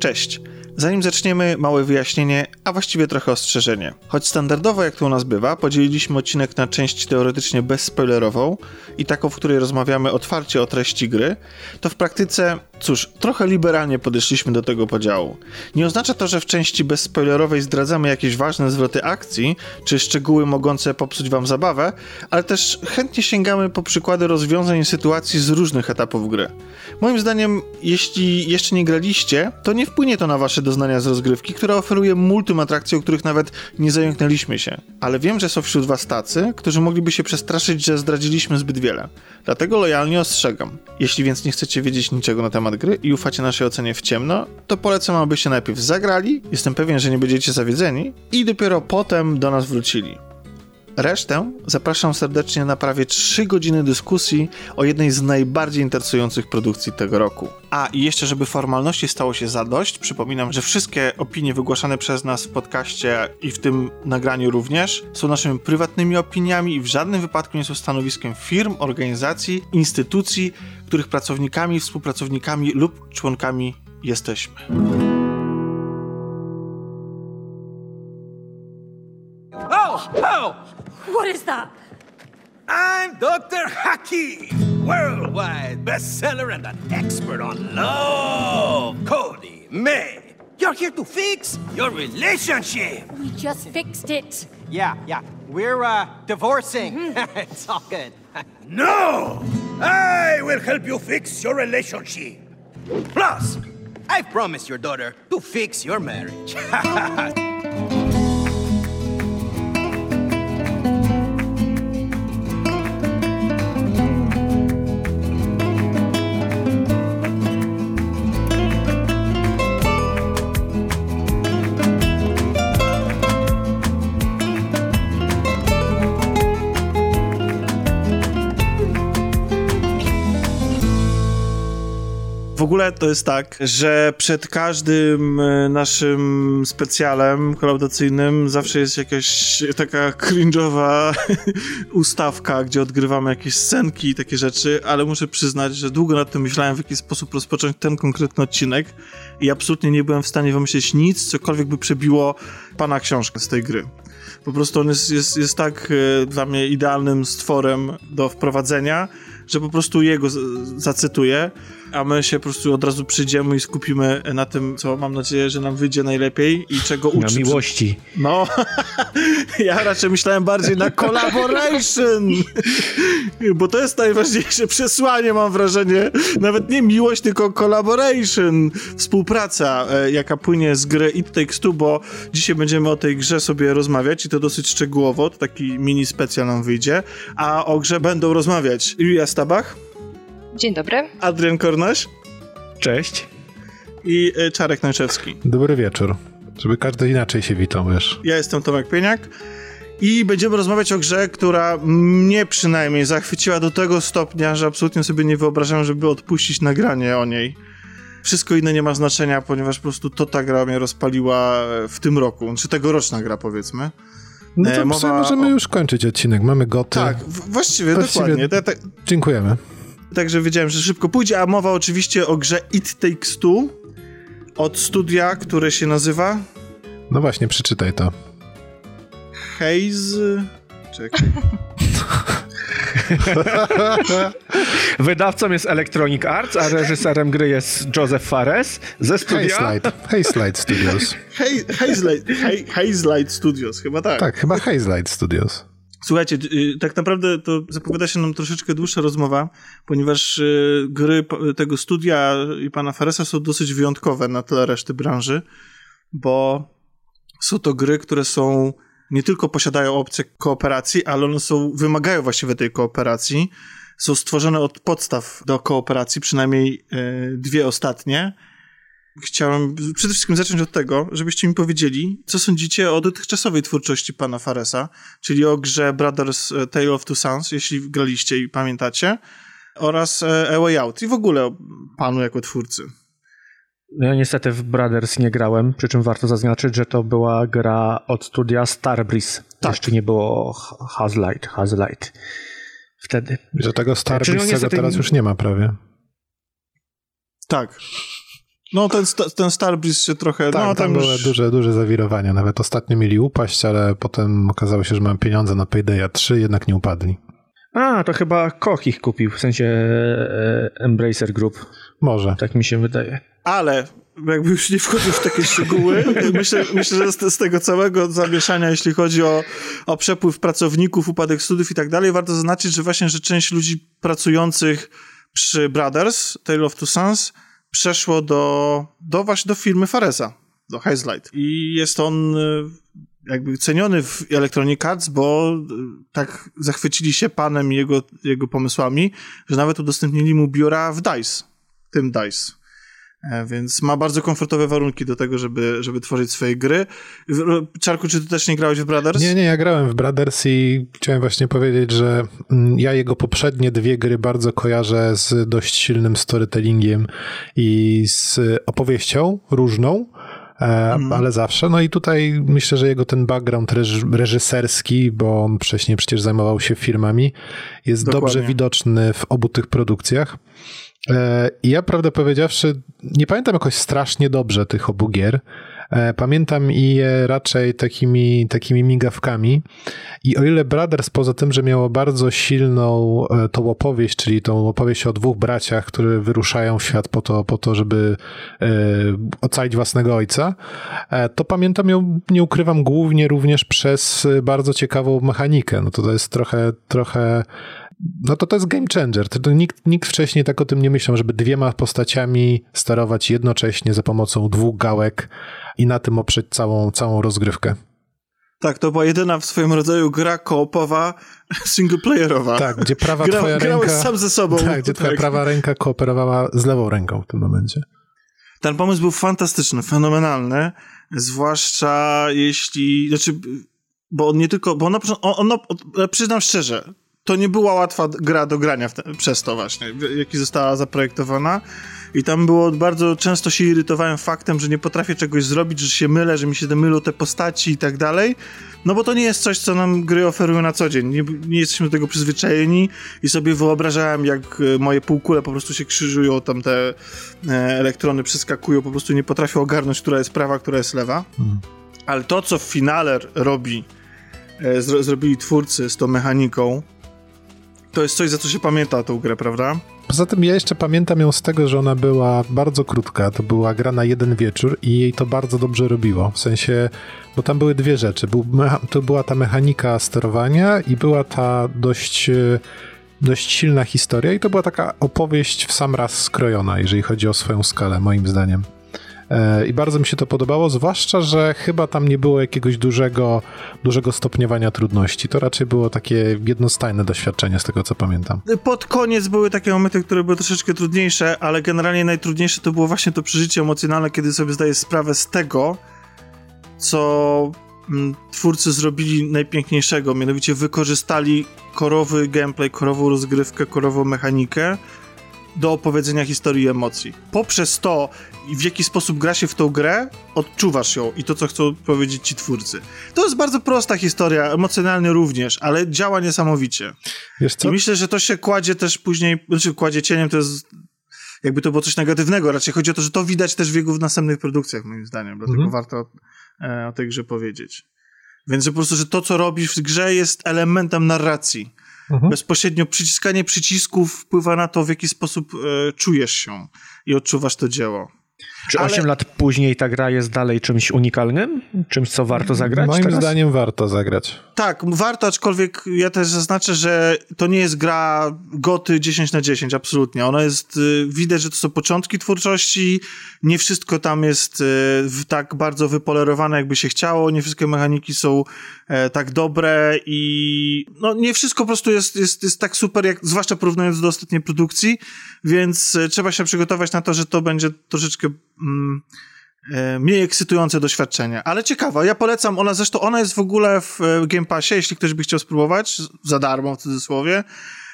Cześć. Zanim zaczniemy, małe wyjaśnienie, a właściwie trochę ostrzeżenie. Choć standardowo, jak to u nas bywa, podzieliliśmy odcinek na część teoretycznie bezspoilerową i taką, w której rozmawiamy otwarcie o treści gry, to w praktyce, cóż, trochę liberalnie podeszliśmy do tego podziału. Nie oznacza to, że w części bezspoilerowej zdradzamy jakieś ważne zwroty akcji, czy szczegóły mogące popsuć wam zabawę, ale też chętnie sięgamy po przykłady rozwiązań sytuacji z różnych etapów gry. Moim zdaniem, jeśli jeszcze nie graliście, to nie wpłynie to na wasze doznania z rozgrywki, która oferuje multum atrakcji, o których nawet nie zająknęliśmy się. Ale wiem, że są wśród was tacy, którzy mogliby się przestraszyć, że zdradziliśmy zbyt wiele. Dlatego lojalnie ostrzegam. Jeśli więc nie chcecie wiedzieć niczego na temat gry i ufacie naszej ocenie w ciemno, to polecam, abyście najpierw zagrali, jestem pewien, że nie będziecie zawiedzeni, i dopiero potem do nas wrócili. Resztę zapraszam serdecznie na prawie 3 godziny dyskusji o jednej z najbardziej interesujących produkcji tego roku. A i jeszcze, żeby formalności stało się zadość, przypominam, że wszystkie opinie wygłaszane przez nas w podcaście i w tym nagraniu również są naszymi prywatnymi opiniami i w żadnym wypadku nie są stanowiskiem firm, organizacji, instytucji, których pracownikami, współpracownikami lub członkami jesteśmy. Oh, oh! What is that? I'm Dr. Haki, worldwide bestseller and an expert on love. Cody, May, you're here to fix your relationship. We just fixed it. Yeah, yeah. We're uh, divorcing. it's all good. No! I will help you fix your relationship. Plus, I promised your daughter to fix your marriage. ogóle to jest tak, że przed każdym e, naszym specjalem kolaudacyjnym zawsze jest jakaś taka cringe'owa ustawka, gdzie odgrywamy jakieś scenki i takie rzeczy, ale muszę przyznać, że długo nad tym myślałem, w jaki sposób rozpocząć ten konkretny odcinek i absolutnie nie byłem w stanie wymyślić nic, cokolwiek by przebiło pana książkę z tej gry. Po prostu on jest, jest, jest tak e, dla mnie idealnym stworem do wprowadzenia, że po prostu jego zacytuję, a my się po prostu od razu przyjdziemy i skupimy na tym, co mam nadzieję, że nam wyjdzie najlepiej i czego Na uczy. miłości. No, ja raczej myślałem bardziej na collaboration, bo to jest najważniejsze przesłanie, mam wrażenie. Nawet nie miłość, tylko collaboration, współpraca, e, jaka płynie z gry It Takes Two, bo dzisiaj będziemy o tej grze sobie rozmawiać i to dosyć szczegółowo, to taki mini specjal nam wyjdzie, a o grze będą rozmawiać Julia Stabach, Dzień dobry. Adrian Kornaś Cześć. i e, Czarek Nańczewski. Dobry wieczór. Żeby każdy inaczej się witał, wiesz. Ja jestem Tomek Pieniak i będziemy rozmawiać o grze, która mnie przynajmniej zachwyciła do tego stopnia, że absolutnie sobie nie wyobrażam, żeby odpuścić nagranie o niej. Wszystko inne nie ma znaczenia, ponieważ po prostu to ta gra mnie rozpaliła w tym roku, czy tegoroczna gra powiedzmy. No E, to mowa możemy o- już kończyć odcinek. Mamy goty. Tak, właściwie, Właściwie- dokładnie. Dziękujemy. Także wiedziałem, że szybko pójdzie, a mowa oczywiście o grze It Takes Two od studia, które się nazywa No właśnie, przeczytaj to. Haze... Czekaj. Wydawcą jest Electronic Arts, a reżyserem gry jest Joseph Fares ze studia... Hazelight. Hazelight Studios. Hey, Hazelight, hey, Hazelight Studios, chyba tak. Tak, chyba Hazelight Studios. Słuchajcie, y, tak naprawdę to zapowiada się nam troszeczkę dłuższa rozmowa, ponieważ y, gry tego studia i pana Faresa są dosyć wyjątkowe na tle reszty branży, bo są to gry, które są nie tylko posiadają opcję kooperacji, ale one są, wymagają właściwie tej kooperacji. Są stworzone od podstaw do kooperacji, przynajmniej y, dwie ostatnie. Chciałem przede wszystkim zacząć od tego, żebyście mi powiedzieli, co sądzicie o dotychczasowej twórczości pana Faresa, czyli o grze Brothers e, Tale of Two Sons, jeśli graliście i pamiętacie, oraz e, A Way Out i w ogóle o panu jako twórcy. Ja niestety w Brothers nie grałem, przy czym warto zaznaczyć, że to była gra od studia Starbreeze. Tak. Jeszcze nie było Hazlight, Hazlight. Wtedy. Że tego Czyli no Starbreeze teraz już nie ma prawie. Tak. No ten, ten Starbreeze się trochę... Tak, no, tam już- były duże, duże zawirowania. Nawet ostatnio mieli upaść, ale potem okazało się, że mają pieniądze na Paydaya 3, jednak nie upadli. A, to chyba Koch ich kupił, w sensie e, Embracer Group. Może. Tak mi się wydaje. Ale jakby już nie wchodził w takie szczegóły, myślę, myślę że z, z tego całego zamieszania, jeśli chodzi o, o przepływ pracowników, upadek studiów i tak dalej, warto zaznaczyć, że właśnie, że część ludzi pracujących przy Brothers, Tale of Two Sons, przeszło do, do właśnie do firmy Faresa, do Hazelight. I jest on y, jakby ceniony w Electronic Arts, bo y, tak zachwycili się panem i jego, jego pomysłami, że nawet udostępnili mu biura w DICE, tym DICE. E, Więc ma bardzo komfortowe warunki do tego, żeby, żeby tworzyć swoje gry. Czarku, czy ty też nie grałeś w Brothers? Nie, nie, ja grałem w Brothers i chciałem właśnie powiedzieć, że mm, ja jego poprzednie dwie gry bardzo kojarzę z dość silnym storytellingiem i z opowieścią różną. e, Ale zawsze. No i tutaj myślę, że jego ten background reż- reżyserski, bo on wcześniej przecież zajmował się firmami, jest Dokładnie. dobrze widoczny w obu tych produkcjach. E, I ja prawdę powiedziawszy, nie pamiętam jakoś strasznie dobrze tych obu gier. E, Pamiętam je raczej takimi, takimi migawkami. I o ile Brothers, poza tym, że miało bardzo silną e, tą opowieść, czyli tą opowieść o dwóch braciach, którzy wyruszają w świat po to, po to żeby ocalić własnego ojca, to pamiętam ją, nie ukrywam, głównie również przez bardzo ciekawą mechanikę. No to to jest trochę, trochę no to to jest game changer. To, nikt, nikt wcześniej tak o tym nie myślał, żeby dwiema postaciami sterować jednocześnie za pomocą dwóch gałek i na tym oprzeć całą, całą rozgrywkę. Tak, to była jedyna w swoim rodzaju gra koopowa, singleplayerowa. Tak, gdzie prawa Gra, twoja grałeś ręka... sam ze sobą. Tak, gdzie twoja Tak. prawa ręka kooperowała z lewą ręką w tym momencie. Ten pomysł był fantastyczny, fenomenalny, zwłaszcza jeśli, znaczy, bo on nie tylko, bo on, on, on przyznam szczerze, to nie była łatwa gra do grania te, przez to właśnie, jaki została zaprojektowana. I tam było, bardzo często się irytowałem faktem, że nie potrafię czegoś zrobić, że się mylę, że mi się mylą te postaci i tak dalej, no bo to nie jest coś, co nam gry oferują na co dzień, nie, nie jesteśmy do tego przyzwyczajeni i sobie wyobrażałem, jak e, moje półkule po prostu się krzyżują, tam te e, elektrony przeskakują, po prostu nie potrafią ogarnąć, która jest prawa, która jest lewa. Ale to, co w finale robi, e, zro, zrobili twórcy z tą mechaniką, to jest coś, za co się pamięta tą grę, prawda? Poza tym ja jeszcze pamiętam ją z tego, że ona była bardzo krótka. To była gra na jeden wieczór i jej to bardzo dobrze robiło. W sensie, bo tam były dwie rzeczy. Był, to była ta mechanika sterowania i była ta dość, e, dość silna historia i to była taka opowieść w sam raz skrojona, jeżeli chodzi o swoją skalę, moim zdaniem. E, I bardzo mi się to podobało, zwłaszcza, że chyba tam nie było jakiegoś dużego, dużego stopniowania trudności. To raczej było takie jednostajne doświadczenie z tego, co pamiętam. Pod koniec były takie momenty, które były troszeczkę trudniejsze, ale generalnie najtrudniejsze to było właśnie to przeżycie emocjonalne, kiedy sobie zdajesz sprawę z tego, co mm, twórcy zrobili najpiękniejszego, mianowicie wykorzystali korowy gameplay, korową rozgrywkę, korową mechanikę do opowiedzenia historii emocji. Poprzez to, w jaki sposób gra się w tą grę, odczuwasz ją i to, co chcą powiedzieć ci twórcy. To jest bardzo prosta historia, emocjonalnie również, ale działa niesamowicie. Wiesz co? I myślę, że to się kładzie też później, znaczy kładzie cieniem, to jest jakby to było coś negatywnego, raczej chodzi o to, że to widać też w jego następnych produkcjach, moim zdaniem, dlatego Mhm. warto e, o tej grze powiedzieć. Więc że po prostu, że to, co robisz w grze jest elementem narracji. Mhm. Bezpośrednio przyciskanie przycisków wpływa na to, w jaki sposób e, czujesz się i odczuwasz to dzieło. Czy Ale- 8 lat później ta gra jest dalej czymś unikalnym? Czymś, co warto zagrać Moim teraz? zdaniem warto zagrać. Tak, warto, aczkolwiek ja też zaznaczę, że to nie jest gra goty 10 na 10, absolutnie. Ona jest, y, widać, że to są początki twórczości, nie wszystko tam jest y, w- tak bardzo wypolerowane, jakby się chciało, nie wszystkie mechaniki są e, tak dobre i no nie wszystko po prostu jest, jest, jest tak super, jak, zwłaszcza porównując do ostatniej produkcji, więc e, trzeba się przygotować na to, że to będzie troszeczkę mm, e, mniej ekscytujące doświadczenie, ale ciekawa. Ja polecam, ona zresztą, ona jest w ogóle w e, Game Passie, jeśli ktoś by chciał spróbować, za darmo w cudzysłowie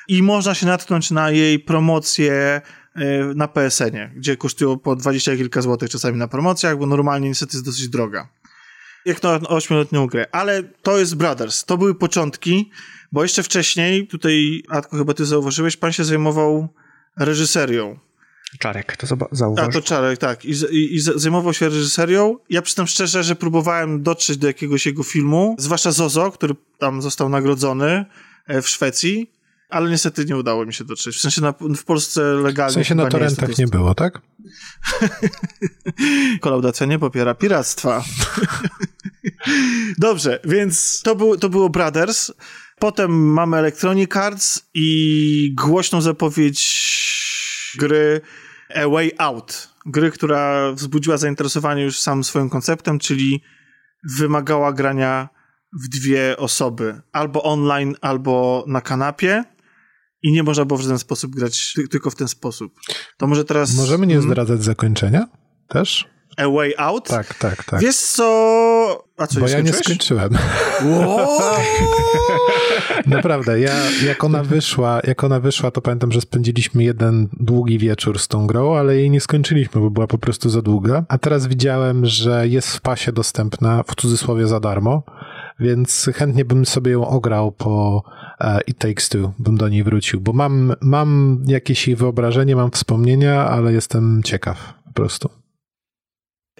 i można się natknąć na jej promocję e, na PSN-ie, gdzie kosztują po 20 kilka złotych czasami na promocjach, bo normalnie niestety jest dosyć droga. Jak na 8-letnią grę. Ale to jest Brothers. To były początki, bo jeszcze wcześniej, tutaj Atko chyba ty zauważyłeś, pan się zajmował reżyserią. Czarek, to A, zauważ. to Czarek, tak. I, i, I zajmował się reżyserią. Ja przyznam szczerze, że próbowałem dotrzeć do jakiegoś jego filmu, zwłaszcza Zozo, który tam został nagrodzony e, w Szwecji, ale niestety nie udało mi się dotrzeć. W sensie na, w Polsce legalnie W sensie na nie torrentach jest nie było, tak? Kolaudacja nie popiera piractwa. Dobrze, więc to, był, to było Brothers. Potem mamy Electronic Arts i głośną zapowiedź gry A Way Out. Gry, która wzbudziła zainteresowanie już sam swoim konceptem, czyli wymagała grania w dwie osoby. Albo online, albo na kanapie. I nie można było w żaden sposób grać ty- tylko w ten sposób. To może teraz... Możemy nie zdradzać zakończenia też? A Way Out? Tak, tak, tak. Wiesz co... A co, Bo ja nie skończyłem. Naprawdę, ja, jak ona wyszła, jak ona wyszła, to pamiętam, że spędziliśmy jeden długi wieczór z tą grą, ale jej nie skończyliśmy, bo była po prostu za długa. A teraz widziałem, że jest w pasie dostępna, w cudzysłowie za darmo, więc chętnie bym sobie ją ograł po e, It Takes Two, bym do niej wrócił, bo mam, mam jakieś jej wyobrażenie, mam wspomnienia, ale jestem ciekaw po prostu.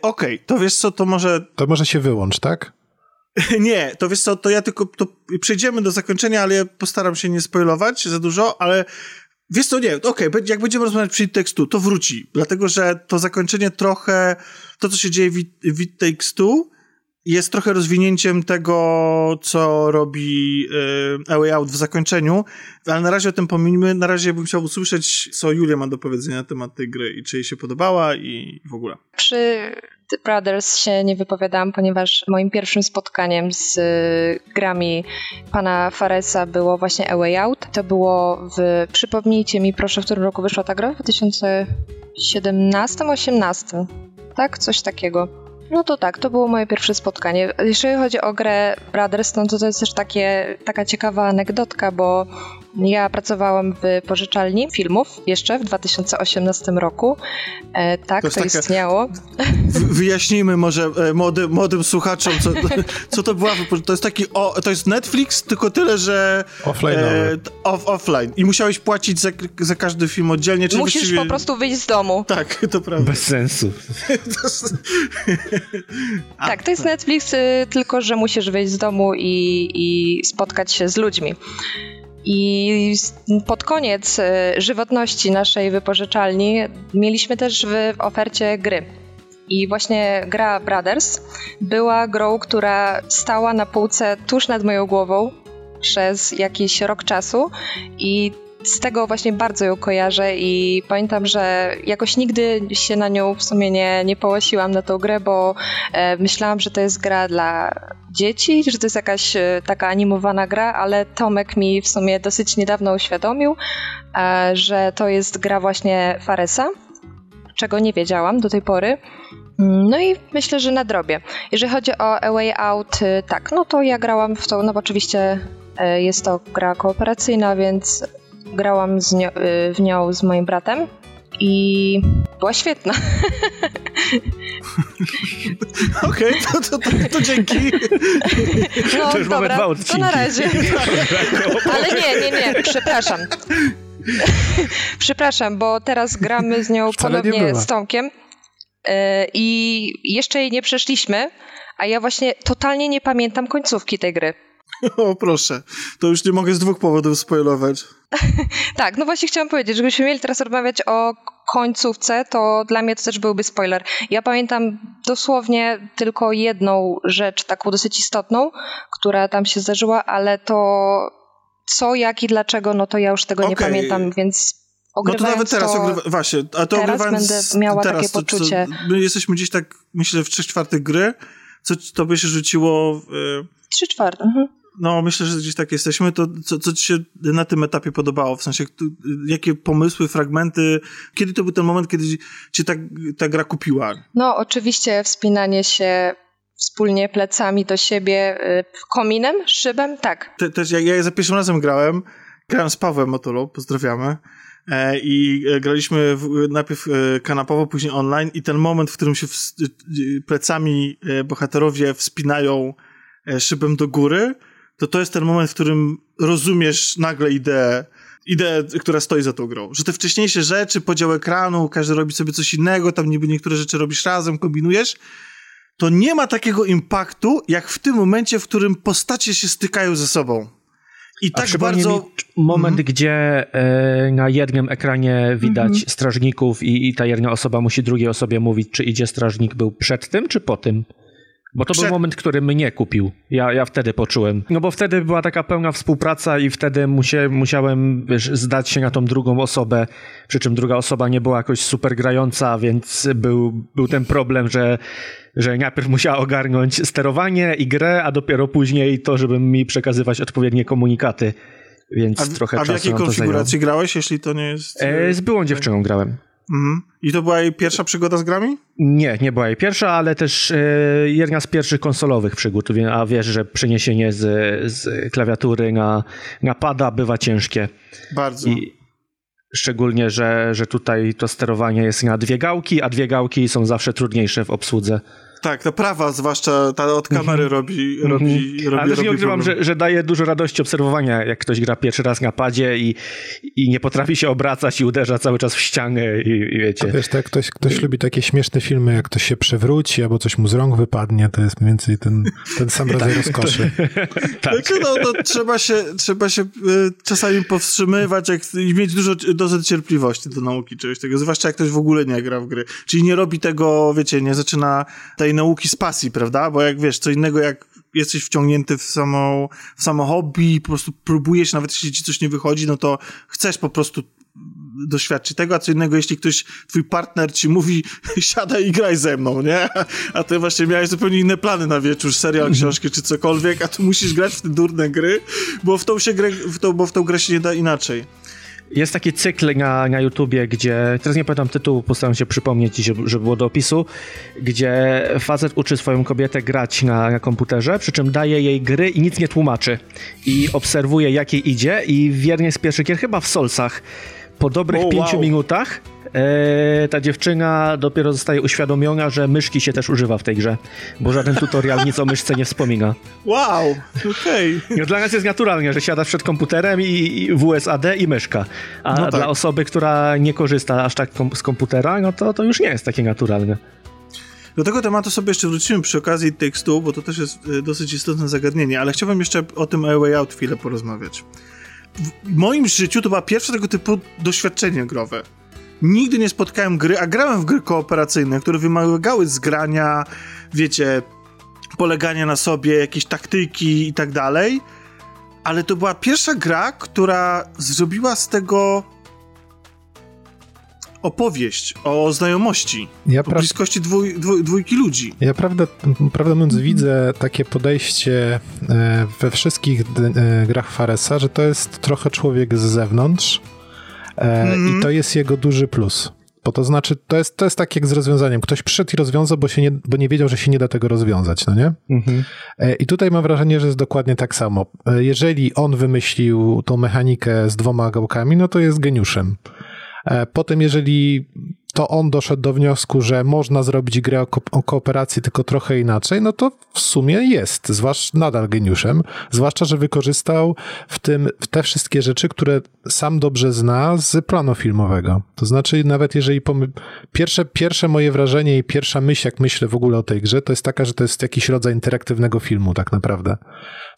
Okej, to wiesz co, to może... To może się wyłącz, tak? Nie, to wiesz co, to ja tylko... To przejdziemy do zakończenia, ale ja postaram się nie spoilować za dużo, ale... Wiesz co, nie, okej, będzie- jak będziemy rozmawiać przy Two, to wróci, dlatego że to zakończenie trochę... To, co się dzieje w w Two jest trochę rozwinięciem tego, co robi y, Out w zakończeniu, ale na razie o tym pominimy. Na razie bym chciał usłyszeć, co Julia ma do powiedzenia na temat tej gry i czy jej się podobała i w ogóle. Przy The Brothers się nie wypowiadałam, ponieważ moim pierwszym spotkaniem z y, grami pana Faresa było właśnie A Way Out. To było w, przypomnijcie mi proszę, w którym roku wyszła ta gra? W 2017-18, tak? Coś takiego. No to tak, to było moje pierwsze spotkanie. Jeżeli chodzi o grę Brothers, no to to jest też takie, taka ciekawa anegdotka, bo ja pracowałam w pożyczalni filmów jeszcze w 2018 roku. E, tak, To to, jest taka- istniało. W- Wyjaśnijmy może e, młody, młodym słuchaczom, co, co to była. To jest taki, o, to jest Netflix, tylko tyle, że Offline'owy. t- off, offline. I musiałeś płacić za, za każdy film oddzielnie. Czyli Musisz właściwie- po prostu wyjść z domu. Tak, to prawda. Bez sensu. Tak, to jest Netflix, y, tylko że musisz wyjść z domu i, i spotkać się z ludźmi. I pod koniec y, żywotności naszej wypożyczalni mieliśmy też w ofercie gry. I właśnie gra Brothers była grą, która stała na półce tuż nad moją głową przez jakiś rok czasu i z tego właśnie bardzo ją kojarzę i pamiętam, że jakoś nigdy się na nią w sumie nie, nie połasiłam na tą grę, bo e, myślałam, że to jest gra dla dzieci, że to jest jakaś e, taka animowana gra, ale Tomek mi w sumie dosyć niedawno uświadomił, e, że to jest gra właśnie Faresa, czego nie wiedziałam do tej pory. Mm, No i myślę, że nadrobię. Jeżeli chodzi o A Way Out, y, tak, no to ja grałam w to, no bo oczywiście y, jest to gra kooperacyjna, więc grałam z nią, y, w nią z moim bratem i była świetna. Okej, to, to, to, to dzięki. No To już mamy dobra, dwa to odcinki. na razie. Ale nie, nie, nie, przepraszam. przepraszam, bo teraz gramy z nią Wcale nie ponownie z Tomkiem y, i jeszcze jej nie przeszliśmy, a ja właśnie totalnie nie pamiętam końcówki tej gry. O, proszę. To już nie mogę z dwóch powodów spoilować. Tak, no właśnie chciałam powiedzieć, że gdybyśmy mieli teraz rozmawiać o końcówce, to dla mnie to też byłby spoiler. Ja pamiętam dosłownie tylko jedną rzecz, taką dosyć istotną, która tam się zdarzyła, ale to co, jak i dlaczego, no to ja już tego nie Okej. pamiętam, więc No to nawet teraz, to... ogrywa... właśnie, a to teraz będę miała teraz, takie to- to- poczucie. my jesteśmy gdzieś tak, myślę, w trzech czwartych gry. Co to by się rzuciło... e, Trzy czwarte. Mhm. No, myślę, że gdzieś tak jesteśmy. To co, co ci się na tym etapie podobało? W sensie, jakie pomysły, fragmenty? Kiedy to był ten moment, kiedy cię ta, ta gra kupiła? No oczywiście wspinanie się wspólnie plecami do siebie, y, kominem, szybem, tak. Te, też ja, ja za pierwszym razem grałem, grałem z Pawłem Motulą, pozdrawiamy. E, I e, graliśmy w, najpierw e, kanapowo, później online i ten moment, w którym się e, plecami bohaterowie wspinają szybem do góry, to to jest ten moment, w którym rozumiesz nagle ideę ideę, która stoi za tą grą. Że te wcześniejsze rzeczy, podział ekranu, każdy robi sobie coś innego, tam niby niektóre rzeczy robisz razem, kombinujesz, to nie ma takiego impaktu, jak w tym momencie, w którym postacie się stykają ze sobą. I A tak bardzo... Moment, gdzie e, na jednym ekranie widać Mhm. strażników i, i ta jedna osoba musi drugiej osobie mówić, czy idzie strażnik był przed tym, czy po tym. Bo to Przed- był moment, który mnie kupił. Ja, ja wtedy poczułem. No bo wtedy była taka pełna współpraca i wtedy musie, musiałem wiesz, zdać się na tą drugą osobę, przy czym druga osoba nie była jakoś super grająca, więc był, był ten problem, że, że najpierw musiała ogarnąć sterowanie i grę, a dopiero później to, żeby mi przekazywać odpowiednie komunikaty. Więc A, trochę a w jakiej konfiguracji grałeś, jeśli to nie jest... E, z byłą dziewczyną grałem. Mhm. I to była jej pierwsza przygoda z grami? Nie, nie była jej pierwsza, ale też e, jedna z pierwszych konsolowych przygód, a wiesz, że przeniesienie z, z klawiatury na, na pada bywa ciężkie. Bardzo. I szczególnie, że, że tutaj to sterowanie jest na dwie gałki, a dwie gałki są zawsze trudniejsze w obsłudze. Tak, ta prawa, zwłaszcza ta od kamery robi, robi, robi, Ale też nie robi ukrywam, problem. że, że daje dużo radości obserwowania, jak ktoś gra pierwszy raz na padzie i, i nie potrafi się obracać i uderza cały czas w ścianę i, i wiecie. Wiesz, tak, ktoś, ktoś lubi takie śmieszne filmy, jak ktoś się przewróci albo coś mu z rąk wypadnie, to jest mniej więcej ten, ten sam rodzaj rozkoszy. Tak. Znaczy, no, to trzeba się, trzeba się y, czasami powstrzymywać jak, i mieć dużo dozę cierpliwości do nauki czegoś takiego, zwłaszcza jak ktoś w ogóle nie gra w gry. Czyli nie robi tego, wiecie, nie zaczyna tej nauki z pasji, prawda? Bo jak wiesz, co innego jak jesteś wciągnięty w samo, w samo hobby i po prostu próbujesz, nawet jeśli ci coś nie wychodzi, no to chcesz po prostu doświadczyć tego, a co innego, jeśli ktoś, twój partner ci mówi, siadaj i graj ze mną, nie? A ty właśnie miałeś zupełnie inne plany na wieczór, serial, książkę czy cokolwiek, a tu musisz grać w te durne gry, bo w tą się grę, w tą, bo w tą grę się nie da inaczej. Jest taki cykl na, na YouTubie, gdzie, teraz nie pamiętam tytułu, postaram się przypomnieć, żeby, było do opisu, gdzie facet uczy swoją kobietę grać na, na komputerze, przy czym daje jej gry i nic nie tłumaczy. I obserwuje, jak jej idzie i w jednej z pierwszych gier, chyba w Solsach, po dobrych O, pięciu wow. minutach e, ta dziewczyna dopiero zostaje uświadomiona, że myszki się też używa w tej grze, bo żaden tutorial nic o myszce nie wspomina. Wow, okej. No, dla nas jest naturalnie, że siadasz przed komputerem i, i WSAD i myszka. A No tak. dla osoby, która nie korzysta aż tak kom- z komputera, no to, to już nie jest takie naturalne. Do tego tematu sobie jeszcze wrócimy przy okazji tekstu, bo to też jest y, dosyć istotne zagadnienie, ale chciałbym jeszcze o tym A Way Out chwilę porozmawiać. W moim życiu to była pierwsze tego typu doświadczenie growe. Nigdy nie spotkałem gry, a grałem w gry kooperacyjne, które wymagały zgrania, wiecie, polegania na sobie, jakieś taktyki i tak dalej, ale to była pierwsza gra, która zrobiła z tego opowieść o znajomości, Ja o bliskości dwój, dwój, dwójki ludzi. Ja prawdę, prawdę mówiąc widzę takie podejście e, we wszystkich e, grach Faresa, że to jest trochę człowiek z zewnątrz Mhm. i to jest jego duży plus. Bo to znaczy, to jest, to jest tak jak z rozwiązaniem. Ktoś przyszedł i rozwiązał, bo, się nie, bo nie wiedział, że się nie da tego rozwiązać, no nie? E, I tutaj mam wrażenie, że jest dokładnie tak samo. E, Jeżeli on wymyślił tą mechanikę z dwoma gałkami, no to jest geniuszem. Potem, jeżeli to on doszedł do wniosku, że można zrobić grę o, ko- o kooperacji tylko trochę inaczej, no to w sumie jest, zwłaszcza nadal geniuszem, zwłaszcza, że wykorzystał w tym w te wszystkie rzeczy, które sam dobrze zna z planu filmowego. To znaczy, nawet jeżeli pierwsze, pierwsze moje wrażenie i pierwsza myśl, jak myślę w ogóle o tej grze, to jest taka, że to jest jakiś rodzaj interaktywnego filmu, tak naprawdę.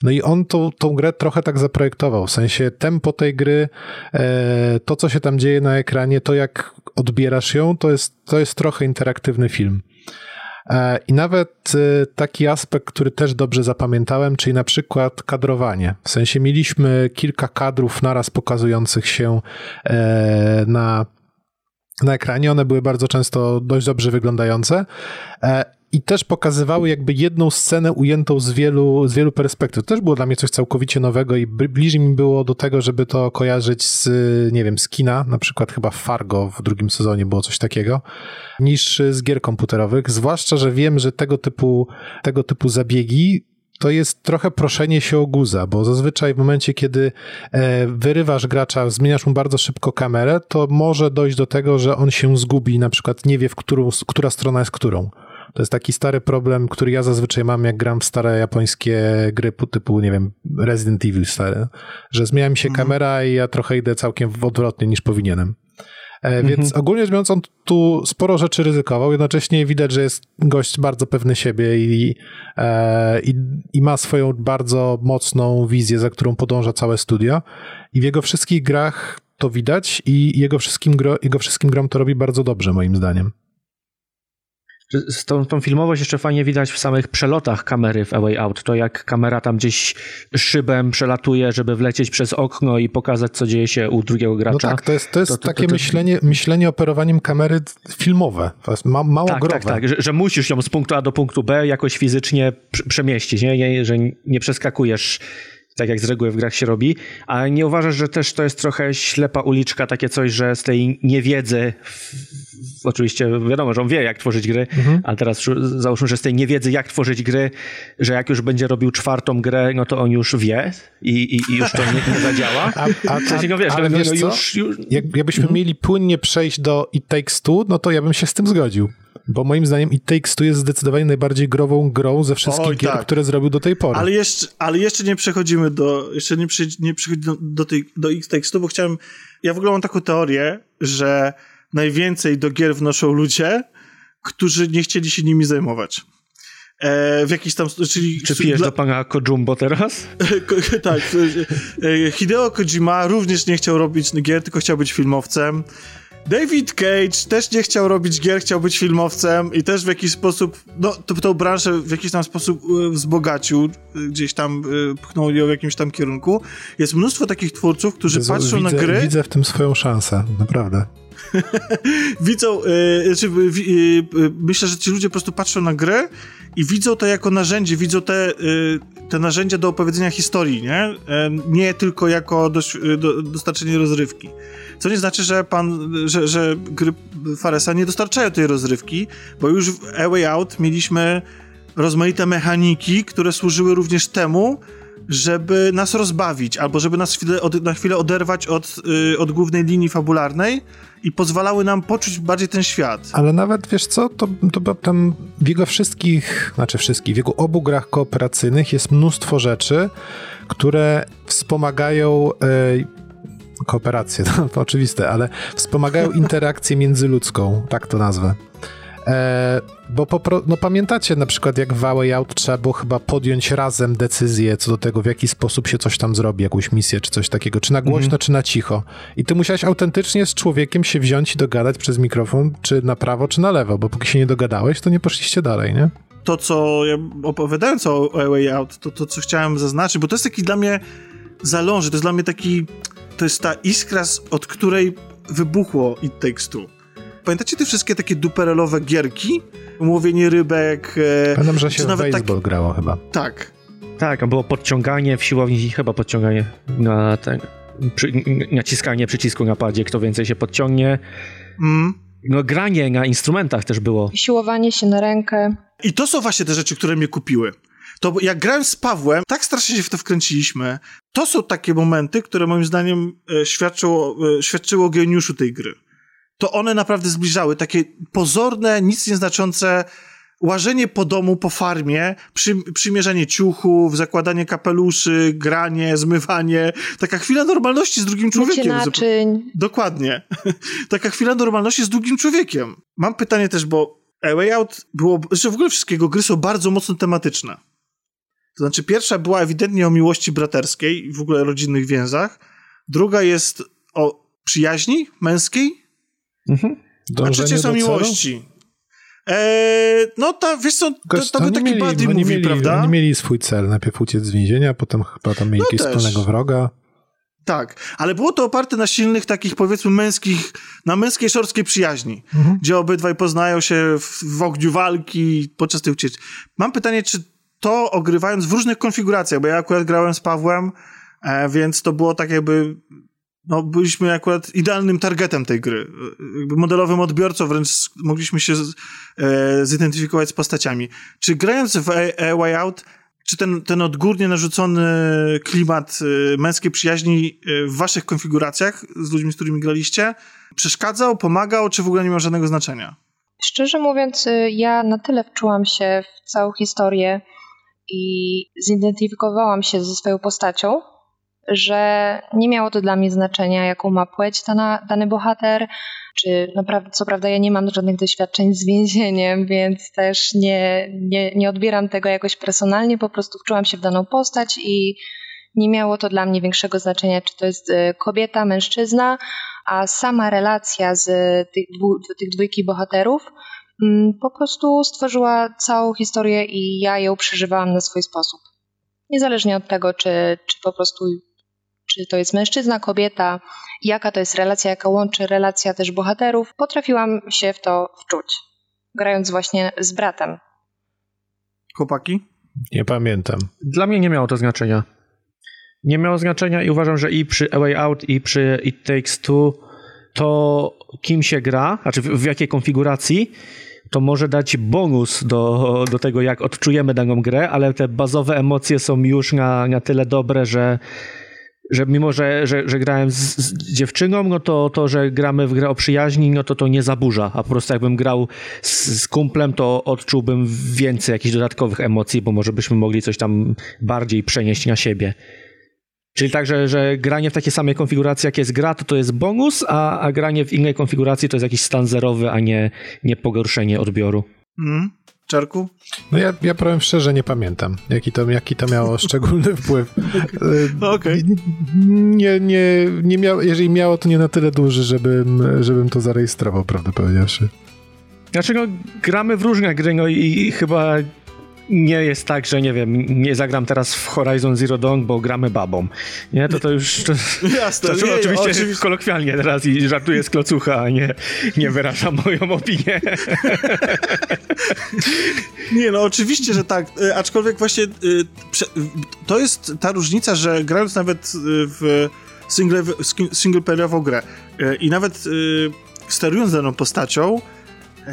No i on tą, tą grę trochę tak zaprojektował, w sensie tempo tej gry, e, to co się tam dzieje na ekranie, to jak odbierasz ją, to jest, to jest trochę interaktywny film. E, I nawet e, taki aspekt, który też dobrze zapamiętałem, czyli na przykład kadrowanie. W sensie mieliśmy kilka kadrów naraz pokazujących się na, na ekranie. One były bardzo często dość dobrze wyglądające. I też pokazywały jakby jedną scenę ujętą z wielu, z wielu perspektyw. To też było dla mnie coś całkowicie nowego i bli- bliżej mi było do tego, żeby to kojarzyć z, nie wiem, z kina, na przykład chyba Fargo w drugim sezonie było coś takiego, niż z gier komputerowych. Zwłaszcza, że wiem, że tego typu, tego typu zabiegi to jest trochę proszenie się o guza, bo zazwyczaj w momencie, kiedy e, wyrywasz gracza, zmieniasz mu bardzo szybko kamerę, to może dojść do tego, że on się zgubi, na przykład nie wie, w którą, która strona jest którą. To jest taki stary problem, który ja zazwyczaj mam, jak gram w stare japońskie gry typu, nie wiem, Resident Evil stare, że zmienia mi się mhm. kamera i ja trochę idę całkiem odwrotnie niż powinienem. E, więc mhm. ogólnie rzecz biorąc, on tu sporo rzeczy ryzykował. Jednocześnie widać, że jest gość bardzo pewny siebie i, e, i, i, ma swoją bardzo mocną wizję, za którą podąża całe studio. I w jego wszystkich grach to widać i jego wszystkim, jego wszystkim grom to robi bardzo dobrze, moim zdaniem. Tą, tą filmowość jeszcze fajnie widać w samych przelotach kamery w A Way Out. To jak kamera tam gdzieś szybem przelatuje, żeby wlecieć przez okno i pokazać, co dzieje się u drugiego gracza. No tak, to jest, to jest to, to, takie myślenie, myślenie operowaniem kamery filmowe. To jest ma, mało tak, growe. Tak, tak, że, że, musisz ją z punktu A do punktu B jakoś fizycznie przemieścić, nie? że nie przeskakujesz tak jak z reguły w grach się robi, a nie uważasz, że też to jest trochę ślepa uliczka, takie coś, że z tej niewiedzy, oczywiście wiadomo, że on wie, jak tworzyć gry, mhm. ale teraz załóżmy, że z tej niewiedzy, jak tworzyć gry, że jak już będzie robił czwartą grę, no to on już wie i, i, i już to nie, nie zadziała. A, a, a, no wiesz, ale no, wiesz no, już, już... Jak, jakbyśmy mhm. mieli płynnie przejść do It Takes Two, no to ja bym się z tym zgodził. Bo moim zdaniem It Takes Two jest zdecydowanie najbardziej grową grą ze wszystkich Oj, gier, tak. które zrobił do tej pory. Ale jeszcze, ale jeszcze nie przechodzimy do, jeszcze nie, przy, nie przechodzimy do, do, tej, do It Takes Two, bo chciałem, ja w ogóle mam taką teorię, że najwięcej do gier wnoszą ludzie, którzy nie chcieli się nimi zajmować. E, w jakiś tam, czyli... Czy pijesz dla... do pana Kojumbo teraz? tak. E, Hideo Kojima również nie chciał robić gier, tylko chciał być filmowcem. David Cage też nie chciał robić gier, chciał być filmowcem i też w jakiś sposób, no, to, tą branżę w jakiś tam sposób e, wzbogacił, e, gdzieś tam e, pchnął ją w jakimś tam kierunku. Jest mnóstwo takich twórców, którzy Jezu, patrzą widzę, na gry... Widzę w tym swoją szansę, naprawdę. widzą, y, znaczy, y, y, myślę, że ci ludzie po prostu patrzą na grę i widzą to jako narzędzie, widzą te, y, te narzędzia do opowiedzenia historii, nie? Nie tylko jako do, do, dostarczenie rozrywki. Co nie znaczy, że pan, że, że gry Faresa nie dostarczają tej rozrywki, bo już w A Way Out mieliśmy rozmaite mechaniki, które służyły również temu, żeby nas rozbawić, albo żeby nas chwilę, od, na chwilę oderwać od, yy, od głównej linii fabularnej i pozwalały nam poczuć bardziej ten świat. Ale nawet, wiesz co, to, to tam w jego wszystkich, znaczy wszystkich, w jego obu grach kooperacyjnych jest mnóstwo rzeczy, które wspomagają... Yy, kooperację, to, to oczywiste, ale wspomagają interakcję międzyludzką, tak to nazwę. E, bo no pamiętacie na przykład jak w Way Out trzeba było chyba podjąć razem decyzję co do tego, w jaki sposób się coś tam zrobi, jakąś misję czy coś takiego, czy na głośno, mhm. czy na cicho. I ty musiałeś autentycznie z człowiekiem się wziąć i dogadać przez mikrofon, czy na prawo, czy na lewo, bo póki się nie dogadałeś, to nie poszliście dalej, nie? To, co ja opowiadając o Way Out, to, to co chciałem zaznaczyć, bo to jest taki dla mnie zaląży, to jest dla mnie taki, to jest ta iskra, od której wybuchło It Takes Two Pamiętacie te wszystkie takie duperelowe gierki? Łowienie rybek. E, Pamiętam, że się w nawet baseball tak... grało chyba. Tak. Tak, a było podciąganie w siłowni, chyba podciąganie na ten, przy, naciskanie przycisku na padzie, kto więcej się podciągnie. Mm. No granie na instrumentach też było. Siłowanie się na rękę. I to są właśnie te rzeczy, które mnie kupiły. To jak grałem z Pawłem, tak strasznie się w to wkręciliśmy. To są takie momenty, które moim zdaniem e, świadczą, e, świadczyły o geniuszu tej gry to one naprawdę zbliżały. Takie pozorne, nic nieznaczące łażenie po domu, po farmie, przy, przymierzanie ciuchów, zakładanie kapeluszy, granie, zmywanie. Taka chwila normalności z drugim człowiekiem. naczyń. Dokładnie. Taka chwila normalności z drugim człowiekiem. Mam pytanie też, bo A Way Out było, że w ogóle wszystkiego gry są bardzo mocno tematyczne. To znaczy pierwsza była ewidentnie o miłości braterskiej i w ogóle rodzinnych więzach. Druga jest o przyjaźni męskiej, Mhm. A trzecie są miłości. Eee, no to wiesz co, to, to był taki mieli, buddy movie, mieli, prawda? Oni mieli swój cel, najpierw uciec z więzienia, potem chyba tam mieli no jakiegoś wspólnego wroga. Tak, ale było to oparte na silnych takich powiedzmy męskich, na męskiej szorstkiej przyjaźni, mhm. gdzie obydwaj poznają się w, w ogniu walki podczas tej ucieczki. Mam pytanie, czy to ogrywając w różnych konfiguracjach, bo ja akurat grałem z Pawłem, e, więc to było tak jakby no, byliśmy akurat idealnym targetem tej gry. Jakby modelowym odbiorcą, wręcz mogliśmy się z, e, zidentyfikować z postaciami. Czy grając w A, A Way Out, czy ten, ten odgórnie narzucony klimat e, męskiej przyjaźni e, w waszych konfiguracjach z ludźmi, z którymi graliście, przeszkadzał, pomagał, czy w ogóle nie miał żadnego znaczenia? Szczerze mówiąc, y, ja na tyle wczułam się w całą historię i zidentyfikowałam się ze swoją postacią, że nie miało to dla mnie znaczenia, jaką ma płeć dana, dany bohater, czy naprawdę, co prawda ja nie mam żadnych doświadczeń z więzieniem, więc też nie, nie, nie odbieram tego jakoś personalnie, po prostu wczułam się w daną postać i nie miało to dla mnie większego znaczenia, czy to jest y, kobieta, mężczyzna, a sama relacja z tych, dwu, tych dwójki bohaterów mm, po prostu stworzyła całą historię i ja ją przeżywałam na swój sposób. Niezależnie od tego, czy, czy po prostu czy to jest mężczyzna, kobieta, jaka to jest relacja, jaka łączy relacja też bohaterów, potrafiłam się w to wczuć, grając właśnie z bratem. Chłopaki? Nie pamiętam. Dla mnie nie miało to znaczenia. Nie miało znaczenia i uważam, że i przy A Way Out, i przy It Takes Two to kim się gra, znaczy w, w jakiej konfiguracji, to może dać bonus do, do tego, jak odczujemy daną grę, ale te bazowe emocje są już na, na tyle dobre, że że mimo, że, że, że grałem z, z, dziewczyną, no to to, że gramy w grę o przyjaźni, no to to nie zaburza, a po prostu jakbym grał z, z kumplem, to odczułbym więcej jakichś dodatkowych emocji, bo może byśmy mogli coś tam bardziej przenieść na siebie. Czyli tak, że, że granie w takiej samej konfiguracji, jak jest gra, to to jest bonus, a, a granie w innej konfiguracji to jest jakiś stan zerowy, a nie, nie pogorszenie odbioru. Mm. Czarku? No ja, ja powiem szczerze, nie pamiętam, jaki to, jaki to miało szczególny wpływ. No okej. Okay. Nie, nie, nie miało, jeżeli miało, to nie na tyle duży, żebym, żebym to zarejestrował, prawdę powiedziawszy. Dlaczego gramy w różne gry, no i, i chyba nie jest tak, że nie wiem, nie zagram teraz w Horizon Zero Dawn, bo gramy babą. Nie, to to już... To, Jasne. To, to nie, oczywiście, oczywiście kolokwialnie teraz i żartuję z klocucha, a nie, nie wyrażam moją opinię. nie, no oczywiście, że tak, e, aczkolwiek właśnie e, to jest ta różnica, że grając nawet e, w single, singleplayerową grę i nawet sterując daną postacią, E,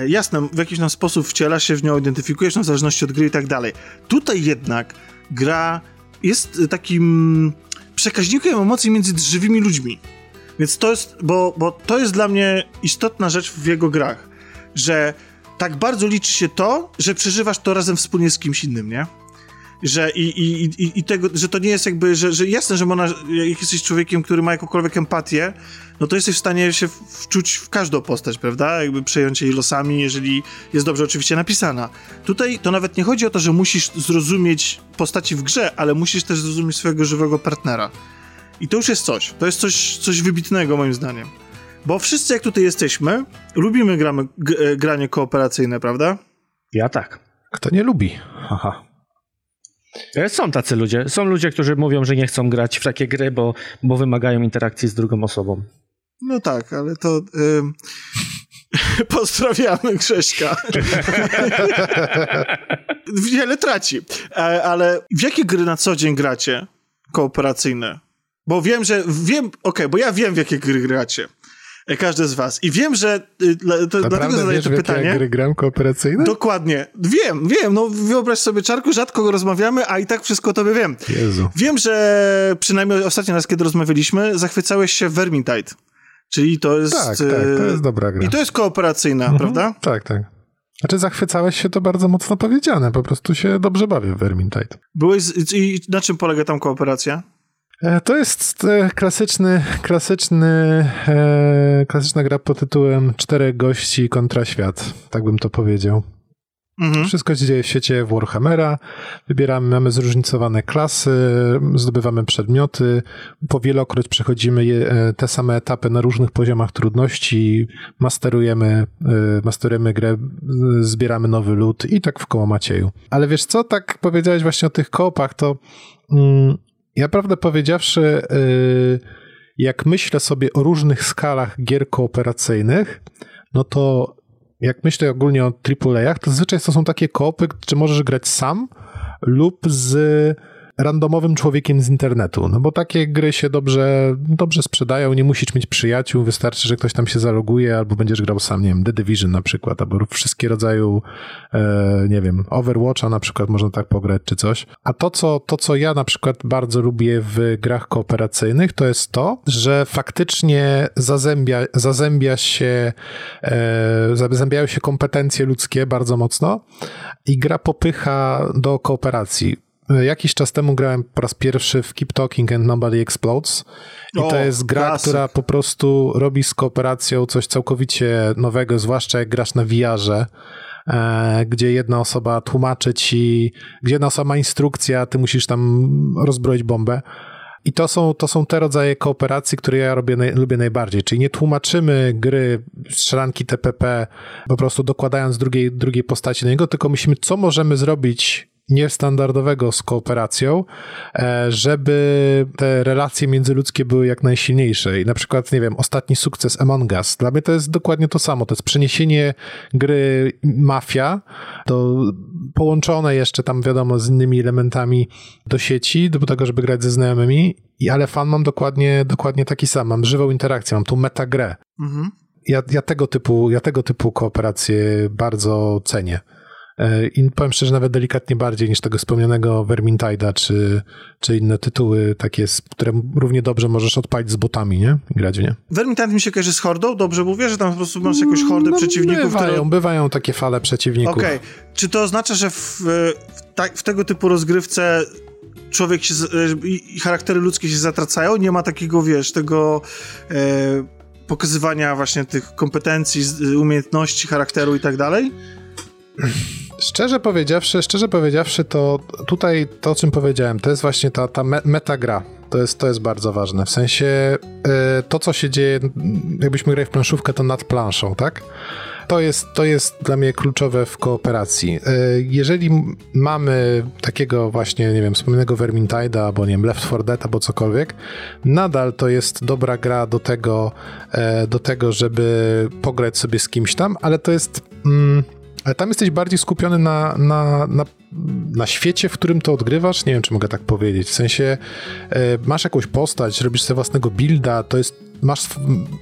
jasne, w jakiś tam sposób wciela się w nią, identyfikujesz no, w zależności od gry i tak dalej. Tutaj jednak gra jest takim przekaźnikiem emocji między żywymi ludźmi. Więc to jest, bo, bo to jest dla mnie istotna rzecz w jego grach, że tak bardzo liczy się to, że przeżywasz to razem wspólnie z kimś innym, nie? Że i, i, i, i tego, że to nie jest jakby, że, że jasne, że można, jak jesteś człowiekiem, który ma jakąkolwiek empatię, no to jesteś w stanie się wczuć w każdą postać, prawda? Jakby przejąć jej losami, jeżeli jest dobrze oczywiście napisana. Tutaj to nawet nie chodzi o to, że musisz zrozumieć postaci w grze, ale musisz też zrozumieć swojego żywego partnera. I to już jest coś. To jest coś, coś wybitnego moim zdaniem. Bo wszyscy jak tutaj jesteśmy, lubimy gramy, e, granie kooperacyjne, prawda? Ja tak. Kto nie lubi? Haha. E, są tacy ludzie. Są ludzie, którzy mówią, że nie chcą grać w takie gry, bo, bo wymagają interakcji z drugą osobą. No tak, ale to. Pozdrawiamy Grześka. Wiele traci. E, ale w jakie gry na co dzień gracie kooperacyjne? Bo wiem, że wiem, okej, okay, bo ja wiem w jakie gry gracie. Każdy z was. I wiem, że y, to, dlatego zadaję to pytanie. gry gram kooperacyjne? Dokładnie. Wiem, wiem. No wyobraź sobie, Czarku, rzadko rozmawiamy, a i tak wszystko o tobie wiem. Jezu. Wiem, że przynajmniej ostatni raz, kiedy rozmawialiśmy, zachwycałeś się Vermintide. Czyli to jest... Tak, tak, to jest dobra gra. I to jest kooperacyjna, mhm. prawda? Tak, tak. Znaczy zachwycałeś się, to bardzo mocno powiedziane. Po prostu się dobrze bawię w Vermintide. Byłeś... I na czym polega tam kooperacja? E, to jest e, klasyczny, klasyczny, e, klasyczna gra pod tytułem Czterech gości kontra świat, tak bym to powiedział. Mhm. Wszystko się dzieje w świecie Warhammera. Wybieramy, mamy zróżnicowane klasy, zdobywamy przedmioty. Po wielokroć przechodzimy je, te same etapy na różnych poziomach trudności. Masterujemy, masterujemy grę, zbieramy nowy lód i tak w koło Macieju. Ale wiesz co, tak powiedziałeś właśnie o tych koopach, to mm, ja prawdę powiedziawszy, y, jak myślę sobie o różnych skalach gier kooperacyjnych, no to jak myślę ogólnie o AAA-ach, to zazwyczaj to są takie koopy, gdzie możesz grać sam lub z randomowym człowiekiem z internetu, no bo takie gry się dobrze, dobrze sprzedają, nie musisz mieć przyjaciół, wystarczy, że ktoś tam się zaloguje, albo będziesz grał sam, nie wiem, The Division na przykład, albo wszystkie rodzaju, e, nie wiem, Overwatcha na przykład można tak pograć, czy coś. A to co, to, co ja na przykład bardzo lubię w grach kooperacyjnych, to jest to, że faktycznie zazębia, zazębia się, e, zazębiają się kompetencje ludzkie bardzo mocno i gra popycha do kooperacji. Jakiś czas temu grałem po raz pierwszy w Keep Talking and Nobody Explodes i O, to jest gra, klasyk. która po prostu robi z kooperacją coś całkowicie nowego, zwłaszcza jak grasz na VR-ze, e, gdzie jedna osoba tłumaczy ci, gdzie jedna osoba ma instrukcję, a ty musisz tam rozbroić bombę. I to są, to są te rodzaje kooperacji, które ja robię, lubię najbardziej. Czyli nie tłumaczymy gry strzelanki TPP po prostu dokładając drugiej, drugiej postaci do niego, tylko myślimy, co możemy zrobić niestandardowego z kooperacją, e, żeby te relacje międzyludzkie były jak najsilniejsze. I na przykład, nie wiem, ostatni sukces Among Us. Dla mnie to jest dokładnie to samo. To jest przeniesienie gry Mafia do, połączone jeszcze tam, wiadomo, z innymi elementami do sieci, do tego, żeby grać ze znajomymi. I, ale fan mam dokładnie, dokładnie taki sam. Mam żywą interakcję, mam tu metagrę. Mhm. Ja, ja, tego typu, ja tego typu kooperacje bardzo cenię. E, I powiem szczerze, nawet delikatnie bardziej niż tego wspomnianego Vermintide'a, czy, czy inne tytuły takie, które równie dobrze możesz odpalić z botami, nie? Grać w nie. Vermintide mi się kojarzy z hordą, dobrze mówię, że tam po prostu masz jakąś hordę No, przeciwników, bywają, które... bywają takie fale przeciwników. Okej, czy to oznacza, że w, w, ta, w tego typu rozgrywce człowiek się, e, i charaktery ludzkie się zatracają? Nie ma takiego, wiesz, tego e, pokazywania właśnie tych kompetencji, z- umiejętności, charakteru i tak dalej? Szczerze powiedziawszy, szczerze powiedziawszy, to tutaj to, o czym powiedziałem, to jest właśnie ta, ta me- metagra. To jest, to jest bardzo ważne. W sensie e, to, co się dzieje, jakbyśmy grali w planszówkę, to nad planszą, tak? To jest, to jest dla mnie kluczowe w kooperacji. E, Jeżeli mamy takiego właśnie, nie wiem, wspomnianego Vermintide'a, albo nie wiem, Left 4 Dead, albo cokolwiek, nadal to jest dobra gra do tego, e, do tego, żeby pograć sobie z kimś tam, ale to jest... Mm, ale tam jesteś bardziej skupiony na, na, na, na świecie, w którym to odgrywasz. Nie wiem, czy mogę tak powiedzieć. W sensie e, masz jakąś postać, robisz sobie własnego builda, to jest. Masz,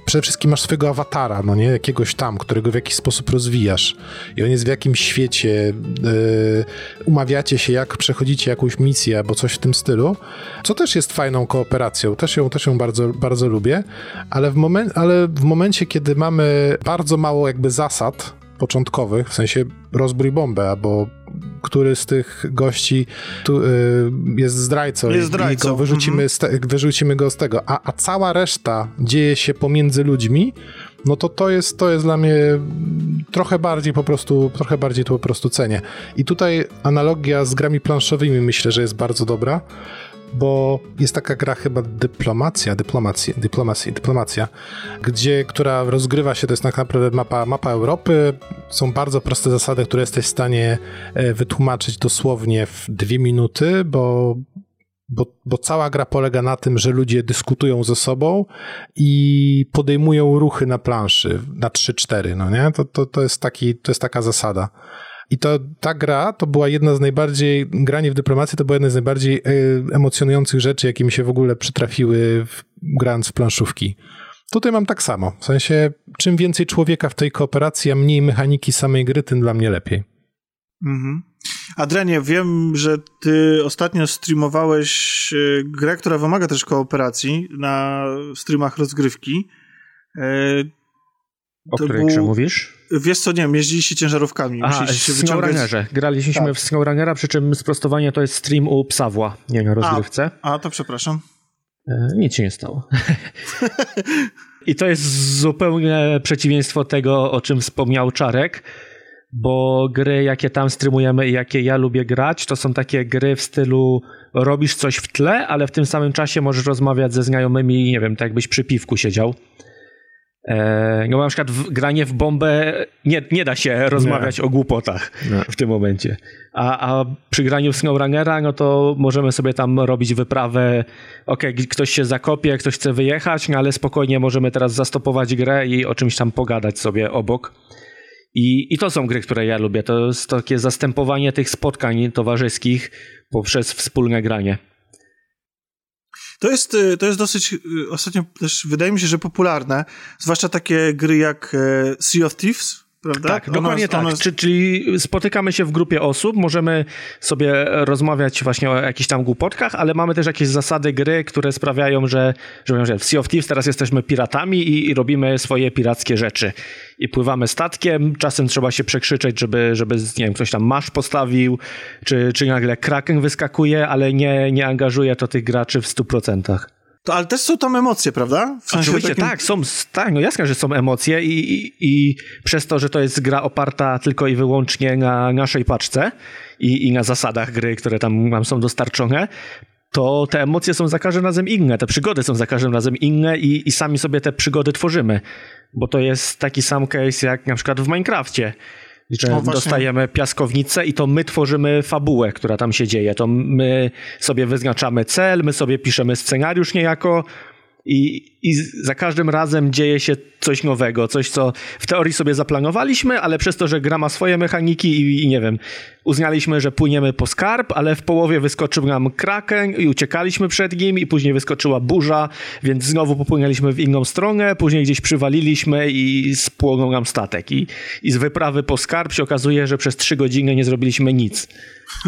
przede wszystkim masz swojego awatara, no nie? Jakiegoś tam, którego w jakiś sposób rozwijasz. I on jest w jakimś świecie. e, umawiacie się, jak przechodzicie jakąś misję albo coś w tym stylu. Co też jest fajną kooperacją. Też ją, też ją bardzo, bardzo lubię. Ale w, momen, ale w momencie, kiedy mamy bardzo mało jakby zasad, początkowych, w sensie rozbrój bombę, albo który z tych gości tu, y, jest zdrajcą, Jest i- zdrajcą, i go wyrzucimy, z te, wyrzucimy go z tego, a, a cała reszta dzieje się pomiędzy ludźmi, no to to jest, to jest dla mnie trochę bardziej po prostu, trochę bardziej to po prostu cenię. I tutaj analogia z grami planszowymi myślę, że jest bardzo dobra, bo jest taka gra chyba dyplomacja, dyplomacja, dyplomacja, dyplomacja, gdzie, która rozgrywa się, to jest tak naprawdę mapa, mapa Europy, są bardzo proste zasady, które jesteś w stanie e, wytłumaczyć dosłownie w dwie minuty, bo bo, bo cała gra polega na tym, że ludzie dyskutują ze sobą i podejmują ruchy na planszy na 3-4, no nie? To, to, to, jest taki, to jest taka zasada. I to ta gra to była jedna z najbardziej, granie w dyplomację to była jedna z najbardziej y, emocjonujących rzeczy, jakie mi się w ogóle przytrafiły w, grając w planszówki. Tutaj mam tak samo. W sensie, czym więcej człowieka w tej kooperacji, a mniej mechaniki samej gry, tym dla mnie lepiej. Mhm. Adrianie, wiem, że ty ostatnio streamowałeś e, grę, która wymaga też kooperacji na streamach rozgrywki. E, O To której był- grze mówisz? Wiesz co, nie wiem, jeździliście ciężarówkami. A, w wyciągać... SnowRunnerze. Graliśmy Tak. w SnowRunnera, przy czym sprostowanie to jest stream u Psawła, nie na rozgrywce. A, to przepraszam. E, nic się nie stało. I to jest zupełnie przeciwieństwo tego, o czym wspomniał Czarek, bo gry, jakie tam streamujemy i jakie ja lubię grać, to są takie gry w stylu robisz coś w tle, ale w tym samym czasie możesz rozmawiać ze znajomymi, nie wiem, tak jakbyś przy piwku siedział. E, no na przykład w, granie w bombę nie, nie da się rozmawiać o głupotach w tym momencie. A, a przy graniu w SnowRunnera, no to możemy sobie tam robić wyprawę. Okej, ktoś się zakopie, ktoś chce wyjechać, no ale spokojnie możemy teraz zastopować grę i o czymś tam pogadać sobie obok. I, I to są gry, które ja lubię. To jest takie zastępowanie tych spotkań towarzyskich poprzez wspólne granie. To jest, y, to jest dosyć y, ostatnio też wydaje mi się, że popularne, zwłaszcza takie gry jak e, Sea of Thieves, prawda? Tak, dokładnie tak. Jest... Czyli spotykamy się w grupie osób, możemy sobie rozmawiać właśnie o jakichś tam głupotkach, ale mamy też jakieś zasady gry, które sprawiają, że, że, że w Sea of Thieves teraz jesteśmy piratami i, i, robimy swoje pirackie rzeczy. I pływamy statkiem, czasem trzeba się przekrzyczeć, żeby, żeby nie wiem, ktoś tam masz postawił, czy, czy nagle kraken wyskakuje, ale nie, nie angażuje to tych graczy w 100%. To, ale też są tam emocje, prawda? W sensie Oczywiście takim... tak, są, tak, no jasne, że są emocje i, i, i, przez to, że to jest gra oparta tylko i wyłącznie na naszej paczce i, i na zasadach gry, które tam nam są dostarczone, to te emocje są za każdym razem inne, te przygody są za każdym razem inne i, i sami sobie te przygody tworzymy. Bo to jest taki sam case jak na przykład w Minecrafcie że no dostajemy piaskownicę i to my tworzymy fabułę, która tam się dzieje. To my sobie wyznaczamy cel, my sobie piszemy scenariusz niejako, i, I za każdym razem dzieje się coś nowego, coś, co w teorii sobie zaplanowaliśmy, ale przez to, że gra ma swoje mechaniki i, i, nie wiem, uznaliśmy, że płyniemy po skarb, ale w połowie wyskoczył nam kraken i uciekaliśmy przed nim i później wyskoczyła burza, więc znowu popłynęliśmy w inną stronę, później gdzieś przywaliliśmy i spłonął nam statek. I, i z wyprawy po skarb się okazuje, że przez trzy godziny nie zrobiliśmy nic.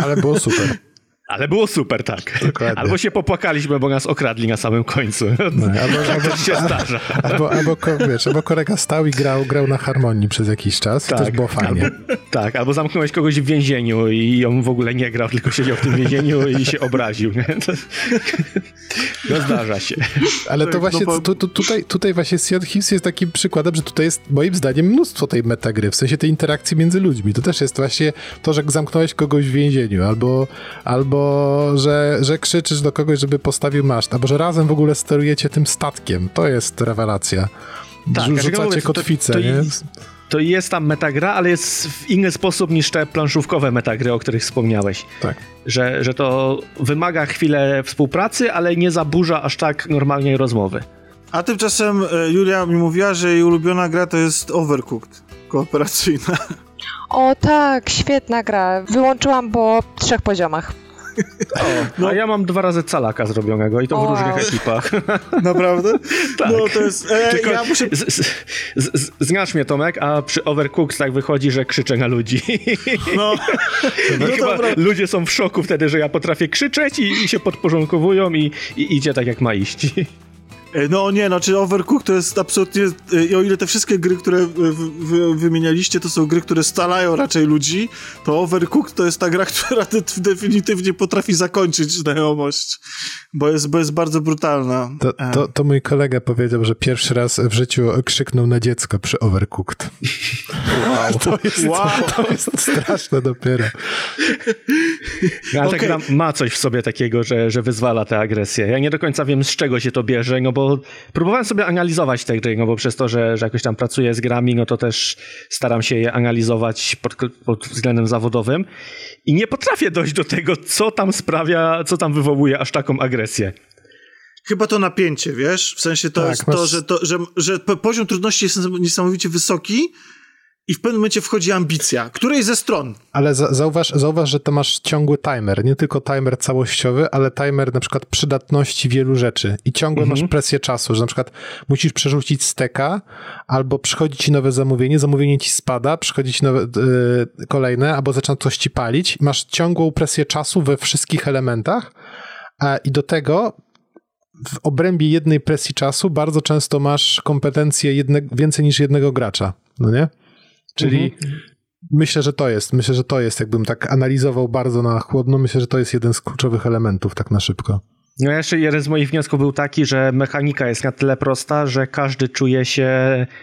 Ale było super. Ale było super, tak. Dokładnie. Albo się popłakaliśmy, bo nas okradli na samym końcu. No, albo, albo, się zdarza. Albo, albo, wiesz, albo kolega stał i grał, grał na harmonii przez jakiś czas. Tak, to też było fajnie. Albo, tak, albo zamknąłeś kogoś w więzieniu i on w ogóle nie grał, tylko siedział w tym więzieniu i się obraził. No zdarza się. Ale to tak, właśnie, no, tu, tu, tutaj, tutaj właśnie Sea Thieves jest takim przykładem, że tutaj jest moim zdaniem mnóstwo tej metagry, w sensie tej interakcji między ludźmi. To też jest właśnie to, że zamknąłeś kogoś w więzieniu, albo, albo albo że, że krzyczysz do kogoś, żeby postawił maszt, albo że razem w ogóle sterujecie tym statkiem. To jest rewelacja. Tak, Rzucacie mówię, kotwicę, to, to, nie? To jest tam metagra, ale jest w inny sposób niż te planszówkowe metagry, o których wspomniałeś. Tak. Że, że to wymaga chwilę współpracy, ale nie zaburza aż tak normalnej rozmowy. A tymczasem e, Julia mi mówiła, że jej ulubiona gra to jest Overcooked, kooperacyjna. O tak, świetna gra. Wyłączyłam po trzech poziomach. O, no. A ja mam dwa razy calaka zrobionego i to w różnych ekipach. Naprawdę? tak. No to jest... E, Tylko ja muszę... z, z, z, znasz mnie, Tomek, a przy Overcooked tak wychodzi, że krzyczę na ludzi. No. no dobra. ludzie są w szoku wtedy, że ja potrafię krzyczeć i, i się podporządkowują i, i idzie tak, jak ma iść. E, no nie, no, czy Overcooked to jest absolutnie, e, i o ile te wszystkie gry, które wy, wymienialiście, to są gry, które stalają raczej ludzi, to Overcooked to jest ta gra, która definitywnie potrafi zakończyć znajomość, bo jest, bo jest bardzo brutalna. To, e. to, to mój kolega powiedział, że pierwszy raz w życiu krzyknął na dziecko przy Overcooked. Wow. to, jest, wow. to, to jest straszne dopiero. Ale okay. ta gra ma coś w sobie takiego, że, że wyzwala tę agresję. Ja nie do końca wiem, z czego się to bierze, no bo próbowałem sobie analizować te gry, no bo przez to, że, że jakoś tam pracuję z grami, no to też staram się je analizować pod, pod względem zawodowym i nie potrafię dojść do tego, co tam sprawia, co tam wywołuje aż taką agresję. Chyba to napięcie, wiesz? W sensie to tak, jest masz... to, że, to że, że poziom trudności jest niesamowicie wysoki, i w pewnym momencie wchodzi ambicja, której ze stron. Ale za, zauważ, zauważ, że to masz ciągły timer, nie tylko timer całościowy, ale timer na przykład przydatności wielu rzeczy i ciągle mhm. masz presję czasu, że na przykład musisz przerzucić steka, albo przychodzi ci nowe zamówienie, zamówienie ci spada, przychodzi ci nowe, yy, kolejne, albo zaczyna coś ci palić. Masz ciągłą presję czasu we wszystkich elementach a, i do tego w obrębie jednej presji czasu bardzo często masz kompetencje jedne, więcej niż jednego gracza, no nie? Czyli mhm. myślę, że to jest, myślę, że to jest, jakbym tak analizował bardzo na chłodno, myślę, że to jest jeden z kluczowych elementów, tak na szybko. No jeszcze jeden z moich wniosków był taki, że mechanika jest na tyle prosta, że każdy czuje się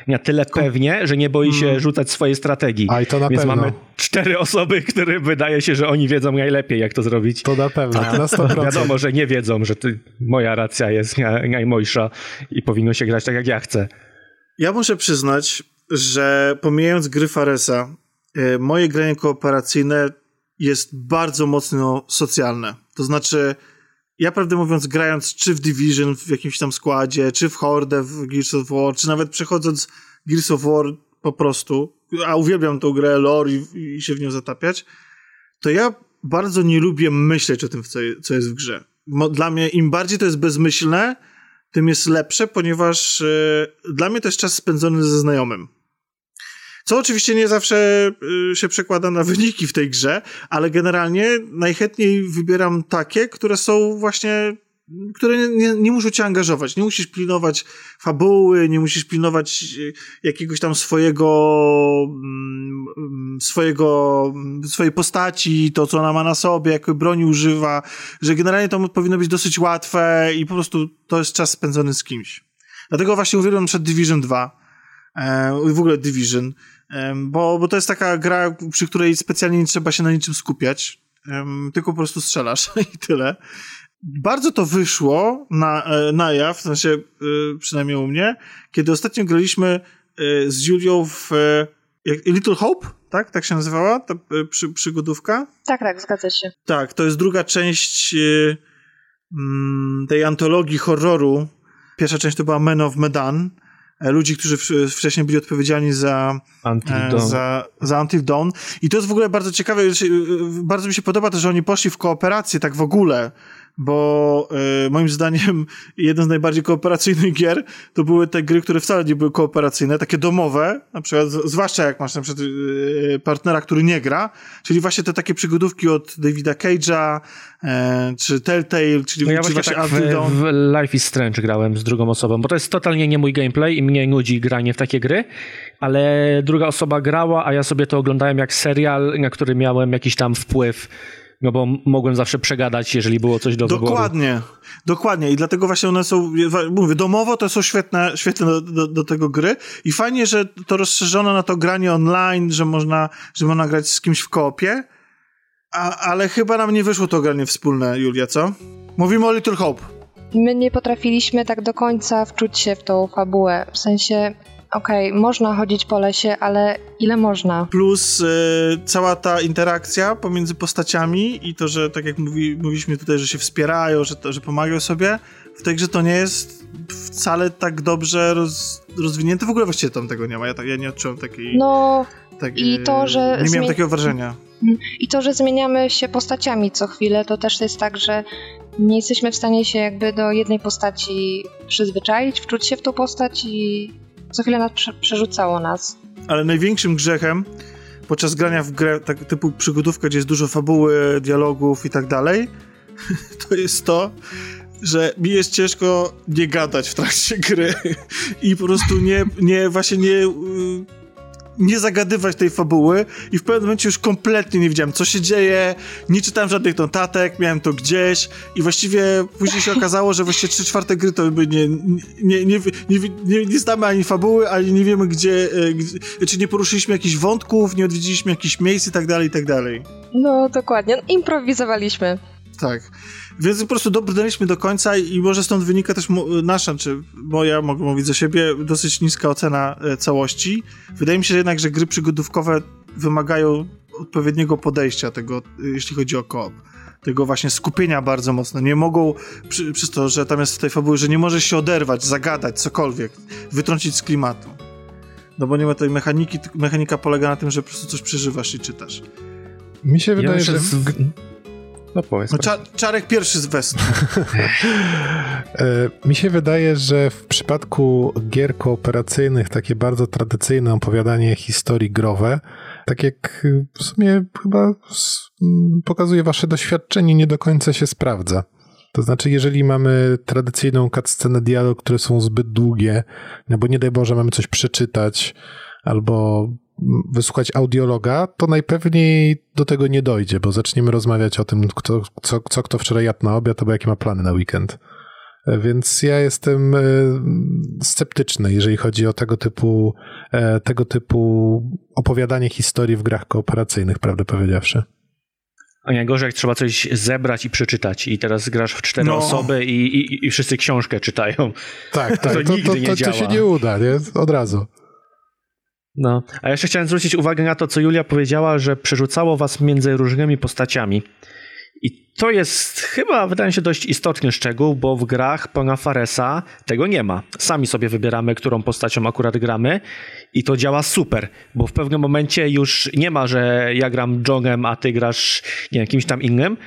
na tyle pewnie, że nie boi się mm. rzucać swojej strategii. A i to na Więc pewno. mamy cztery osoby, które wydaje się, że oni wiedzą najlepiej, jak to zrobić. To na pewno, na 100%. Wiadomo, że nie wiedzą, że ty, moja racja jest najmojsza i powinno się grać tak, jak ja chcę. Ja muszę przyznać, że pomijając gry Faresa, e, moje granie kooperacyjne jest bardzo mocno socjalne. To znaczy, ja prawdę mówiąc, grając czy w Division w jakimś tam składzie, czy w Horde w Gears of War, czy nawet przechodząc Gears of War po prostu, a uwielbiam tą grę lore i, i się w nią zatapiać, to ja bardzo nie lubię myśleć o tym, co, jest w grze. Dla mnie im bardziej to jest bezmyślne, tym jest lepsze, ponieważ y, dla mnie to jest czas spędzony ze znajomym. Co oczywiście nie zawsze y, się przekłada na wyniki w tej grze, ale generalnie najchętniej wybieram takie, które są właśnie które nie, nie, muszą cię angażować. Nie musisz pilnować fabuły, nie musisz pilnować y, jakiegoś tam swojego, mm, swojego, swojej postaci, to co ona ma na sobie, jakiej broni używa, że generalnie to powinno być dosyć łatwe i po prostu to jest czas spędzony z kimś. Dlatego właśnie uwielbiam przed Division 2, e, w ogóle Division, bo, bo to jest taka gra, przy której specjalnie nie trzeba się na niczym skupiać, tylko po prostu strzelasz i tyle. Bardzo to wyszło na, e, na jaw, w sensie e, przynajmniej u mnie, kiedy ostatnio graliśmy e, z Julią w Little Hope, tak? Tak się nazywała ta przy, przygodówka? Tak, tak, zgadza się. Tak, to jest druga część mm, tej antologii horroru. Pierwsza część to była Men of Medan, ludzi, którzy wcześniej byli odpowiedzialni za Until, e, Dawn. Za, za Until Dawn. I to jest w ogóle bardzo ciekawe, e, bardzo mi się podoba to, że oni poszli w kooperację tak w ogóle, bo y, moim zdaniem jeden z najbardziej kooperacyjnych gier to były te gry, które wcale nie były kooperacyjne, takie domowe, na przykład, zwłaszcza jak masz na przykład y, partnera, który nie gra, czyli właśnie te takie przygodówki od Davida Cage'a, y, czy Telltale, czyli, no ja czy właśnie tak w, w Life is Strange grałem z drugą osobą, bo to jest totalnie nie mój gameplay i mnie nudzi granie w takie gry, ale druga osoba grała, a ja sobie to oglądałem jak serial, na który miałem jakiś tam wpływ no bo mogłem zawsze przegadać, jeżeli było coś do wyboru. Dokładnie, dokładnie. I dlatego właśnie one są, mówię, domowo to są świetne, świetne do, do, do, tego gry. I fajnie, że to rozszerzono na to granie online, że można, że można grać z kimś w koopie. A, ale chyba nam nie wyszło to granie wspólne, Julia, co? Mówimy o Little Hope. My nie potrafiliśmy tak do końca wczuć się w tą fabułę. W sensie okej, okay, można chodzić po lesie, ale ile można? Plus y, cała ta interakcja pomiędzy postaciami i to, że tak jak mówi, mówiliśmy tutaj, że się wspierają, że, to, że pomagają sobie, w tej grze to nie jest wcale tak dobrze roz, rozwinięte. W ogóle właściwie tam tego nie ma. Ja, ja nie odczułem takiej... No tak, i to, że... Nie miałem takiego wrażenia. Mhm. I to, że zmieniamy się postaciami co chwilę, to też jest tak, że nie jesteśmy w stanie się jakby do jednej postaci przyzwyczaić, wczuć się w tą postać i co chwilę nas przerzucało nas. Ale największym grzechem podczas grania w grę tak, typu przygodówka, gdzie jest dużo fabuły, dialogów i tak dalej, to jest to, że mi jest ciężko nie gadać w trakcie gry i po prostu nie, nie właśnie nie y, nie zagadywać tej fabuły i w pewnym momencie już kompletnie nie wiedziałem, co się dzieje, nie czytałem żadnych notatek, miałem to gdzieś i właściwie później się okazało, że właściwie trzy czwarte gry to by nie, nie, nie, nie, nie, znamy ani fabuły, ani nie wiemy gdzie, e, gdzie, czy nie poruszyliśmy jakichś wątków, nie odwiedziliśmy jakichś miejsc i tak dalej, i tak dalej. No, dokładnie. Improwizowaliśmy. Tak. Więc po prostu dobrnęliśmy do końca i może stąd wynika też nasza, czy moja, mogę mówić za siebie, dosyć niska ocena e, całości. Wydaje mi się jednak, że gry przygodówkowe wymagają odpowiedniego podejścia tego, jeśli chodzi o koop tego właśnie skupienia bardzo mocno. Nie mogą, przy, przez to, że tam jest w tej fabuły, że nie możesz się oderwać, zagadać, cokolwiek, wytrącić z klimatu. No bo nie ma tej mechaniki, mechanika polega na tym, że po prostu coś przeżywasz i czytasz. Mi się wydaje, ja że... Z... No powiedz. No, cza czarek pierwszy z West. E, mi się wydaje, że w przypadku gier kooperacyjnych takie bardzo tradycyjne opowiadanie historii growe, tak jak w sumie chyba pokazuje wasze doświadczenie, nie do końca się sprawdza. To znaczy, jeżeli mamy tradycyjną cutscenę dialog, które są zbyt długie, no bo nie daj Boże, mamy coś przeczytać, albo wysłuchać audiologa, to najpewniej do tego nie dojdzie, bo zaczniemy rozmawiać o tym, kto, co, co kto wczoraj jadł na obiad, albo jakie ma plany na weekend. Więc ja jestem e, sceptyczny, jeżeli chodzi o tego typu, e, tego typu opowiadanie historii w grach kooperacyjnych, prawdę powiedziawszy. A najgorzej, jak trzeba coś zebrać i przeczytać. I teraz grasz w cztery no. osoby i, i, i wszyscy książkę czytają. Tak, tak. to, to, nigdy to, nie to, działa. to się nie uda, nie? Od razu. No, a jeszcze chciałem zwrócić uwagę na to, co Julia powiedziała, że przerzucało was między różnymi postaciami. I to jest chyba, wydaje mi się, dość istotny szczegół, bo w grach pana Faresa tego nie ma. Sami sobie wybieramy, którą postacią akurat gramy i to działa super, bo w pewnym momencie już nie ma, że ja gram Johnem, a ty grasz nie kimś tam innym,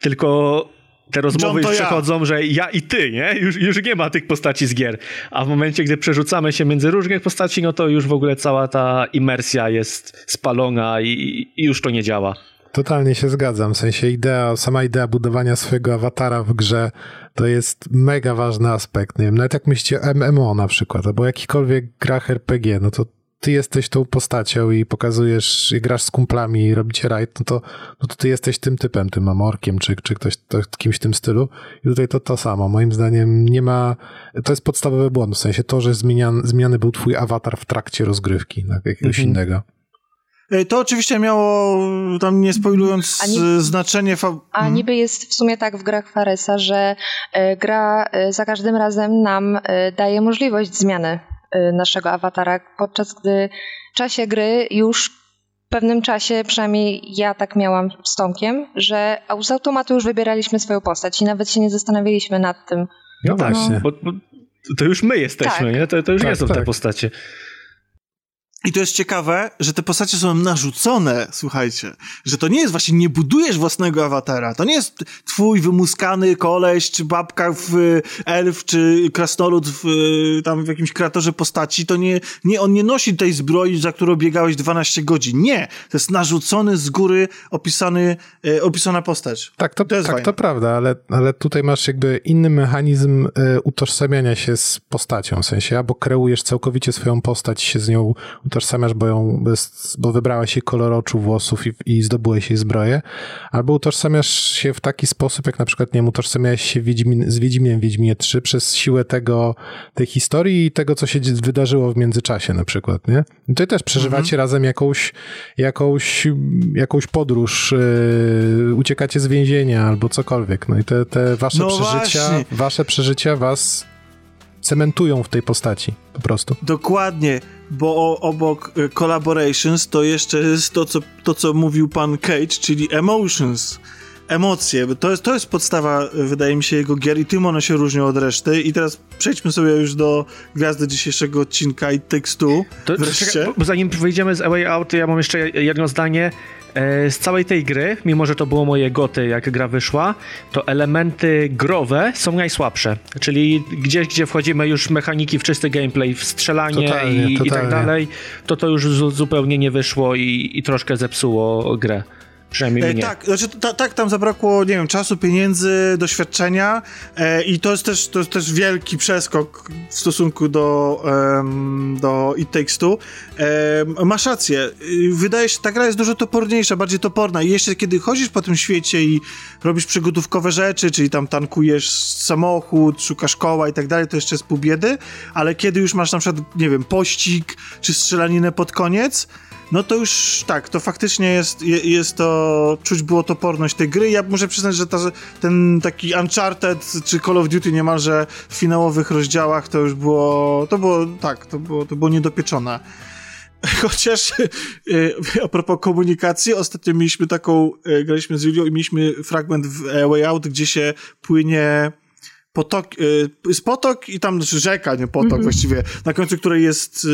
tylko te rozmowy już ja. przechodzą, że ja i ty, nie? Już, już nie ma tych postaci z gier. A w momencie, gdy przerzucamy się między różnych postaci, no to już w ogóle cała ta imersja jest spalona i, i już to nie działa. Totalnie się zgadzam. W sensie idea, sama idea budowania swojego awatara w grze to jest mega ważny aspekt. Nie wiem, nawet jak myślicie o MMO na przykład, albo jakikolwiek grach RPG, no to ty jesteś tą postacią i pokazujesz, i grasz z kumplami i robicie rajd, no to, no to ty jesteś tym typem, tym amorkiem, czy, czy ktoś to, kimś w tym stylu. I tutaj to to samo. Moim zdaniem nie ma, to jest podstawowy błąd, w sensie to, że zmienian, zmiany był twój awatar w trakcie rozgrywki, tak, jakiegoś mhm. innego. To oczywiście miało, tam nie spoilując, nie, znaczenie... Fa- a mhm. niby jest w sumie tak w grach Faresa, że e, gra e, za każdym razem nam e, daje możliwość zmiany naszego awatara, podczas gdy w czasie gry już w pewnym czasie, przynajmniej ja tak miałam z Tomkiem, że z automatu już wybieraliśmy swoją postać i nawet się nie zastanawialiśmy nad tym. No, no właśnie. Bo, bo to już my jesteśmy, tak. nie? To, to już tak, nie są tak. te postacie. I to jest ciekawe, że te postacie są narzucone, słuchajcie, że to nie jest właśnie, nie budujesz własnego awatara, to nie jest twój wymuskany koleś, czy babka w elf, czy krasnolud w, tam w jakimś kreatorze postaci, to nie, nie, on nie nosi tej zbroi, za którą biegałeś 12 godzin, nie, to jest narzucony z góry opisany, e, opisana postać. Tak, to, to tak, to prawda, ale, ale tutaj masz jakby inny mechanizm e, utożsamiania się z postacią, w sensie albo kreujesz całkowicie swoją postać, się z nią utożsamiasz, bo, ją, bo wybrałeś jej kolor oczu, włosów i, i zdobyłeś jej zbroję, albo utożsamiasz się w taki sposób, jak na przykład, nie wiem, utożsamiałeś się Wiedźmin, z Wiedźmiem Wiedźminie 3 przez siłę tego, tej historii i tego, co się wydarzyło w międzyczasie na przykład, nie? I tutaj też przeżywacie mhm. razem jakąś, jakąś, jakąś podróż, yy, uciekacie z więzienia albo cokolwiek, no i te, te wasze no przeżycia, właśnie. wasze przeżycia was cementują w tej postaci po prostu. Dokładnie, bo obok y, collaborations to jeszcze jest to, co, to, co mówił pan Cage, czyli emotions emocje. To jest, to jest podstawa, wydaje mi się, jego gier i tym one się różnią od reszty. I teraz przejdźmy sobie już do gwiazdy dzisiejszego odcinka i tekstu. To, wreszcie. Bo zanim wyjdziemy z A Way Out, ja mam jeszcze jedno zdanie. E, z całej tej gry, mimo że to było moje goty, jak gra wyszła, to elementy growe są najsłabsze. Czyli gdzieś, gdzie wchodzimy już mechaniki w czysty gameplay, w strzelanie totalnie, i, totalnie. i tak dalej, to to już zupełnie nie wyszło i, i troszkę zepsuło grę. Przynajmniej e, mnie. Tak, znaczy, tak, tam zabrakło, nie wiem, czasu, pieniędzy, doświadczenia e, i to jest, też, to jest też wielki przeskok w stosunku do, um, do It Takes Two. E, masz rację, wydaje się, ta gra jest dużo toporniejsza, bardziej toporna i jeszcze kiedy chodzisz po tym świecie i robisz przygodówkowe rzeczy, czyli tam tankujesz samochód, szukasz koła i tak dalej, to jeszcze jest pół biedy, ale kiedy już masz na przykład, nie wiem, pościg czy strzelaninę pod koniec, no to już tak, to faktycznie jest, jest to, czuć było toporność tej gry. Ja muszę przyznać, że ta, ten taki Uncharted czy Call of Duty niemalże w finałowych rozdziałach to już było, to było, tak, to było, to było niedopieczone. Chociaż e, a propos komunikacji, ostatnio mieliśmy taką, e, graliśmy z Julią i mieliśmy fragment w Way Out, gdzie się płynie potok, jest potok i tam znaczy rzeka, nie potok mm -hmm. właściwie, na końcu której jest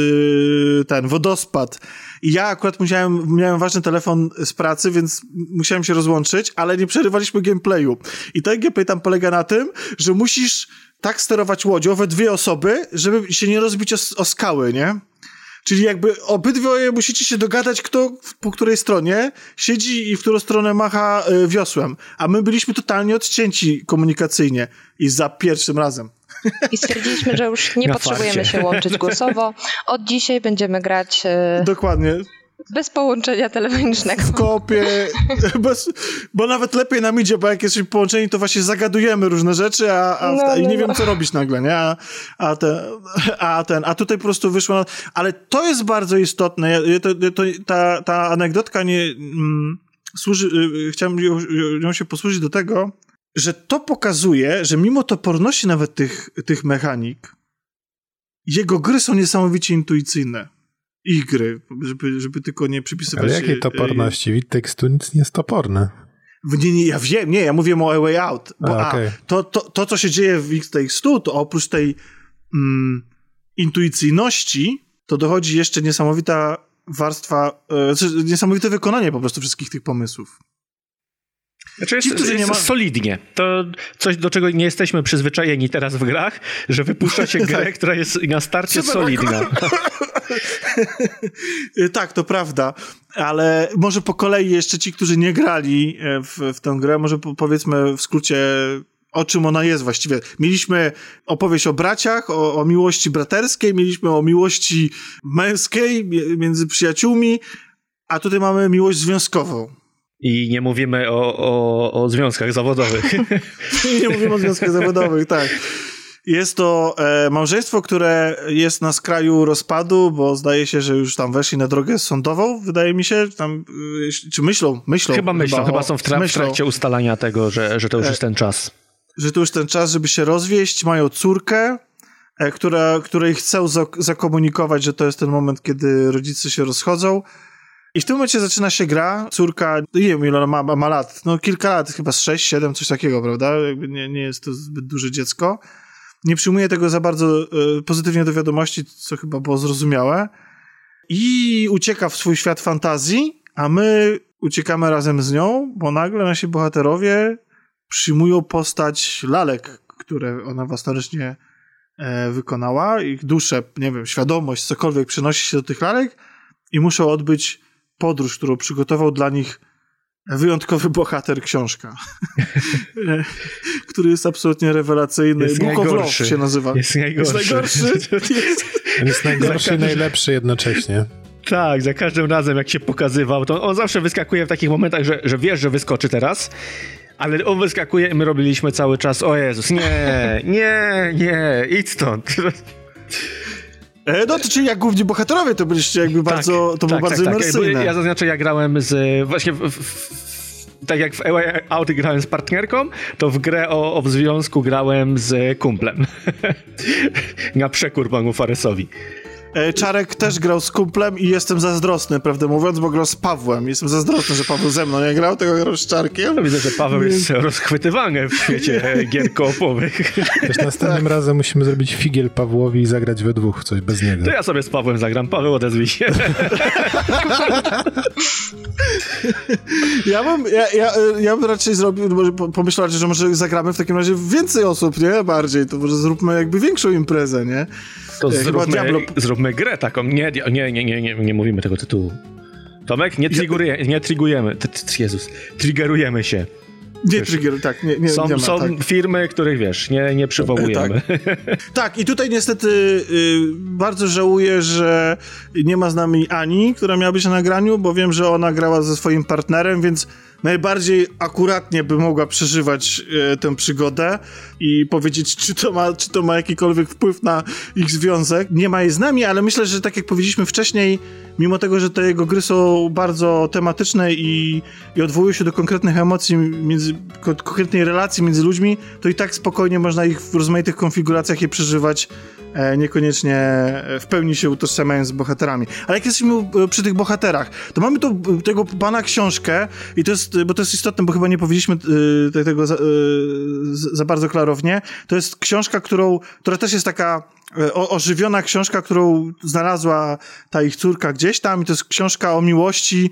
ten wodospad. I ja akurat musiałem, miałem ważny telefon z pracy, więc musiałem się rozłączyć, ale nie przerywaliśmy gameplayu. I ten gameplay tam polega na tym, że musisz tak sterować łodzią we dwie osoby, żeby się nie rozbić o, o skały, nie? Czyli jakby obydwoje musicie się dogadać, kto po której stronie siedzi i w którą stronę macha y, wiosłem. A my byliśmy totalnie odcięci komunikacyjnie i za pierwszym razem. I stwierdziliśmy, że już nie Na potrzebujemy farcie. się łączyć głosowo. Od dzisiaj będziemy grać. Y, Dokładnie. Bez połączenia telefonicznego. W kopie, bez, bo nawet lepiej nam idzie, bo jak jesteśmy połączeni, to właśnie zagadujemy różne rzeczy, a, a no, i nie no. wiem, co robić nagle, nie? A, a, ten, a ten, a tutaj po prostu wyszło, ale to jest bardzo istotne, to, to, ta, ta anegdotka nie mm, służy, y, chciałem ją się posłużyć do tego, że to pokazuje, że mimo toporności nawet tych, tych mechanik, jego gry są niesamowicie intuicyjne ich gry, żeby, żeby tylko nie przypisywać... Ale jakiej toporności? Wit tekstu nic nie jest toporne. Nie, nie, ja wiem, nie, ja mówię o A Way Out. Bo A, okej. a, to, to, to, co się dzieje w Two, to oprócz tej mm, intuicyjności, to dochodzi jeszcze niesamowita warstwa, e, znaczy niesamowite wykonanie po prostu wszystkich tych pomysłów. Znaczy jest, Ci, którzy jest nie ma- solidnie. To coś, do czego nie jesteśmy przyzwyczajeni teraz w grach, że wypuszcza się grę, która jest na starcie Trzeba solidna. Tak, to prawda, ale może po kolei jeszcze ci, którzy nie grali e, w, w tę grę, może po, powiedzmy w skrócie o czym ona jest właściwie. Mieliśmy opowieść o braciach, o, o miłości braterskiej, mieliśmy o miłości męskiej między przyjaciółmi, a tutaj mamy miłość związkową. I nie mówimy o, o, o związkach zawodowych. Nie mówimy o związkach zawodowych, tak. Jest to e, małżeństwo, które jest na skraju rozpadu, bo zdaje się, że już tam weszli na drogę sądową, wydaje mi się, tam, e, czy myślą, myślą. chyba myślą, chyba o- są w, tra- w trakcie ustalania tego, że, że to już jest ten czas. że to już ten czas, żeby się rozwieść, mają córkę, e, która, której chcą zak- zakomunikować, że to jest ten moment, kiedy rodzice się rozchodzą. I w tym momencie zaczyna się gra. Córka, nie wiem ile ona ma, ma lat, no kilka lat, chyba z 6, 7, coś takiego, prawda? Jakby nie, nie jest to zbyt duże dziecko. Nie przyjmuje tego za bardzo e, pozytywnie do wiadomości, co chyba było zrozumiałe. I ucieka w swój świat fantazji, a my uciekamy razem z nią, bo nagle nasi bohaterowie przyjmują postać lalek, które ona własnoręcznie e, wykonała. Ich duszę, nie wiem, świadomość, cokolwiek przenosi się do tych lalek i muszą odbyć podróż, którą przygotował dla nich wyjątkowy bohater książka, który jest absolutnie rewelacyjny. Jest Book najgorszy. się nazywa. Jest najgorszy. Jest najgorszy. Jest. Jest najgorszy i najlepszy jednocześnie. Tak, za każdym razem jak się pokazywał, to on zawsze wyskakuje w takich momentach, że, że wiesz, że wyskoczy teraz, ale on wyskakuje i my robiliśmy cały czas, o Jezus, nie, nie, nie, idź stąd. E, No to czyli jak główni bohaterowie to byliście jakby bardzo, to było bardzo imersyjne. Ja zaznaczę, ja grałem z, właśnie w, w, tak jak w A Way Out grałem z partnerką, to w grę o, o związku grałem z kumplem. Na przekór panu Faresowi. E, Czarek też grał z kumplem i jestem zazdrosny, prawdę mówiąc, bo grał z Pawłem. Jestem zazdrosny, że Paweł ze mną nie grał, tylko grał z Czarkiem. No, widzę, że Paweł jest rozchwytywany w świecie gier koopowych. Też następnym razem musimy zrobić figiel Pawłowi i zagrać we dwóch coś bez niego. To ja sobie z Pawłem zagram. Paweł, odezwij się. Ja bym, ja, ja, e, ja bym raczej zrobił, pomyślał raczej, że może zagramy w takim razie więcej osób, nie? Bardziej, to może zróbmy jakby większą imprezę, nie? To E, zróbmy, Diablo- zróbmy grę taką. Nie, nie, nie, nie, nie, nie mówimy tego tytułu. Tomek, nie, triguruje, nie trigujemy. Jezus, triggerujemy się. Nie, trigger, tak, nie, nie, Są, nie ma, są tak. firmy, których wiesz, nie, nie przywołujemy. Tak, i tutaj niestety y, bardzo żałuję, że nie ma z nami Ani, która miała być na nagraniu, bo wiem, że ona grała ze swoim partnerem, więc najbardziej akuratnie by mogła przeżywać y, tę przygodę i powiedzieć, czy to, ma, czy to ma jakikolwiek wpływ na ich związek. Nie ma jej z nami, ale myślę, że tak jak powiedzieliśmy wcześniej, mimo tego, że te jego gry są bardzo tematyczne i, i odwołują się do konkretnych emocji, między, ko- konkretnej relacji między ludźmi, to i tak spokojnie można ich w rozmaitych konfiguracjach je przeżywać, e, niekoniecznie e, w pełni się utożsamiając z bohaterami. Ale jak jesteśmy e, przy tych bohaterach, to mamy tu e, tego pana książkę i to jest, bo to jest istotne, bo chyba nie powiedzieliśmy te- tego za, za bardzo klarownie. To jest książka, którą, która też jest taka ożywiona książka, którą znalazła ta ich córka gdzieś tam i to jest książka o miłości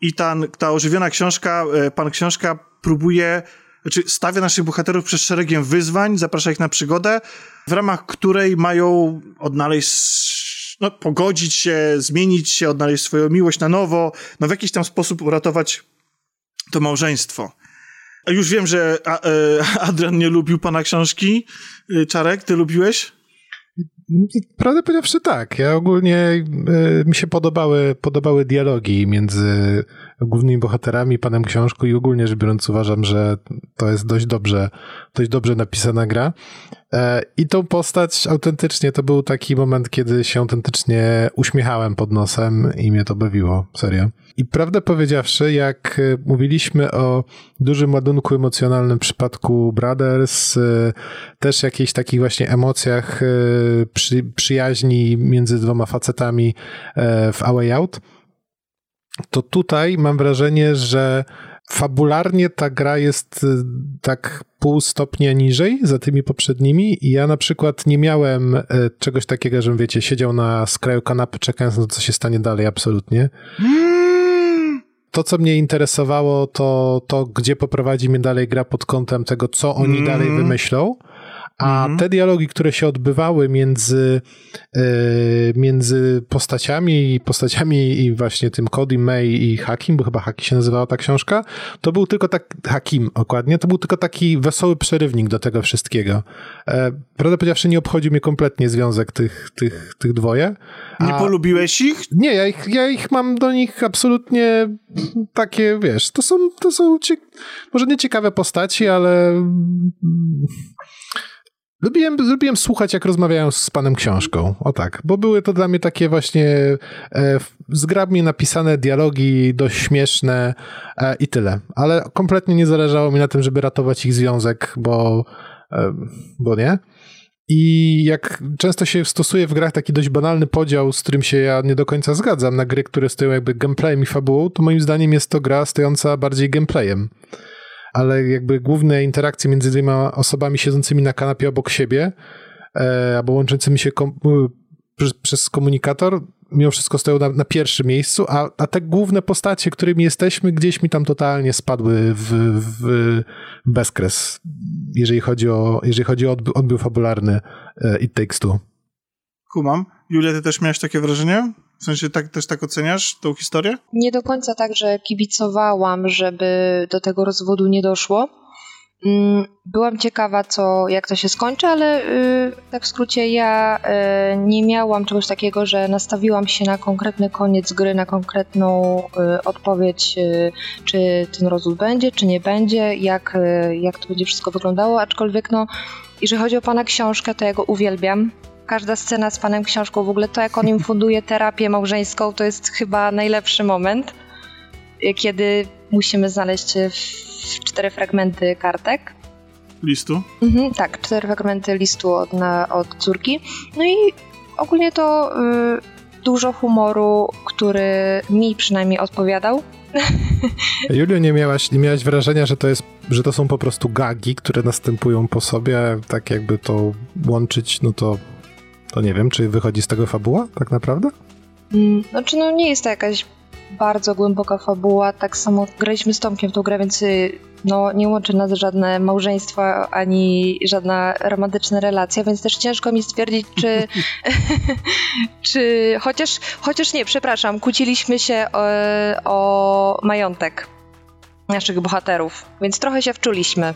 i ta, ta ożywiona książka, pan książka próbuje, znaczy stawia naszych bohaterów przed szeregiem wyzwań, zaprasza ich na przygodę, w ramach której mają odnaleźć, no, pogodzić się, zmienić się, odnaleźć swoją miłość na nowo, no w jakiś tam sposób uratować to małżeństwo. Już wiem, że e, Adrian nie lubił pana książki. E, Czarek, ty lubiłeś? Prawdę powiedziawszy tak. Ja ogólnie e, mi się podobały, podobały dialogi między głównymi bohaterami, panem książką i ogólnie rzecz biorąc uważam, że to jest dość dobrze, dość dobrze napisana gra. E, I tą postać autentycznie to był taki moment, kiedy się autentycznie uśmiechałem pod nosem i mnie to bawiło, serio. I prawdę powiedziawszy, jak e, mówiliśmy o dużym ładunku emocjonalnym w przypadku Brothers, e, też jakichś takich właśnie emocjach przy, przyjaźni między dwoma facetami w A Way Out, to tutaj mam wrażenie, że fabularnie ta gra jest y, tak pół stopnia niżej za tymi poprzednimi i ja na przykład nie miałem y, czegoś takiego, żebym, wiecie, siedział na skraju kanapy czekając na to, co się stanie dalej, absolutnie. To, co mnie interesowało, to to, gdzie poprowadzi mnie dalej gra pod kątem tego, co oni Mm. dalej wymyślą. A te dialogi, które się odbywały między, e, między postaciami i postaciami i właśnie tym Cody, May i Hakim, bo chyba Haki się nazywała ta książka, to był tylko tak, Hakim dokładnie, to był tylko taki wesoły przerywnik do tego wszystkiego. E, prawdę powiedziawszy, nie obchodził mnie kompletnie związek tych, tych, tych dwoje. Nie A- polubiłeś ich? nie, ja ich, ja ich mam do nich absolutnie takie, wiesz, to są, to są może nie ciekawe postaci, ale lubiłem, lubiłem słuchać, jak rozmawiają z panem książką. O tak, bo były to dla mnie takie właśnie e, zgrabnie napisane dialogi, dość śmieszne e, i tyle. Ale kompletnie nie zależało mi na tym, żeby ratować ich związek, bo, e, bo nie. I jak często się stosuje w grach taki dość banalny podział, z którym się ja nie do końca zgadzam, na gry, które stoją jakby gameplayem i fabułą, to moim zdaniem jest to gra stojąca bardziej gameplayem. Ale jakby główne interakcje między dwiema osobami siedzącymi na kanapie obok siebie, e, albo łączącymi się kom- przez, przez komunikator, mimo wszystko stoją na, na pierwszym miejscu, a, a te główne postacie, którymi jesteśmy, gdzieś mi tam totalnie spadły w, w bezkres, jeżeli chodzi o, jeżeli chodzi o odbiór fabularny e, It Takes Two. Kumam. Julia, ty też miałeś takie wrażenie? W sensie tak, też tak oceniasz tą historię? Nie do końca tak, że kibicowałam, żeby do tego rozwodu nie doszło. Mm, Byłam ciekawa, co, jak to się skończy, ale y, tak w skrócie ja y, nie miałam czegoś takiego, że nastawiłam się na konkretny koniec gry, na konkretną y, odpowiedź, y, czy ten rozwód będzie, czy nie będzie, jak, y, jak to będzie wszystko wyglądało, aczkolwiek no, jeżeli chodzi o pana książkę, to ja go uwielbiam. Każda scena z panem książką, w ogóle to jak on im funduje terapię małżeńską, to jest chyba najlepszy moment, y, kiedy musimy znaleźć y, w- cztery fragmenty kartek. Listu? Mhm, tak, cztery fragmenty listu od, na, od córki. No i ogólnie to y, dużo humoru, który mi przynajmniej odpowiadał. Julio, nie miałaś, nie miałaś wrażenia, że to, jest, że to są po prostu gagi, które następują po sobie, tak jakby to łączyć, no to, to nie wiem, czy wychodzi z tego fabuła tak naprawdę? Mm, Znaczy, no nie jest to jakaś bardzo głęboka fabuła. Tak samo graliśmy z Tomkiem w tą grę, więc y, no, nie łączy nas żadne małżeństwo ani żadna romantyczna relacja, więc też ciężko mi stwierdzić, czy. czy chociaż, chociaż nie, przepraszam, kłóciliśmy się o, o majątek naszych bohaterów, więc trochę się wczuliśmy.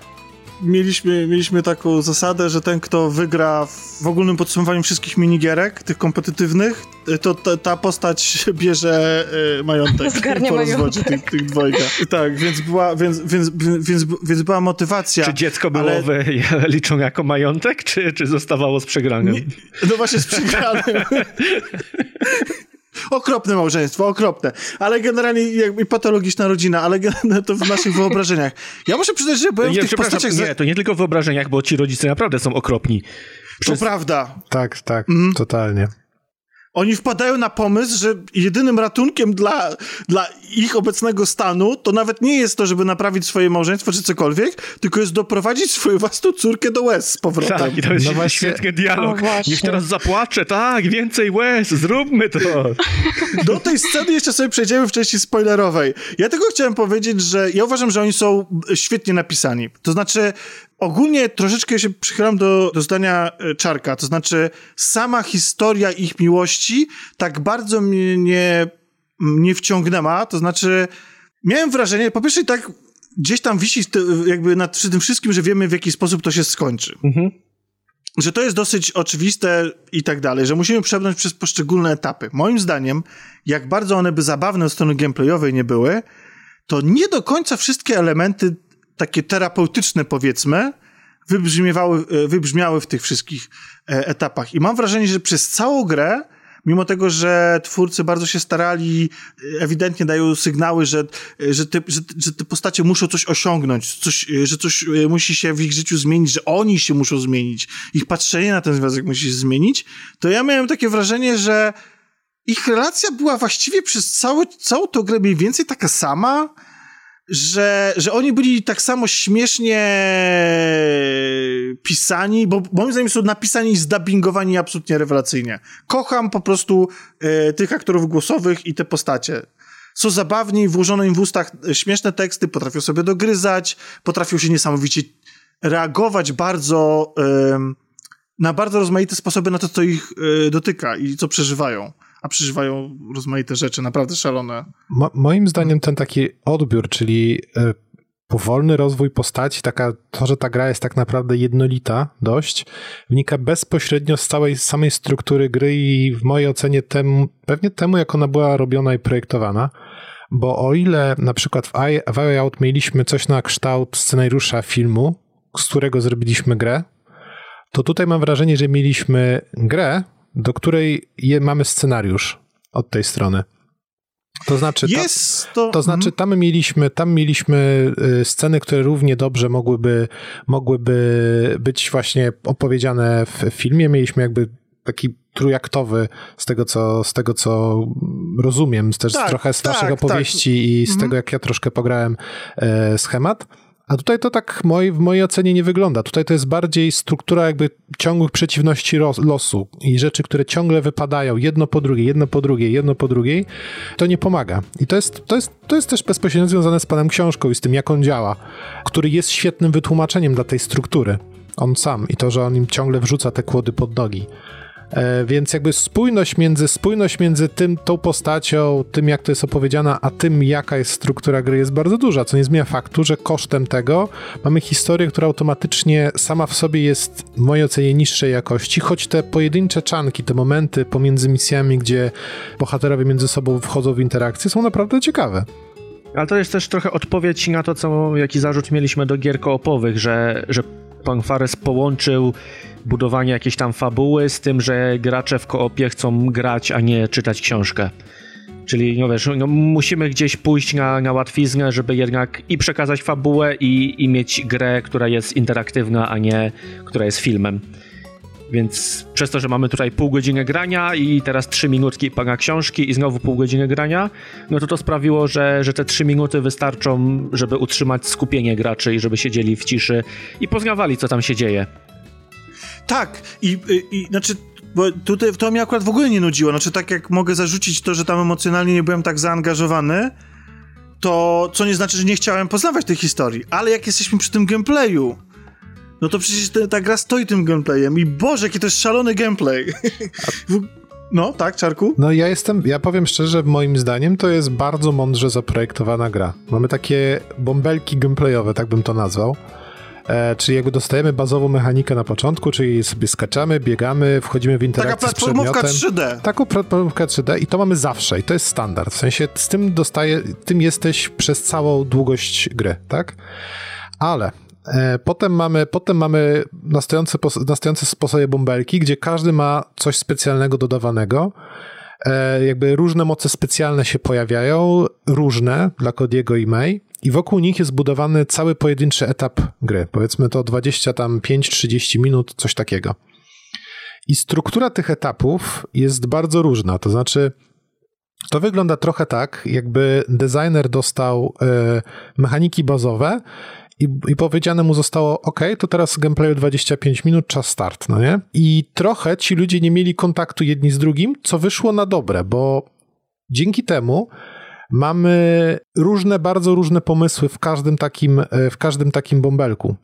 Mieliśmy, mieliśmy taką zasadę, że ten, kto wygra w ogólnym podsumowaniu wszystkich minigierek, tych kompetytywnych, y, to ta, ta postać bierze y, majątek Zgarnia po rozwodzie tych, tych dwojga. Tak, więc była, więc, więc, więc, więc była motywacja. Czy dziecko ale- byłowe liczą jako majątek, czy, czy zostawało z przegranym? Nie, no właśnie z przegranym. Okropne małżeństwo, okropne. Ale generalnie jakby patologiczna rodzina, ale generalnie to w naszych wyobrażeniach. Ja muszę przyznać, że byłem w Nie, tych przepraszam, postaciach... za- nie, to nie tylko w wyobrażeniach, bo ci rodzice naprawdę są okropni. To prawda. Tak, tak, Mhm. totalnie. Oni wpadają na pomysł, że jedynym ratunkiem dla, dla ich obecnego stanu to nawet nie jest to, żeby naprawić swoje małżeństwo czy cokolwiek, tylko jest doprowadzić swoją własną córkę do łez z powrotem. Tak, i to jest No no właśnie- świetny dialog. O, właśnie. Niech teraz zapłaczę, tak, więcej łez, zróbmy to. Do tej sceny jeszcze sobie przejdziemy w części spoilerowej. Ja tylko chciałem powiedzieć, że ja uważam, że oni są świetnie napisani. To znaczy, ogólnie troszeczkę się przychylam do, do zdania e, Czarka. To znaczy, sama historia ich miłości tak bardzo mnie nie, nie wciągnęła. To znaczy, miałem wrażenie, po pierwsze tak gdzieś tam wisi jakby nad tym wszystkim, że wiemy w jaki sposób to się skończy że to jest dosyć oczywiste i tak dalej, że musimy przebrnąć przez poszczególne etapy. Moim zdaniem, jak bardzo one by zabawne od strony gameplayowej nie były, to nie do końca wszystkie elementy takie terapeutyczne, powiedzmy, wybrzmiewały, e, wybrzmiały w tych wszystkich e, etapach. I mam wrażenie, że przez całą grę, mimo tego, że twórcy bardzo się starali, e, ewidentnie dają sygnały, że, że, te, że, że te postacie muszą coś osiągnąć, coś, że coś musi się w ich życiu zmienić, że oni się muszą zmienić, ich patrzenie na ten związek musi się zmienić, to ja miałem takie wrażenie, że ich relacja była właściwie przez całe, całą tą grę mniej więcej taka sama, że, że oni byli tak samo śmiesznie pisani, bo moim zdaniem są napisani i zdubbingowani absolutnie rewelacyjnie. Kocham po prostu e, tych aktorów głosowych i te postacie. Są zabawni, włożone im w ustach śmieszne teksty, potrafią sobie dogryzać, potrafią się niesamowicie reagować bardzo e, na bardzo rozmaite sposoby na to, co ich e, dotyka i co przeżywają a przeżywają rozmaite rzeczy, naprawdę szalone. Mo moim zdaniem ten taki odbiór, czyli y, powolny rozwój postaci, taka, to, że ta gra jest tak naprawdę jednolita dość, wynika bezpośrednio z całej samej struktury gry i w mojej ocenie temu, pewnie temu, jak ona była robiona i projektowana. Bo o ile na przykład w Way Out mieliśmy coś na kształt scenariusza filmu, z którego zrobiliśmy grę, to tutaj mam wrażenie, że mieliśmy grę, do której je, mamy scenariusz od tej strony. To znaczy, Jest to... to znaczy tam mieliśmy, tam mieliśmy y, sceny, które równie dobrze mogłyby, mogłyby być właśnie opowiedziane w filmie. Mieliśmy jakby taki trójaktowy z tego, co, z tego, co rozumiem, też tak, trochę z tak, waszych tak. opowieści tak. i z mhm. tego, jak ja troszkę pograłem e, schemat. A tutaj to tak moi, w mojej ocenie nie wygląda. Tutaj to jest bardziej struktura jakby ciągłych przeciwności losu i rzeczy, które ciągle wypadają jedno po drugie, jedno po drugie, jedno po drugiej. To nie pomaga. I to jest, to jest, to jest też bezpośrednio związane z panem książką i z tym, jak on działa, który jest świetnym wytłumaczeniem dla tej struktury. On sam i to, że on im ciągle wrzuca te kłody pod nogi. E, więc jakby spójność między, spójność między tym, tą postacią, tym jak to jest opowiedziana, a tym jaka jest struktura gry jest bardzo duża, co nie zmienia faktu, że kosztem tego mamy historię, która automatycznie sama w sobie jest w mojej ocenie niższej jakości, choć te pojedyncze czanki, te momenty pomiędzy misjami, gdzie bohaterowie między sobą wchodzą w interakcję są naprawdę ciekawe. Ale to jest też trochę odpowiedź na to, co, jaki zarzut mieliśmy do gier koopowych, że, że pan Fares połączył budowanie jakiejś tam fabuły z tym, że gracze w koopie chcą grać, a nie czytać książkę. Czyli no wiesz, no, musimy gdzieś pójść na, na łatwiznę, żeby jednak i przekazać fabułę, i, i mieć grę, która jest interaktywna, a nie która jest filmem. Więc przez to, że mamy tutaj pół godziny grania i teraz trzy minutki pana książki i znowu pół godziny grania, no to to sprawiło, że, że te trzy minuty wystarczą, żeby utrzymać skupienie graczy i żeby siedzieli w ciszy i poznawali, co tam się dzieje. Tak, i, i, i znaczy bo tutaj to mnie akurat w ogóle nie nudziło. Znaczy, tak jak mogę zarzucić to, że tam emocjonalnie nie byłem tak zaangażowany, to co nie znaczy, że nie chciałem poznawać tej historii. Ale jak jesteśmy przy tym gameplayu, no to przecież te, ta gra stoi tym gameplayem i Boże, jaki to jest szalony gameplay. No, tak, Czarku? No ja jestem, ja powiem szczerze, moim zdaniem to jest bardzo mądrze zaprojektowana gra. Mamy takie bąbelki gameplayowe, tak bym to nazwał. E, czyli jakby dostajemy bazową mechanikę na początku, czyli sobie skaczamy, biegamy, wchodzimy w interakcję Taka platformówka 3D. Taką platformówkę 3D i to mamy zawsze i to jest standard. W sensie z tym dostaje, tym jesteś przez całą długość gry, tak? Ale potem mamy, potem mamy na, stojące, sposobie bąbelki, gdzie każdy ma coś specjalnego dodawanego. E, jakby różne moce specjalne się pojawiają, różne dla Kodiego i May. I wokół nich jest budowany cały pojedynczy etap gry. Powiedzmy to 20 tam 5-30 minut, coś takiego. I struktura tych etapów jest bardzo różna. To znaczy, to wygląda trochę tak, jakby designer dostał y, mechaniki bazowe i, i powiedziane mu zostało, ok, to teraz gameplayu 25 minut, czas start, no nie? I trochę ci ludzie nie mieli kontaktu jedni z drugim, co wyszło na dobre, bo dzięki temu mamy różne, bardzo różne pomysły w każdym takim, e, w każdym takim bąbelku.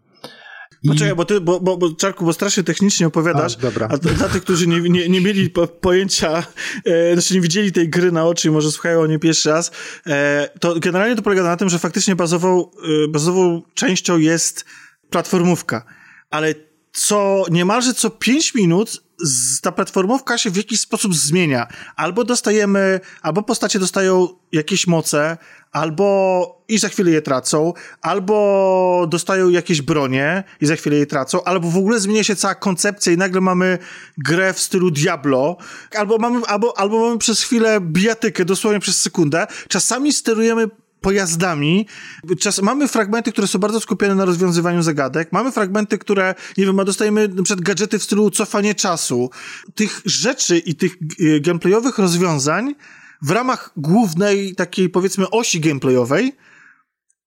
I... Poczekaj, bo ty, bo, bo, bo Czarku, bo strasznie technicznie opowiadasz, a, dobra. a dla tych, którzy nie, nie, nie mieli po, pojęcia, e, znaczy nie widzieli tej gry na oczy i może słuchają o niej pierwszy raz, e, to generalnie to polega na tym, że faktycznie bazową, e, bazową częścią jest platformówka, ale co niemalże co 5 minut ta platformówka się w jakiś sposób zmienia. Albo dostajemy, albo postacie dostają jakieś moce, albo i za chwilę je tracą, albo dostają jakieś bronie i za chwilę je tracą, albo w ogóle zmienia się cała koncepcja i nagle mamy grę w stylu Diablo, albo mamy, albo, albo mamy przez chwilę bijatykę, dosłownie przez sekundę. Czasami sterujemy pojazdami. Czas, mamy fragmenty, które są bardzo skupione na rozwiązywaniu zagadek. Mamy fragmenty, które, nie wiem, dostajemy na przykład gadżety w stylu cofanie czasu. Tych rzeczy i tych e, gameplayowych rozwiązań w ramach głównej takiej, powiedzmy, osi gameplayowej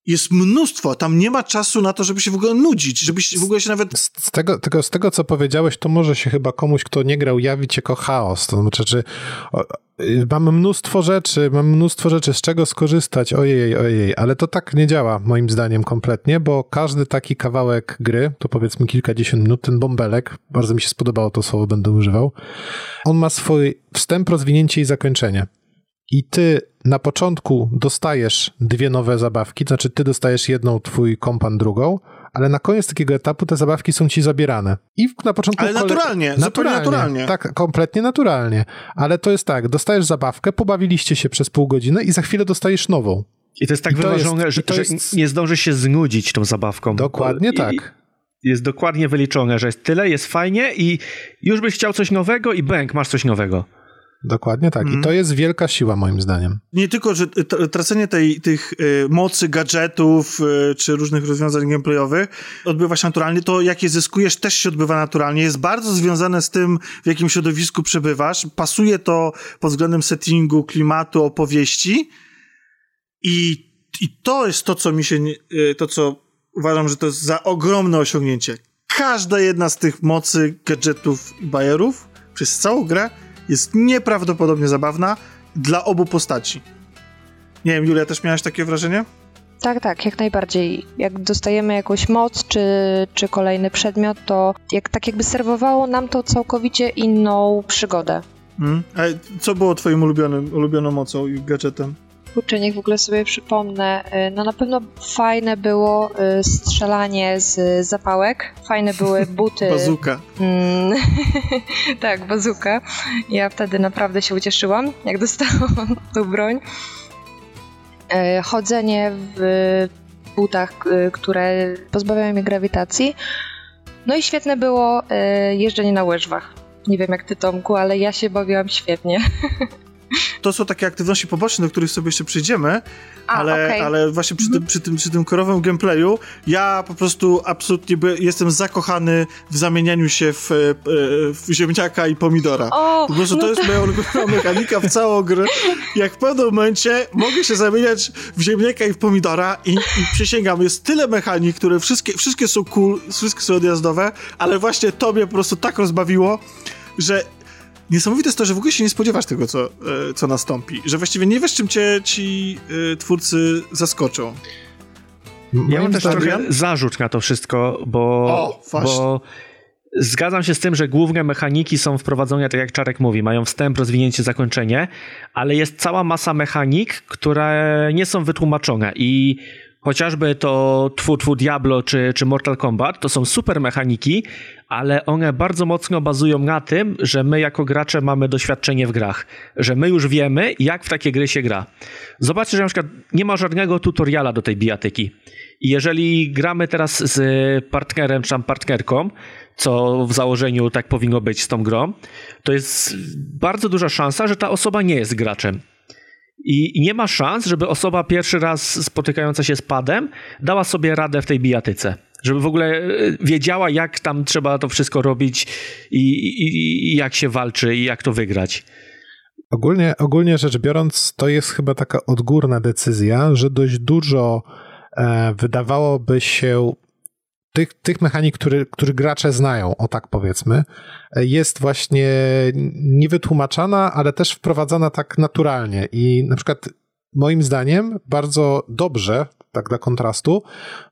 jest mnóstwo. Tam nie ma czasu na to, żeby się w ogóle nudzić, żeby się, w ogóle się nawet... Z, z, tego, tego, z tego, co powiedziałeś, to może się chyba komuś, kto nie grał, jawić jako chaos. To znaczy, czy, o, y, mamy mnóstwo rzeczy, mamy mnóstwo rzeczy, z czego skorzystać, ojej, ojej, ale to tak nie działa moim zdaniem kompletnie, bo każdy taki kawałek gry, to powiedzmy kilkadziesiąt minut, ten bąbelek, bardzo mi się spodobało to słowo, będę używał, on ma swój wstęp, rozwinięcie i zakończenie. I ty na początku dostajesz dwie nowe zabawki, to znaczy ty dostajesz jedną, twój kompan drugą, ale na koniec takiego etapu te zabawki są ci zabierane. I na początku... Ale naturalnie, naturalnie zupełnie naturalnie. Tak, kompletnie naturalnie. Ale to jest tak, dostajesz zabawkę, pobawiliście się przez pół godziny i za chwilę dostajesz nową. I to jest tak I wyważone, jest, że, to jest... że nie zdążysz się znudzić tą zabawką. Dokładnie I, tak. Jest dokładnie wyliczone, że jest tyle, jest fajnie i już byś chciał coś nowego i bęk, masz coś nowego. Dokładnie tak. Mm. I to mhm. jest wielka siła, moim zdaniem. Nie tylko, że tracenie tej, tych y, mocy, gadżetów y, czy różnych rozwiązań gameplayowych odbywa się naturalnie, to jakie zyskujesz też się odbywa naturalnie. Jest bardzo związane z tym, w jakim środowisku przebywasz. Pasuje to pod względem settingu, klimatu, opowieści. I, i to jest to, co mi się, y, to co uważam, że to jest za ogromne osiągnięcie. Każda jedna z tych mocy, gadżetów i bajerów przez całą grę jest nieprawdopodobnie zabawna dla obu postaci. Nie wiem, Julia, też miałaś takie wrażenie? Tak, tak, jak najbardziej. Jak dostajemy jakąś moc czy, czy kolejny przedmiot, to jak, tak jakby serwowało nam to całkowicie inną przygodę. Hmm. A co było twoim ulubionym, ulubioną mocą i gadżetem? Kurczę, niech w ogóle sobie przypomnę. Y, no na pewno fajne było y, strzelanie z zapałek. Fajne były buty. bazuka. Mm, tak, bazuka. Ja wtedy naprawdę się ucieszyłam, jak dostałam tą broń. Y, chodzenie w butach, które pozbawiają mnie grawitacji. No i świetne było jeżdżenie na łyżwach. Nie wiem jak ty, Tomku, ale ja się bawiłam świetnie. To są takie aktywności poboczne, do których sobie jeszcze przyjdziemy, A, ale, okay. ale właśnie przy, tym, mhm. przy, tym, przy tym korowym gameplayu ja po prostu absolutnie jestem zakochany w zamienianiu się w, e, w ziemniaka i pomidora. O, po prostu no to jest moja ulubiona mechanika w całą grę. Jak w pewnym momencie mogę się zamieniać w ziemniaka i w pomidora i, i przysięgam, jest tyle mechanik, które wszystkie, wszystkie są cool, wszystkie są odjazdowe, ale właśnie to mnie po prostu tak rozbawiło, że niesamowite jest to, że w ogóle się nie spodziewasz tego, co, e, co nastąpi. Że właściwie nie wiesz, czym cię ci y, twórcy zaskoczą. Ja mam też trochę zarzut na to wszystko, bo, o, bo zgadzam się z tym, że główne mechaniki są wprowadzone, tak jak Czarek mówi, mają wstęp, rozwinięcie, zakończenie, ale jest cała masa mechanik, które nie są wytłumaczone i chociażby to Twu Twu Diablo czy, czy Mortal Kombat, to są super mechaniki, ale one bardzo mocno bazują na tym, że my jako gracze mamy doświadczenie w grach, że my już wiemy, jak w takie gry się gra. Zobaczcie, że na przykład nie ma żadnego tutoriala do tej bijatyki. I jeżeli gramy teraz z partnerem czy tam partnerką, co w założeniu tak powinno być z tą grą, to jest bardzo duża szansa, że ta osoba nie jest graczem. I, nie ma szans, żeby osoba pierwszy raz spotykająca się z padem dała sobie radę w tej bijatyce żeby w ogóle e, wiedziała, jak tam trzeba to wszystko robić i, i, i jak się walczy i jak to wygrać. Ogólnie, ogólnie rzecz biorąc, to jest chyba taka odgórna decyzja, że dość dużo e, wydawałoby się tych, tych mechanik, który, który gracze znają, o tak powiedzmy, e, jest właśnie niewytłumaczana, ale też wprowadzana tak naturalnie. I na przykład moim zdaniem bardzo dobrze tak dla kontrastu,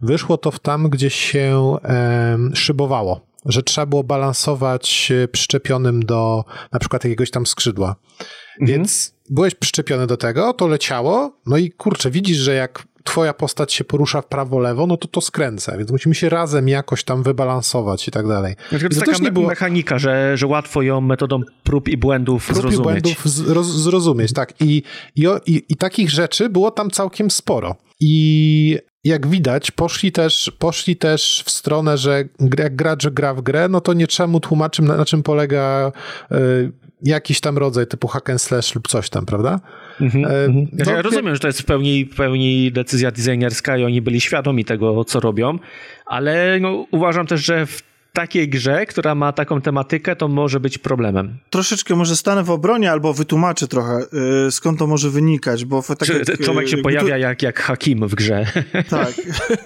wyszło to w tam, gdzie się e, szybowało, że trzeba było balansować przyczepionym do na przykład jakiegoś tam skrzydła. Mhm. Więc byłeś przyczepiony do tego, to leciało, no i kurczę, widzisz, że jak twoja postać się porusza w prawo-lewo, no to to skręca, więc musimy się razem jakoś tam wybalansować i tak dalej. to jest taka me było... mechanika, że, że łatwo ją metodą prób i błędów prób zrozumieć. Prób i błędów zrozumieć, tak. I, i, i, I takich rzeczy było tam całkiem sporo. I jak widać, poszli też, poszli też w stronę, że jak gracz gra w grę, no to nie trzeba mu tłumaczyć, na, na czym polega y, jakiś tam rodzaj typu hack and slash lub coś tam, prawda? Mhm, e, mhm. no, ja rozumiem, że to jest w pełni, w pełni decyzja designerska i oni byli świadomi tego, co robią, ale no, uważam też, że w takiej grze, która ma taką tematykę, to może być problemem. Troszeczkę może stanę w obronie albo wytłumaczę trochę, y, skąd to może wynikać, bo tak Czy, jak, Tomek się pojawia tu... jak, jak Hakim w grze. Tak.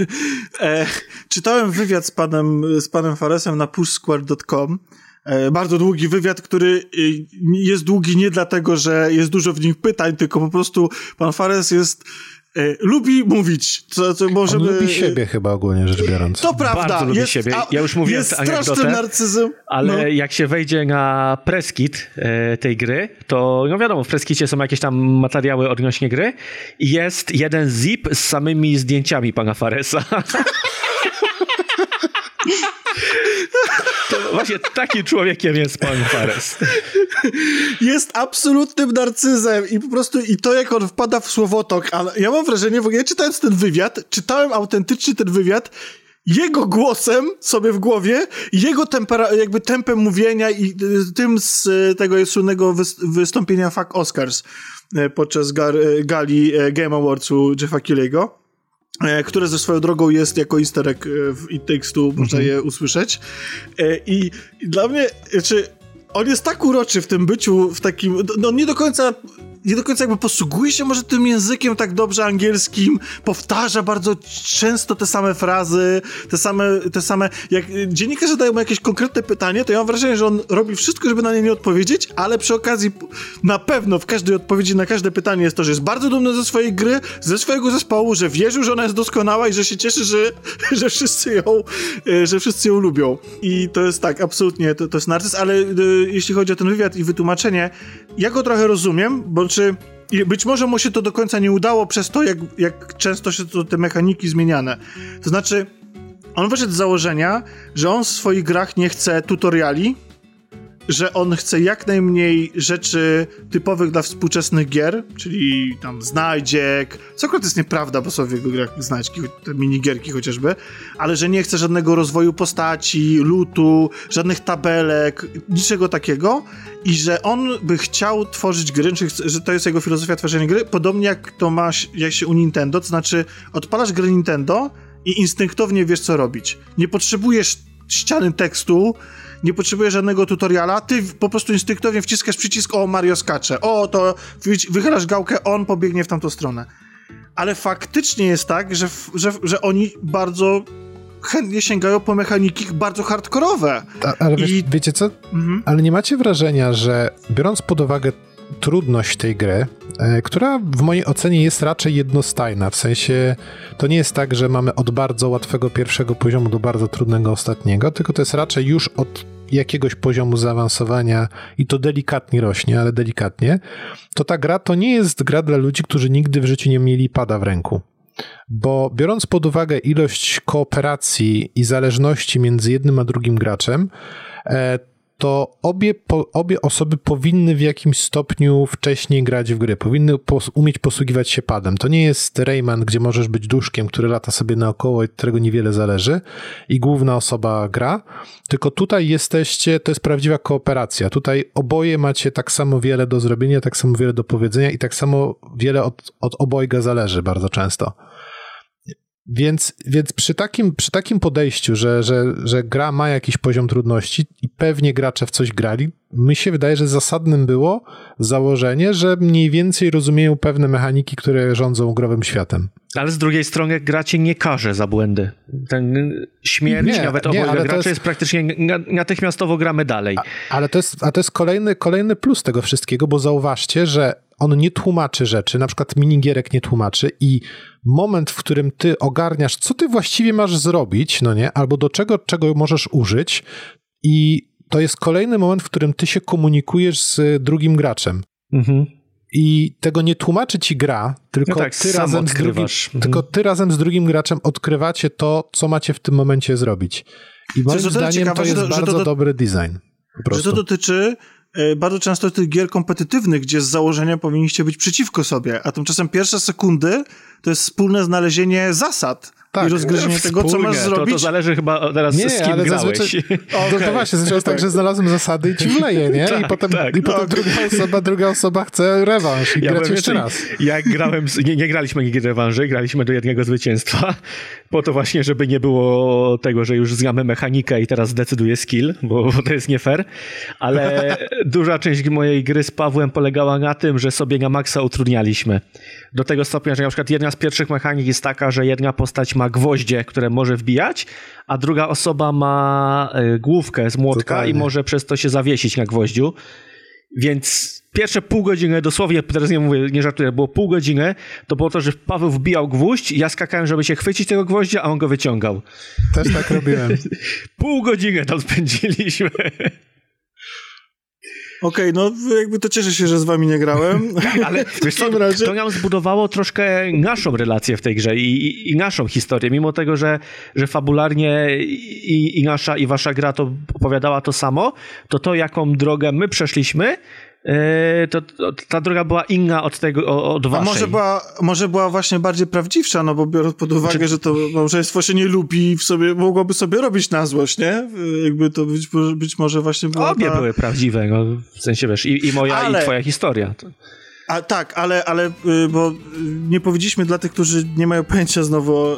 e, czytałem wywiad z panem, z panem Faresem na pushsquare.com e, bardzo długi wywiad, który y, jest długi nie dlatego, że jest dużo w nim pytań, tylko po prostu pan Fares jest E, lubi mówić. Co, co możemy... On lubi siebie chyba ogólnie rzecz biorąc. To prawda. Bardzo lubi jest, siebie. Ja już mówiłem jest straszny narcyzm. Ale no. jak się wejdzie na preskit e, tej gry, to no wiadomo, w preskicie są jakieś tam materiały odnośnie gry i jest jeden zip z samymi zdjęciami pana Faresa. To właśnie takim człowiekiem jest pan Fares. Jest absolutnym narcyzem i po prostu i to, jak on wpada w słowotok, ale ja mam wrażenie, w ogóle czytając ten wywiad, czytałem autentycznie ten wywiad jego głosem sobie w głowie, jego tempera, jakby tempem mówienia i y, tym z y, tego słynnego wystąpienia Fuck Oscars y, podczas gali Game Awardsu Jeffa Keely'ego. E, które ze swoją drogą jest jako easter egg e, w It Takes Two, można mhm. je usłyszeć. E, I, I dla mnie, znaczy, on jest tak uroczy w tym byciu, w takim, no nie do końca nie do końca jakby posługuje się może tym językiem tak dobrze angielskim, powtarza bardzo często te same frazy, te same, te same, jak dziennikarze dają mu jakieś konkretne pytanie, to ja mam wrażenie, że on robi wszystko, żeby na nie nie odpowiedzieć, ale przy okazji na pewno w każdej odpowiedzi na każde pytanie jest to, że jest bardzo dumny ze swojej gry, ze swojego zespołu, że wierzył, że ona jest doskonała i że się cieszy, że, że wszyscy ją, e, że wszyscy ją lubią. I to jest tak, absolutnie, to, to jest narcyz, ale y, jeśli chodzi o ten wywiad i wytłumaczenie, ja go trochę rozumiem, bo czy być może mu się to do końca nie udało przez to, jak, jak często się to, te mechaniki zmieniane. To znaczy, on wyszedł z założenia, że on w swoich grach nie chce tutoriali, że on chce jak najmniej rzeczy typowych dla współczesnych gier, czyli tam znajdziek, co akurat jest nieprawda, bo są w jego grach znajdźki, te minigierki chociażby, ale że nie chce żadnego rozwoju postaci, lutu, żadnych tabelek, niczego takiego i że on by chciał tworzyć gry, że to jest jego filozofia tworzenia gry, podobnie jak to ma jak się u Nintendo, to znaczy odpalasz grę Nintendo i instynktownie wiesz co robić. Nie potrzebujesz ściany tekstu, nie potrzebujesz żadnego tutoriala, ty po prostu instynktownie wciskasz przycisk, o Mario skacze, o to wychylasz gałkę, on pobiegnie w tamtą stronę. Ale faktycznie jest tak, że, że, że oni bardzo chętnie sięgają po mechaniki bardzo hardkorowe. Ale I... wiecie co? Mhm. Ale nie macie wrażenia, że biorąc pod uwagę trudność tej gry, e, która w mojej ocenie jest raczej jednostajna. W sensie to nie jest tak, że mamy od bardzo łatwego pierwszego poziomu do bardzo trudnego ostatniego, tylko to jest raczej już od jakiegoś poziomu zaawansowania i to delikatnie rośnie, ale delikatnie, to ta gra to nie jest gra dla ludzi, którzy nigdy w życiu nie mieli pada w ręku. Bo biorąc pod uwagę ilość kooperacji i zależności między jednym a drugim graczem, e, to obie, po, obie osoby powinny w jakimś stopniu wcześniej grać w gry, powinny pos, umieć posługiwać się padem. To nie jest Rayman, gdzie możesz być duszkiem, który lata sobie naokoło i którego niewiele zależy i główna osoba gra, tylko tutaj jesteście, to jest prawdziwa kooperacja. Tutaj oboje macie tak samo wiele do zrobienia, tak samo wiele do powiedzenia i tak samo wiele od, od obojga zależy bardzo często. Więc, więc przy, takim, przy takim podejściu, że, że, że gra ma jakiś poziom trudności i pewnie gracze w coś grali, mi się wydaje, że zasadnym było założenie, że mniej więcej rozumieją pewne mechaniki, które rządzą growym światem. Ale z drugiej strony gra cię nie karze za błędy. Ten śmierć nie, nawet obojga graczy jest... jest... praktycznie natychmiastowo gramy dalej. A, ale to jest, a to jest kolejny, kolejny plus tego wszystkiego, bo zauważcie, że on nie tłumaczy rzeczy, na przykład minigierek nie tłumaczy i moment, w którym ty ogarniasz, co ty właściwie masz zrobić, no nie, albo do czego, czego możesz użyć i to jest kolejny moment, w którym ty się komunikujesz z drugim graczem. Mhm. I tego nie tłumaczy ci gra, tylko, no tak, ty razem z drugim, mhm. tylko ty razem z drugim graczem odkrywacie to, co macie w tym momencie zrobić. I moim zdaniem ciekawe, to jest to, bardzo to, dobry design. Że to dotyczy bardzo często tych gier kompetytywnych, gdzie z założenia powinniście być przeciwko sobie, a tymczasem pierwsze sekundy to jest wspólne znalezienie zasad, Tak, i rozgryzienie tego, co masz zrobić. To, to zależy chyba teraz Nie, z kim ale grałeś. zazwyczaj... To, to właśnie, zaczęło tak, że znalazłem zasady i ci wleję, nie? I Tak, potem, tak. i potem No, druga, osoba, druga osoba chce rewanż i Ja grać jeszcze raz. Jak grałem, z, nie, nie graliśmy nigdy rewanży, graliśmy do jednego zwycięstwa, po to właśnie, żeby nie było tego, że już znamy mechanikę i teraz decyduje skill, bo, bo to jest nie fair, ale duża część mojej gry z Pawłem polegała na tym, że sobie na maksa utrudnialiśmy. Do tego stopnia, że na przykład jedna z pierwszych mechanik jest taka, że jedna postać ma gwoździe, które może wbijać, a druga osoba ma y, główkę z młotka Totalnie. i może przez to się zawiesić na gwoździu. Więc pierwsze pół godziny, dosłownie, teraz nie mówię, nie żartuję, było pół godziny, to było to, że Paweł wbijał gwóźdź, ja skakałem, żeby się chwycić tego gwoździa, a on go wyciągał. Też tak robiłem. Pół godziny tam spędziliśmy. Okej, no jakby to cieszę się, że z wami nie grałem. Ale wiesz co, takim razie- to nam zbudowało troszkę naszą relację w tej grze i, i, i naszą historię, mimo tego, że, że fabularnie i, i nasza i wasza gra to opowiadała to samo, to to, jaką drogę my przeszliśmy, to, to ta droga była inna od tego, od A waszej. może była, może była właśnie bardziej prawdziwsza, no bo biorąc pod uwagę, że to małżeństwo się nie lubi i w sobie, mogłoby sobie robić na złość, nie? Jakby to być, może- być może właśnie była Obie ta... były prawdziwe, no, w sensie wiesz, i, i moja, Ale- i twoja historia. A tak, ale, ale y, bo y, nie powiedzieliśmy dla tych, którzy nie mają pojęcia znowu y,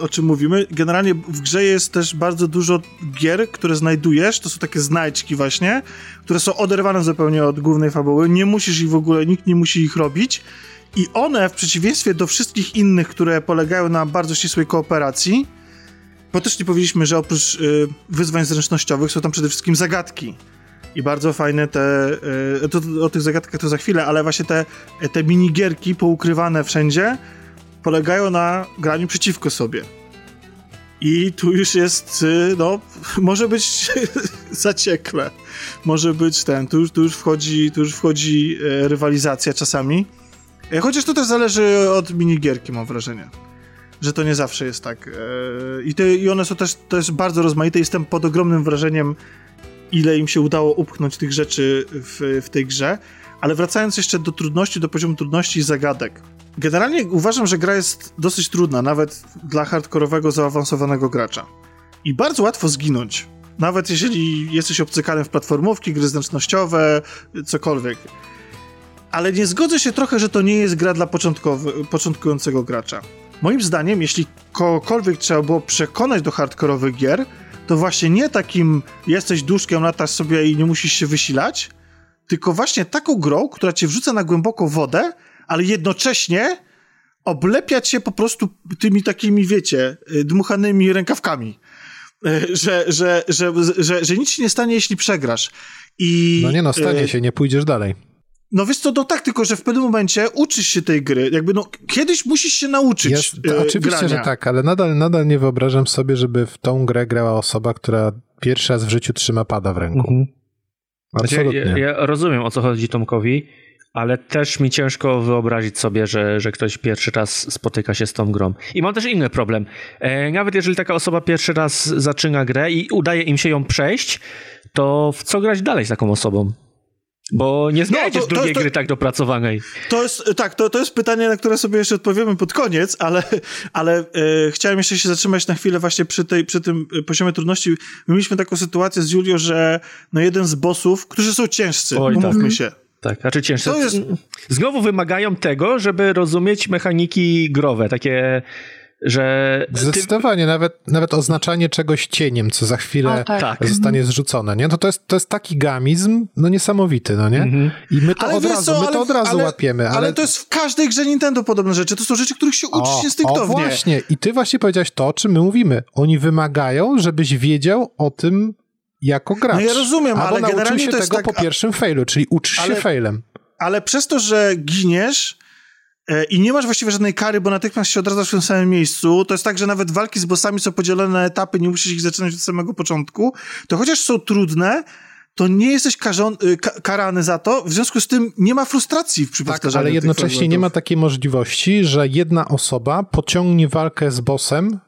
o czym mówimy. Generalnie w grze jest też bardzo dużo gier, które znajdujesz, to są takie znajdźki właśnie, które są oderwane zupełnie od głównej fabuły. Nie musisz ich w ogóle, nikt nie musi ich robić. I one, w przeciwieństwie do wszystkich innych, które polegają na bardzo ścisłej kooperacji, bo też nie powiedzieliśmy, że oprócz wyzwań zręcznościowych są tam przede wszystkim zagadki. I bardzo fajne te. y, To, o tych zagadkach to za chwilę, ale właśnie te, te minigierki poukrywane wszędzie polegają na graniu przeciwko sobie. I tu już jest, y, no, może być zaciekle. Może być ten, tu już, tu już wchodzi, tu już wchodzi e, rywalizacja czasami. E, Chociaż to też zależy od minigierki, mam wrażenie. Że to nie zawsze jest tak. E, I, te, I one są też, też bardzo rozmaite. Jestem pod ogromnym wrażeniem, ile im się udało upchnąć tych rzeczy w, w tej grze. Ale wracając jeszcze do trudności, do poziomu trudności i zagadek. Generalnie uważam, że gra jest dosyć trudna, nawet dla hardkorowego, zaawansowanego gracza. I bardzo łatwo zginąć. Nawet jeżeli jesteś obcykany w platformówki, gry zręcznościowe, cokolwiek. Ale nie zgodzę się trochę, że to nie jest gra dla początkującego gracza. Moim zdaniem, jeśli kogokolwiek trzeba było przekonać do hardkorowych gier, to właśnie nie takim jesteś duszkiem, latasz sobie i nie musisz się wysilać, tylko właśnie taką grą, która cię wrzuca na głęboką wodę, ale jednocześnie oblepia cię po prostu tymi takimi, wiecie, y, dmuchanymi rękawkami. Że, że, że, że, że nic się nie stanie, jeśli przegrasz. I, No nie no, stanie y, się, nie pójdziesz dalej. No wiesz co, no tak, tylko że w pewnym momencie uczysz się tej gry. Jakby no, kiedyś musisz się nauczyć Jest, y, oczywiście, grania. że tak, ale nadal, nadal nie wyobrażam sobie, żeby w tą grę grała osoba, która pierwszy raz w życiu trzyma pada w ręku. Mhm. Absolutnie. ja, ja rozumiem o co chodzi Tomkowi, ale też mi ciężko wyobrazić sobie, że, że ktoś pierwszy raz spotyka się z tą grą. I mam też inny problem. E, nawet jeżeli taka osoba pierwszy raz zaczyna grę i udaje im się ją przejść, to w co grać dalej z taką osobą? Bo nie znajdziesz No, to- drugiej to- gry tak dopracowanej. To jest, tak, to, to jest pytanie, na które sobie jeszcze odpowiemy pod koniec, ale, ale e, chciałem jeszcze się zatrzymać na chwilę właśnie przy, tej, przy tym e, poziomie trudności. My mieliśmy taką sytuację z Julio, że no jeden z bossów, którzy są ciężcy, Oj, tak. umówmy się. Tak, znaczy cięższe. To jest- Znowu wymagają tego, żeby rozumieć mechaniki growe, takie, że... ty- Zdecydowanie, nawet, nawet oznaczanie czegoś cieniem, co za chwilę O, tak. Tak. zostanie zrzucone, nie? No to jest, to jest taki gamizm, no niesamowity, no nie? Mhm. I my to Ale od razu, co, my ale- to od razu ale- łapiemy, ale... Ale to jest w każdej grze Nintendo podobne rzeczy. To są rzeczy, których się uczysz o, o instynktownie. właśnie, i ty właśnie powiedziałeś to, o czym my mówimy. Oni wymagają, żebyś wiedział o tym jako gracz. No ja rozumiem, Albo ale nauczył generalnie się to jest tego tak- po pierwszym failu, czyli uczysz Ale- się failem. ale przez to, że giniesz i nie masz właściwie żadnej kary, bo natychmiast się odradzasz w tym samym miejscu, to jest tak, że nawet walki z bossami są podzielone na etapy, nie musisz ich zaczynać od samego początku, to chociaż są trudne, to nie jesteś karzon, y, ka karany za to, w związku z tym nie ma frustracji przy Tak, powtarzaniu ale jednocześnie nie ma takiej możliwości, że jedna osoba pociągnie walkę z bossem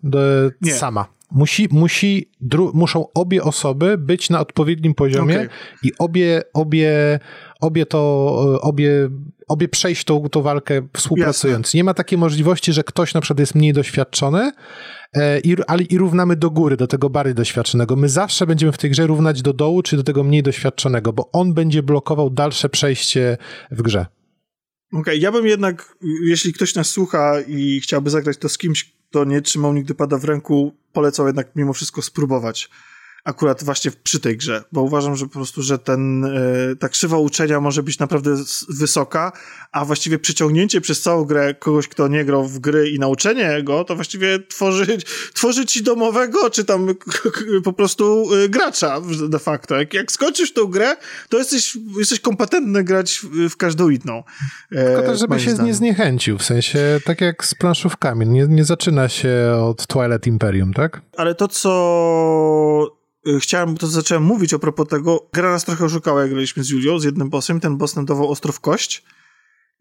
sama. Musi, musi, dru, muszą obie osoby być na odpowiednim poziomie Okej. i obie, obie obie to, obie, obie przejść tą, tą walkę współpracując. Jasne. Nie ma takiej możliwości, że ktoś na przykład jest mniej doświadczony e, i, ale, i równamy do góry, do tego bardziej doświadczonego. My zawsze będziemy w tej grze równać do dołu, czy do tego mniej doświadczonego, bo on będzie blokował dalsze przejście w grze. Okej, okay, ja bym jednak, jeśli ktoś nas słucha i chciałby zagrać to z kimś, kto nie trzymał nigdy pada w ręku, polecał jednak mimo wszystko spróbować akurat właśnie przy tej grze, bo uważam, że po prostu, że ten, e, ta krzywa uczenia może być naprawdę wysoka, a właściwie przyciągnięcie przez całą grę kogoś, kto nie grał w gry i nauczenie go, to właściwie tworzy, tworzy ci domowego, czy tam po prostu e, gracza de facto. Jak, jak skończysz tą grę, to jesteś, jesteś kompetentny grać w, każdą inną. E, Tylko też, żeby się zdaniem. nie zniechęcił, w sensie tak jak z planszówkami, nie, nie zaczyna się od Twilight Imperium, tak? Ale to, co Y, chciałem, to zacząłem mówić a propos tego, gra nas trochę oszukała, jak graliśmy z Julią, z jednym bossem, ten boss nam dawał ostro w kość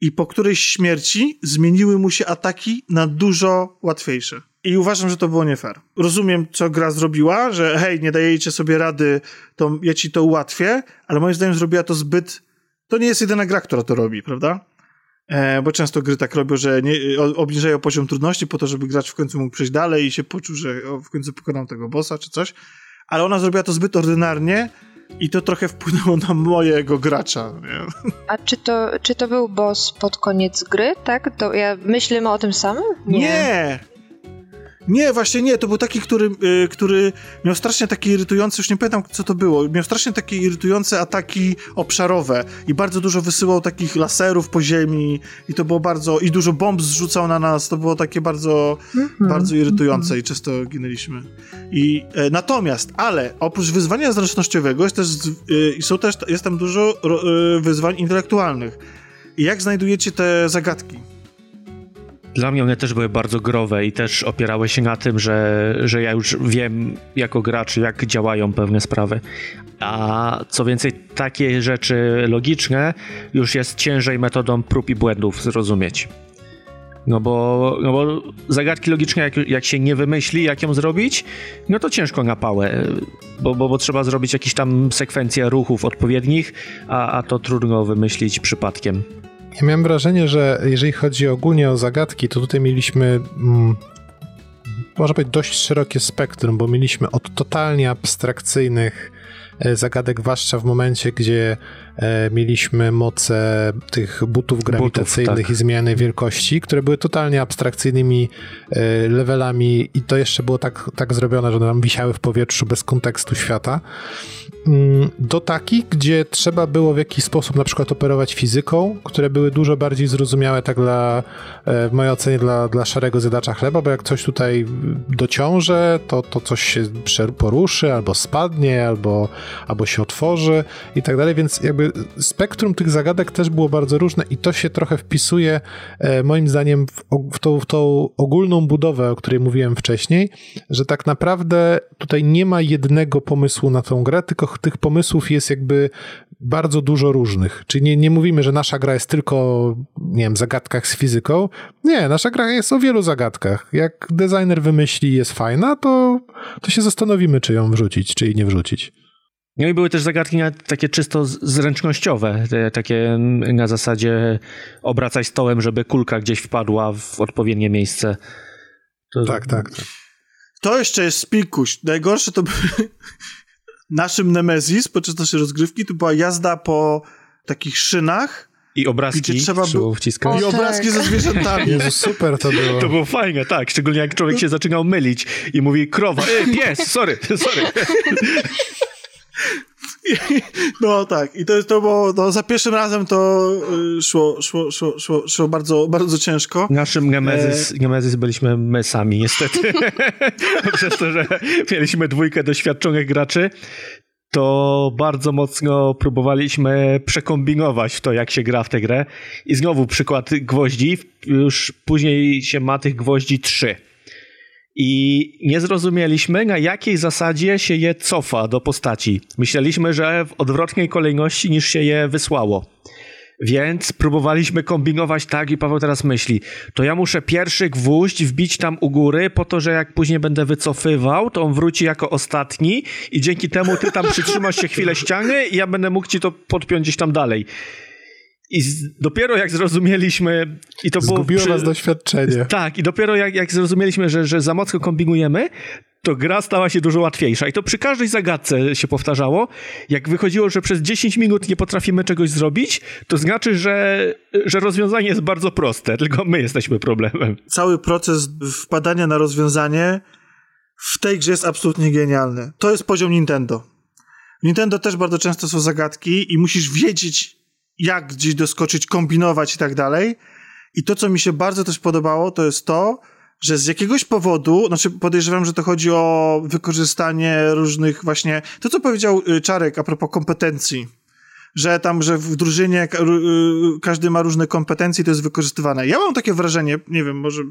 i po którejś śmierci zmieniły mu się ataki na dużo łatwiejsze. I uważam, że to było nie fair. Rozumiem, co gra zrobiła, że hej, nie dajecie sobie rady, to ja ci to ułatwię, ale moim zdaniem zrobiła to zbyt... To nie jest jedyna gra, która to robi, prawda? E, bo często gry tak robią, że nie, obniżają poziom trudności po to, żeby gracz w końcu mógł przejść dalej i się poczuł, że w końcu pokonał tego bossa czy coś ale ona zrobiła to zbyt ordynarnie i to trochę wpłynęło na mojego gracza. Nie? A czy to, czy to był boss pod koniec gry, tak? To ja myślimy o tym samym? Nie. nie. Nie, właśnie nie, to był taki, który, y, który miał strasznie takie irytujące, już nie pamiętam co to było, miał strasznie takie irytujące ataki obszarowe i bardzo dużo wysyłał takich laserów po ziemi i to było bardzo, i dużo bomb zrzucał na nas, to było takie bardzo, mm -hmm. bardzo irytujące mm -hmm. i często ginęliśmy. I, e, natomiast, ale oprócz wyzwania zręcznościowego jest też, y, są też, jest tam dużo y, wyzwań intelektualnych. I jak znajdujecie te zagadki? Dla mnie one też były bardzo growe i też opierały się na tym, że, że ja już wiem jako gracz, jak działają pewne sprawy. A co więcej, takie rzeczy logiczne już jest ciężej metodą prób i błędów zrozumieć. No bo, no bo zagadki logiczne, jak, jak się nie wymyśli, jak ją zrobić, no to ciężko na pałę, bo, bo, bo trzeba zrobić jakieś tam sekwencje ruchów odpowiednich, a, a to trudno wymyślić przypadkiem. Ja miałem wrażenie, że jeżeli chodzi ogólnie o zagadki, to tutaj mieliśmy mm, może być dość szerokie spektrum, bo mieliśmy od totalnie abstrakcyjnych e, zagadek, zwłaszcza w momencie, gdzie e, mieliśmy moce tych butów grawitacyjnych butów, tak. i zmiany wielkości, które były totalnie abstrakcyjnymi e, levelami i to jeszcze było tak, tak zrobione, że one tam wisiały w powietrzu bez kontekstu świata. Mm, do takich, gdzie trzeba było w jakiś sposób na przykład operować fizyką, które były dużo bardziej zrozumiałe tak dla, e, w mojej ocenie dla, dla szarego zjadacza chleba, bo jak coś tutaj dociąże, to, to coś się poruszy, albo spadnie, albo, albo się otworzy i tak dalej, więc jakby spektrum tych zagadek też było bardzo różne i to się trochę wpisuje e, moim zdaniem w, w, tą, w tą ogólną budowę, o której mówiłem wcześniej, że tak naprawdę tutaj nie ma jednego pomysłu na tą grę, tylko tych pomysłów jest jakby bardzo dużo różnych. Czyli nie, nie mówimy, że nasza gra jest tylko, nie wiem, zagadkach z fizyką. Nie, nasza gra jest o wielu zagadkach. Jak designer wymyśli jest fajna, to, to się zastanowimy, czy ją wrzucić, czy jej nie wrzucić. No i były też zagadki takie czysto zręcznościowe, takie na zasadzie obracać stołem, żeby kulka gdzieś wpadła w odpowiednie miejsce. To... Tak, tak, tak. To jeszcze jest spikuś. Najgorsze to były naszym Nemesis podczas naszej rozgrywki to była jazda po takich szynach. I obrazki gdzie trzeba było wciskać. I obrazki ze zwierzętami. Jezu, super to było. To było fajne, tak. Szczególnie jak człowiek się zaczynał mylić i mówi krowa, e, pies, sorry, sorry. No tak, i to, to było, no, za pierwszym razem to y, szło, szło, szło, szło, szło bardzo, bardzo ciężko. Naszym Nemezis, e... Byliśmy my sami, niestety. Przez to, że mieliśmy dwójkę doświadczonych graczy, to bardzo mocno próbowaliśmy przekombinować to, jak się gra w tę grę. I znowu przykład gwoździ, już później się ma tych gwoździ trzy. I nie zrozumieliśmy, na jakiej zasadzie się je cofa do postaci. Myśleliśmy, że w odwrotnej kolejności niż się je wysłało. Więc próbowaliśmy kombinować tak i Paweł teraz myśli, to ja muszę pierwszy gwóźdź wbić tam u góry po to, że jak później będę wycofywał, to on wróci jako ostatni i dzięki temu ty tam przytrzymasz się chwilę ściany i ja będę mógł ci to podpiąć gdzieś tam dalej. I z, dopiero jak zrozumieliśmy i to Zgubiło było... Przy... nas doświadczenie. Tak, i dopiero jak, jak zrozumieliśmy, że, że za mocno kombinujemy, to gra stała się dużo łatwiejsza. I to przy każdej zagadce się powtarzało. Jak wychodziło, że przez 10 minut nie potrafimy czegoś zrobić, to znaczy, że, że rozwiązanie jest bardzo proste, tylko my jesteśmy problemem. Cały proces wpadania na rozwiązanie w tej grze jest absolutnie genialny. To jest poziom Nintendo. Nintendo też bardzo często są zagadki i musisz wiedzieć, jak gdzieś doskoczyć, kombinować i tak dalej. I to, co mi się bardzo też podobało, to jest to, że z jakiegoś powodu, znaczy podejrzewam, że to chodzi o wykorzystanie różnych właśnie, to co powiedział y, Czarek a propos kompetencji, że tam, że w drużynie y, każdy ma różne kompetencje to jest wykorzystywane. Ja mam takie wrażenie, nie wiem, może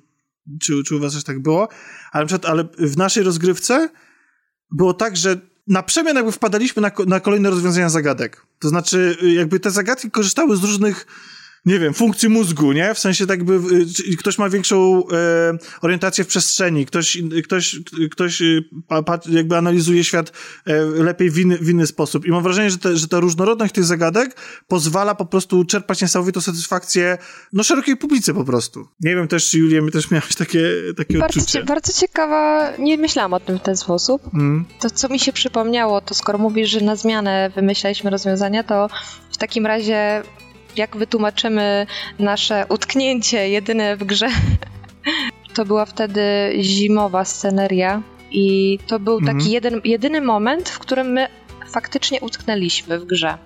czy, czy u was też tak było, ale, przykład, ale w naszej rozgrywce było tak, że na przemian jakby wpadaliśmy na, na kolejne rozwiązania zagadek. To znaczy, y, jakby te zagadki korzystały z różnych nie wiem, funkcji mózgu, nie? W sensie tak by y, ktoś ma większą e, orientację w przestrzeni, ktoś, ktoś, ktoś y, pa, pa, jakby analizuje świat e, lepiej w inny, w inny sposób. I mam wrażenie, że, te, że ta różnorodność tych zagadek pozwala po prostu czerpać niesamowitą satysfakcję no szerokiej publicy po prostu. Nie wiem też, czy Julia, my też miałeś takie, takie bardzo odczucie. bardzo ciekawa, nie myślałam o tym w ten sposób. Mm. To, co mi się przypomniało, to skoro mówisz, że na zmianę wymyślaliśmy rozwiązania, to w takim razie jak wytłumaczymy nasze utknięcie jedyne w grze. To była wtedy zimowa sceneria i to był mhm. taki jeden, jedyny moment, w którym my faktycznie utknęliśmy w grze.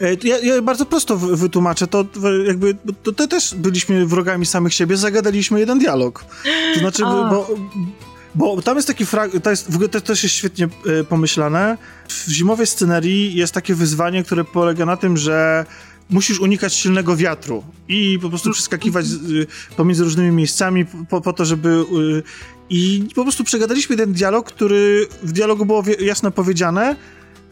E, ja, ja, bardzo prosto wytłumaczę, to jakby, to, to, też byliśmy wrogami samych siebie, zagadaliśmy jeden dialog. To znaczy, bo, bo tam jest taki fragment, to jest, w ogóle to też jest świetnie e, pomyślane. W zimowej scenerii jest takie wyzwanie, które polega na tym, że musisz unikać silnego wiatru i po prostu przeskakiwać y, pomiędzy różnymi miejscami po, po to, żeby... Y, I po prostu przegadaliśmy ten dialog, który w dialogu było jasno powiedziane,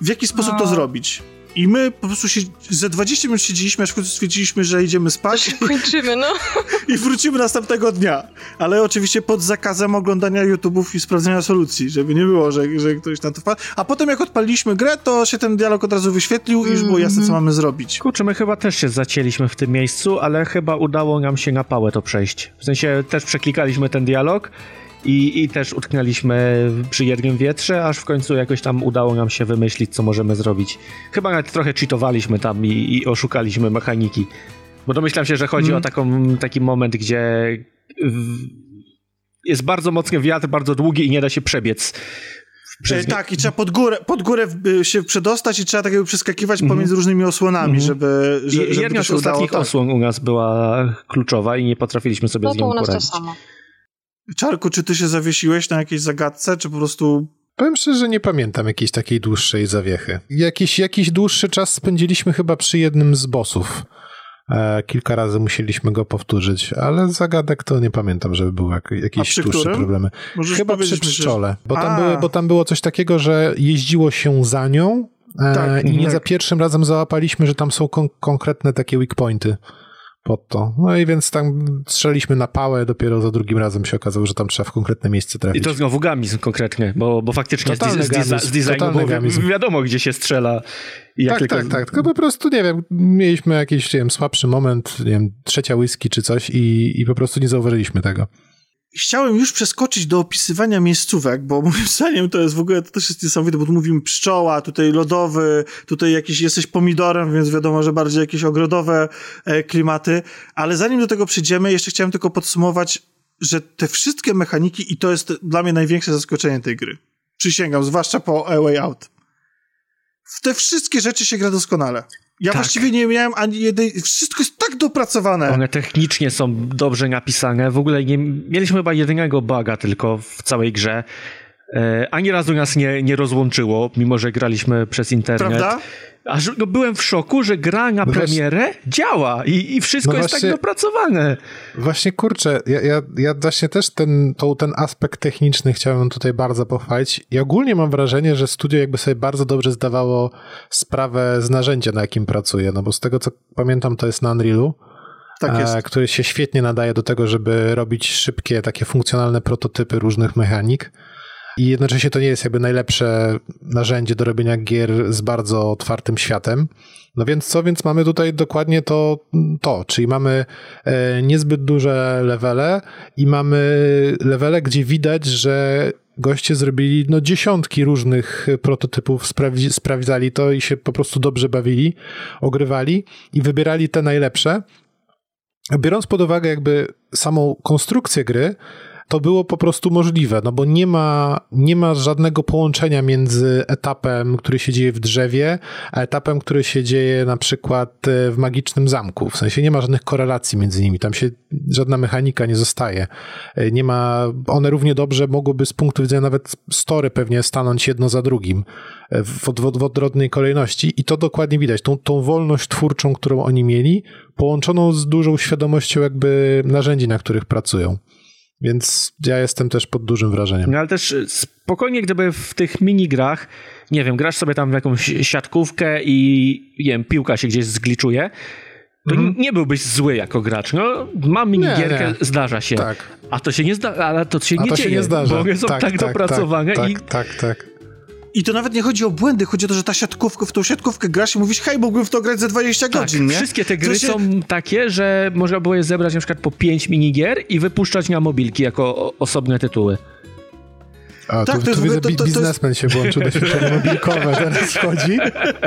w jaki sposób no. to zrobić. I my po prostu się, ze 20 minut siedzieliśmy, aż w końcu stwierdziliśmy, że idziemy spać. Kończymy, no. I wrócimy następnego dnia. Ale oczywiście pod zakazem oglądania YouTube'ów i sprawdzenia solucji, żeby nie było, że, że ktoś na to wpadł. A potem jak odpaliliśmy grę, to się ten dialog od razu wyświetlił mm -hmm. i już było jasne, co mhm. mamy zrobić. Kurczę, my chyba też się zacięliśmy w tym miejscu, ale chyba udało nam się na pałę to przejść. W sensie też przeklikaliśmy ten dialog i, I też utknęliśmy przy jednym wietrze, aż w końcu jakoś tam udało nam się wymyślić, co możemy zrobić. Chyba nawet trochę cheatowaliśmy tam i, i oszukaliśmy mechaniki. Bo domyślam się, że chodzi mm. o taką, taki moment, gdzie jest bardzo mocny wiatr, bardzo długi i nie da się przebiec. Przez... Tak, i trzeba pod górę, pod górę się przedostać i trzeba tak jakby przeskakiwać mm -hmm. pomiędzy różnymi osłonami, mm -hmm. żeby, żeby Jedna z ostatnich tak. osłon u nas była kluczowa i nie potrafiliśmy sobie no, z nią poradzić. No to u nas to samo. Czarku, czy ty się zawiesiłeś na jakiejś zagadce, czy po prostu... Powiem szczerze, że nie pamiętam jakiejś takiej dłuższej zawiechy. Jakiś, jakiś dłuższy czas spędziliśmy chyba przy jednym z bossów. E, kilka razy musieliśmy go powtórzyć, ale zagadek to nie pamiętam, żeby były jak, jakieś dłuższe którym? problemy. Możesz chyba przy pszczole, bo tam, były, bo tam było coś takiego, że jeździło się za nią e, tak, i nie tak. za pierwszym razem załapaliśmy, że tam są kon konkretne takie weak pointy pod to. No i więc tam strzeliśmy na pałę, dopiero za drugim razem się okazało, że tam trzeba w konkretne miejsce trafić. I to znowu gamizm konkretnie, bo, bo faktycznie totalny z, gamizm, z, designu było gamizm. wiadomo, gdzie się strzela. I tak, tylko... tak, tak. Tylko po prostu, nie wiem, mieliśmy jakiś, nie wiem, słabszy moment, nie wiem, trzecia whisky czy coś i, i po prostu nie zauważyliśmy tego chciałem już przeskoczyć do opisywania miejscówek, bo moim zdaniem to jest w ogóle, to też jest niesamowite, bo tu mówimy pszczoła, tutaj lodowy, tutaj jakiś jesteś pomidorem, więc wiadomo, że bardziej jakieś ogrodowe e, klimaty, ale zanim do tego przyjdziemy, jeszcze chciałem tylko podsumować, że te wszystkie mechaniki, i to jest dla mnie największe zaskoczenie tej gry, przysięgam, zwłaszcza po A Way Out, w te wszystkie rzeczy się gra doskonale. Ja tak. właściwie nie miałem ani jednej. Wszystko jest tak dopracowane. One technicznie są dobrze napisane. W ogóle nie mieliśmy chyba jedynego buga tylko w całej grze. E, ani razu nas nie, nie rozłączyło, mimo że graliśmy przez internet. Prawda? Aż no, byłem w szoku, że gra na No premierę właśnie... działa i, i wszystko no jest właśnie... tak dopracowane. Właśnie kurczę, ja, ja, ja właśnie też ten, to, ten aspekt techniczny chciałem tutaj bardzo pochwalić. I ogólnie mam wrażenie, że studio jakby sobie bardzo dobrze zdawało sprawę z narzędzia, na jakim pracuje, no bo z tego co pamiętam to jest na Unrealu. Tak jest. który się świetnie nadaje do tego, żeby robić szybkie, takie funkcjonalne prototypy różnych mechanik. I jednocześnie to nie jest jakby najlepsze narzędzie do robienia gier z bardzo otwartym światem. No więc co? Więc mamy tutaj dokładnie to, to czyli mamy e, niezbyt duże levele i mamy levele, gdzie widać, że goście zrobili no, dziesiątki różnych prototypów, sprawdzali to i się po prostu dobrze bawili, ogrywali i wybierali te najlepsze. Biorąc pod uwagę jakby samą konstrukcję gry, to było po prostu możliwe, no bo nie ma, nie ma żadnego połączenia między etapem, który się dzieje w drzewie, a etapem, który się dzieje na przykład e, w magicznym zamku. W sensie nie ma żadnych korelacji między nimi, tam się żadna mechanika nie zostaje. E, nie ma, one równie dobrze mogłyby z punktu widzenia nawet story pewnie stanąć jedno za drugim e, w, w, w odwrotnej kolejności i to dokładnie widać. Tą, tą wolność twórczą, którą oni mieli, połączoną z dużą świadomością jakby narzędzi, na których pracują. Więc ja jestem też pod dużym wrażeniem. No ale też spokojnie, gdyby w tych minigrach, nie wiem, grasz sobie tam w jakąś siatkówkę i nie wiem, piłka się gdzieś zgliczuje, to mhm. nie byłbyś zły jako gracz. No, mam minigierkę, nie, nie. zdarza się. Tak. A to się nie zdarza, ale to się nie to dzieje, się nie zdarza. bo one są tak, tak, tak dopracowane tak, i... Tak, tak, tak. I to nawet nie chodzi o błędy, chodzi o to, że ta siatkówka, w tą siatkówkę grasz i mówisz, hej, mógłbym w to grać za 20 tak, godzin, nie? wszystkie te gry się... są takie, że można było je zebrać na przykład po 5 minigier i wypuszczać na mobilki jako osobne tytuły. A, tak, tu, to jest, tu widzę, to, to, biznesmen jest... się włączył, doświadczenie mobilkowe teraz wchodzi.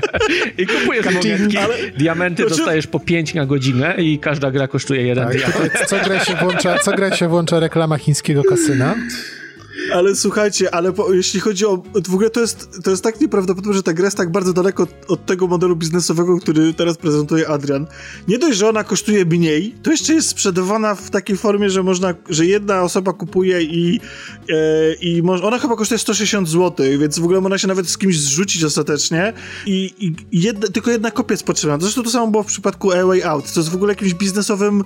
I kupujesz mobilki, ale... diamenty znaczy... dostajesz po 5 na godzinę i każda gra kosztuje jeden tak, diament. Co gra, się włącza, co gra się włącza reklama chińskiego kasyna? Ale słuchajcie, ale po, jeśli chodzi o. W ogóle to jest, to jest tak nieprawdopodobne, że ta gra jest tak bardzo daleko od, od, tego modelu biznesowego, który teraz prezentuje Adrian. Nie dość, że ona kosztuje mniej, to jeszcze jest sprzedawana w takiej formie, że można, że jedna osoba kupuje i, e, i mo, ona chyba kosztuje 160 zł, więc w ogóle można się nawet z kimś zrzucić ostatecznie. I, i jedna, tylko jedna kopia jest potrzebna. Zresztą to samo było w przypadku A Way Out. To jest w ogóle jakimś biznesowym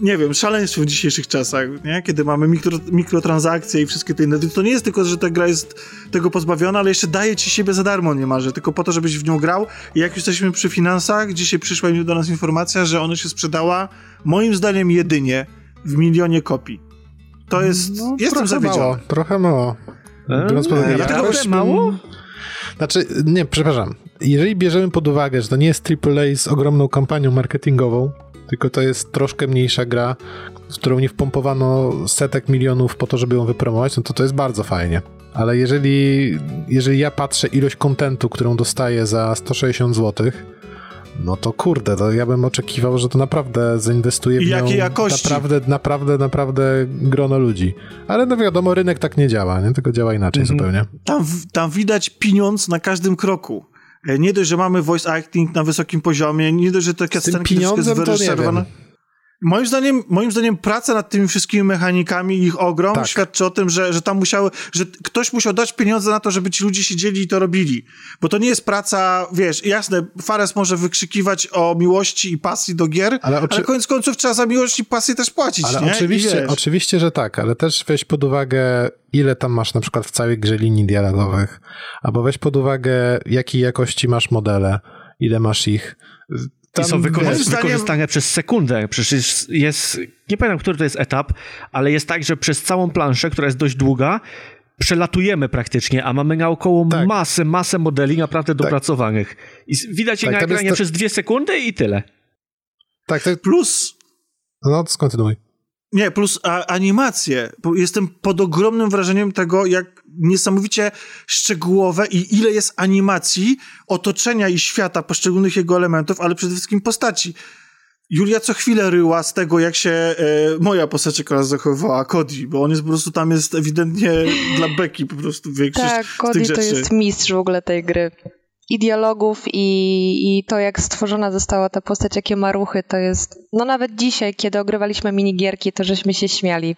nie wiem, szaleństwo w dzisiejszych czasach, nie? kiedy mamy mikro, mikrotransakcje i wszystkie te inne. To nie jest tylko, że ta gra jest tego pozbawiona, ale jeszcze daje ci siebie za darmo niemalże, tylko po to, żebyś w nią grał. I jak już jesteśmy przy finansach, dzisiaj przyszła do nas informacja, że ona się sprzedała moim zdaniem jedynie w milionie kopii. To jest... No, jestem zawiedziony. Mało, trochę mało. Eee, Biorąc pod uwagę jakość... mało? Znaczy, nie, przepraszam. Jeżeli bierzemy pod uwagę, że to nie jest AAA z ogromną kampanią marketingową, tylko to jest troszkę mniejsza gra, w którą nie wpompowano setek milionów po to, żeby ją wypromować, no to to jest bardzo fajnie. Ale jeżeli, jeżeli ja patrzę ilość kontentu, którą dostaję za 160 zł, no to kurde, to ja bym oczekiwał, że to naprawdę zainwestuje w jakiej jakości? naprawdę, naprawdę, naprawdę grono ludzi. Ale no wiadomo, rynek tak nie działa, nie? tylko działa inaczej mhm. zupełnie. Tam, tam widać pieniądz na każdym kroku. E, nie dość, że mamy voice acting na wysokim poziomie, nie dość, że takie scenki jest wyreżyserowane. Moim zdaniem, moim zdaniem praca nad tymi wszystkimi mechanikami ich ogrom tak. świadczy o tym, że, że tam musiały, że ktoś musiał dać pieniądze na to, żeby ci ludzie siedzieli i to robili. Bo to nie jest praca, wiesz, jasne, Fares może wykrzykiwać o miłości i pasji do gier, ale, oczy... ale koniec końców trzeba za miłość i pasję też płacić, ale nie? Oczywiście, oczywiście, że tak, ale też weź pod uwagę, ile tam masz na przykład w całej grze linii dialogowych, albo weź pod uwagę, jakiej jakości masz modele, ile masz ich tam, I są wykorzystane, zdaniem... wykorzystane przez sekundę. Przecież jest, nie pamiętam, który to jest etap, ale jest tak, że przez całą planszę, która jest dość długa, przelatujemy praktycznie, a mamy naokoło tak. masę, masę modeli naprawdę tak. dopracowanych. I widać je tak, na ekranie to... przez dwie sekundy i tyle. Tak, tak. Plus... No, skontynuuj. Nie, plus a, animacje. Jestem pod ogromnym wrażeniem tego, jak niesamowicie szczegółowe i ile jest animacji, otoczenia i świata poszczególnych jego elementów, ale przede wszystkim postaci. Julia co chwilę ryła z tego, jak się e, moja postać akurat zachowywała, Cody, bo on jest po prostu tam jest ewidentnie dla Beki po prostu większość Tak, Cody to jest mistrz w ogóle tej gry i dialogów i, i to, jak stworzona została ta postać, jakie ma ruchy, to jest... No nawet dzisiaj, kiedy ogrywaliśmy minigierki, to żeśmy się śmiali.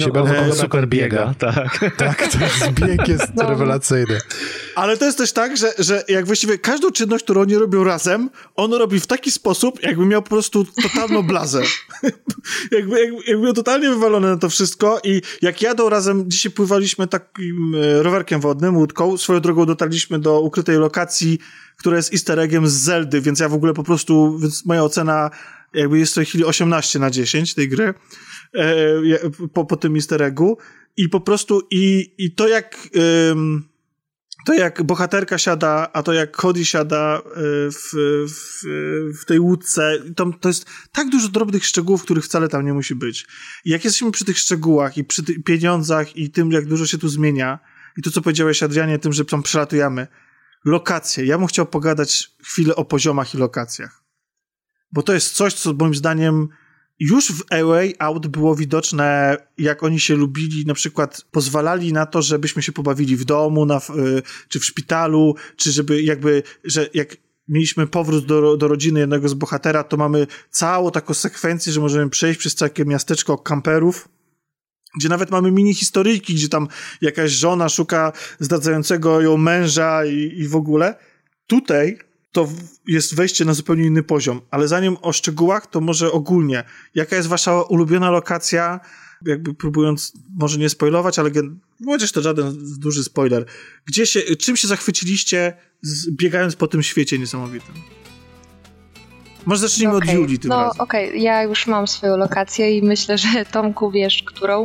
Się No, bardzo on podoba, super biega, tak. Tak, to jest bieg jest No. rewelacyjny. Ale to jest też tak, że, że jak właściwie każdą czynność, którą oni robią razem, on robi w taki sposób, jakby miał po prostu totalną blazę. jakby, jakby, jakby miał totalnie wywalone na to wszystko i jak jadą razem, dzisiaj pływaliśmy takim e, rowerkiem wodnym, łódką, swoją drogą dotarliśmy do ukrytej lokacji, która jest easter eggiem z Zeldy, więc ja w ogóle po prostu, więc moja ocena jakby jest w tej chwili 18 na 10 tej gry e, po, po tym easter eggu i po prostu i, i to jak... to jak bohaterka siada, a to jak Cody siada y, w, w, w tej łódce, to, to jest tak dużo drobnych szczegółów, których wcale tam nie musi być. I jak jesteśmy przy tych szczegółach i przy tych pieniądzach i tym, jak dużo się tu zmienia, i to, co powiedziałeś, Adrianie, tym, że tam przelatujemy, lokacje. Ja bym chciał pogadać chwilę o poziomach i lokacjach. Bo to jest coś, co moim zdaniem już w A Way Out było widoczne, jak oni się lubili, na przykład pozwalali na to, żebyśmy się pobawili w domu, na, y, czy w szpitalu, czy żeby jakby, że jak mieliśmy powrót do, do rodziny jednego z bohatera, to mamy całą taką sekwencję, że możemy przejść przez takie miasteczko kamperów, gdzie nawet mamy mini historyjki, gdzie tam jakaś żona szuka zdradzającego ją męża i, i w ogóle. Tutaj to jest wejście na zupełnie inny poziom, ale zanim o szczegółach, to może ogólnie. Jaka jest wasza ulubiona lokacja? Jakby próbując, może nie spoilować, ale chociaż to żaden duży spoiler. Gdzie się, czym się zachwyciliście biegając po tym świecie niesamowitym? Może zacznijmy Okej. od Julii tym No razem. okej, ja już mam swoją lokację i myślę, że Tomku wiesz, którą.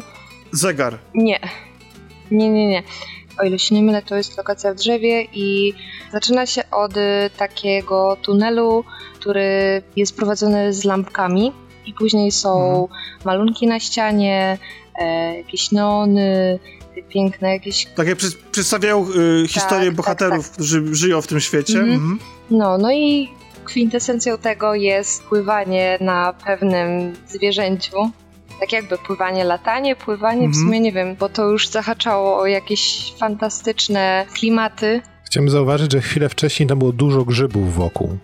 Zegar. Nie. Nie, nie, nie. O ile się nie mylę, to jest lokacja w drzewie i zaczyna się od y, takiego tunelu, który jest prowadzony z lampkami i później są malunki na ścianie, e, jakieś neony, piękne jakieś... Tak jak przed- przedstawiają y, historię tak, bohaterów, tak. którzy żyją w tym świecie. Mhm. Mhm. No, no i kwintesencją tego jest pływanie na pewnym zwierzęciu. Tak jakby pływanie, latanie, pływanie, w Mhm. sumie nie wiem, bo to już zahaczało o jakieś fantastyczne klimaty. Chciałem zauważyć, że chwilę wcześniej tam było dużo grzybów wokół.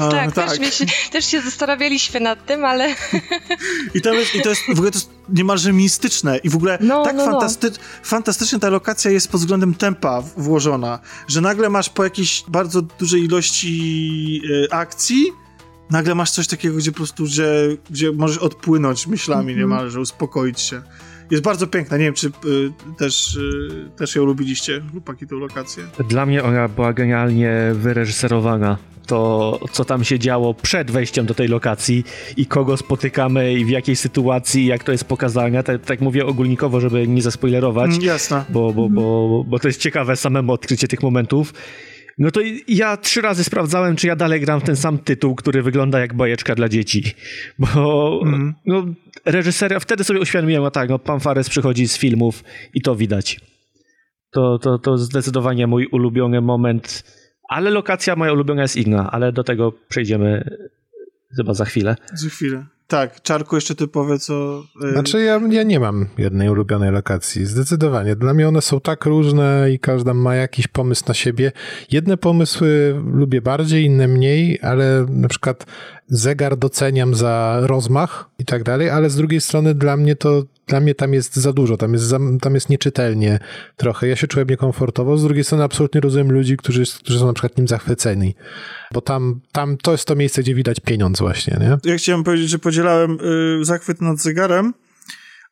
A, tak, Też, mi się, też się zastanawialiśmy nad tym, ale I to, jest, I to jest w ogóle to jest niemalże mistyczne i w ogóle No, tak no, no. fantasty- fantastycznie ta lokacja jest pod względem tempa w- włożona, że nagle masz po jakiejś bardzo dużej ilości e, akcji, nagle masz coś takiego, gdzie po prostu, że, gdzie możesz odpłynąć myślami Mhm. niemalże, uspokoić się. Jest bardzo piękna, nie wiem, czy y, też, y, też ją lubiliście, chłopaki, tę lokację. Dla mnie ona była genialnie wyreżyserowana. To, co tam się działo przed wejściem do tej lokacji i kogo spotykamy i w jakiej sytuacji, jak to jest pokazane. Tak, tak mówię ogólnikowo, żeby nie zaspoilerować, Mm, jasne. bo, bo, bo, bo to jest ciekawe samemu odkrycie tych momentów. No to ja trzy razy sprawdzałem, czy ja dalej gram w ten sam tytuł, który wygląda jak bajeczka dla dzieci. Bo Mhm. no, reżyseria, wtedy sobie uświadomiłem, a tak, no, pan Fares przychodzi z filmów i to widać. To, to, to zdecydowanie mój ulubiony moment, ale lokacja moja ulubiona jest inna, ale do tego przejdziemy chyba za chwilę. Za chwilę. Tak, Czarku, jeszcze ty powiedz co... y, Znaczy ja, ja nie mam jednej ulubionej lokacji, zdecydowanie. Dla mnie one są tak różne i każda ma jakiś pomysł na siebie. Jedne pomysły lubię bardziej, inne mniej, ale na przykład zegar doceniam za rozmach i tak dalej, ale z drugiej strony dla mnie to, dla mnie tam jest za dużo, tam jest, za, tam jest nieczytelnie trochę. Ja się czułem niekomfortowo, z drugiej strony absolutnie rozumiem ludzi, którzy, którzy są na przykład nim zachwyceni, bo tam, tam to jest to miejsce, gdzie widać pieniądz właśnie, nie? Ja chciałem powiedzieć, że podzielałem y, zachwyt nad zegarem,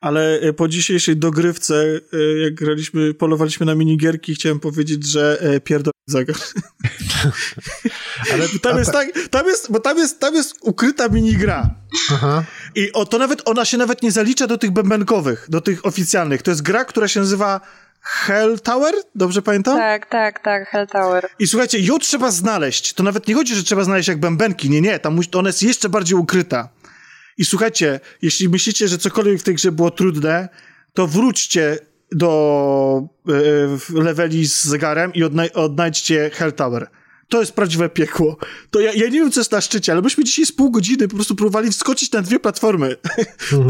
ale y, po dzisiejszej dogrywce, y, jak graliśmy, polowaliśmy na minigierki, chciałem powiedzieć, że y, pierdol zegar. Ale Tam jest ta- tak, tam jest, bo tam jest, tam jest ukryta minigra. Aha. I o, to nawet, ona się nawet nie zalicza do tych bębenkowych, do tych oficjalnych. To jest gra, która się nazywa Hell Tower, dobrze pamiętam? tak, tak, tak, Hell Tower. I słuchajcie, ją trzeba znaleźć. To nawet nie chodzi, że trzeba znaleźć jak bębenki. Nie, nie, tam ona jest jeszcze bardziej ukryta. I słuchajcie, jeśli myślicie, że cokolwiek w tej grze było trudne, to wróćcie do e, leveli z zegarem i odnaj- odnajdźcie Hell Tower. To jest prawdziwe piekło. To ja, ja nie wiem, co jest na szczycie, ale myśmy dzisiaj z pół godziny po prostu próbowali wskoczyć na dwie platformy,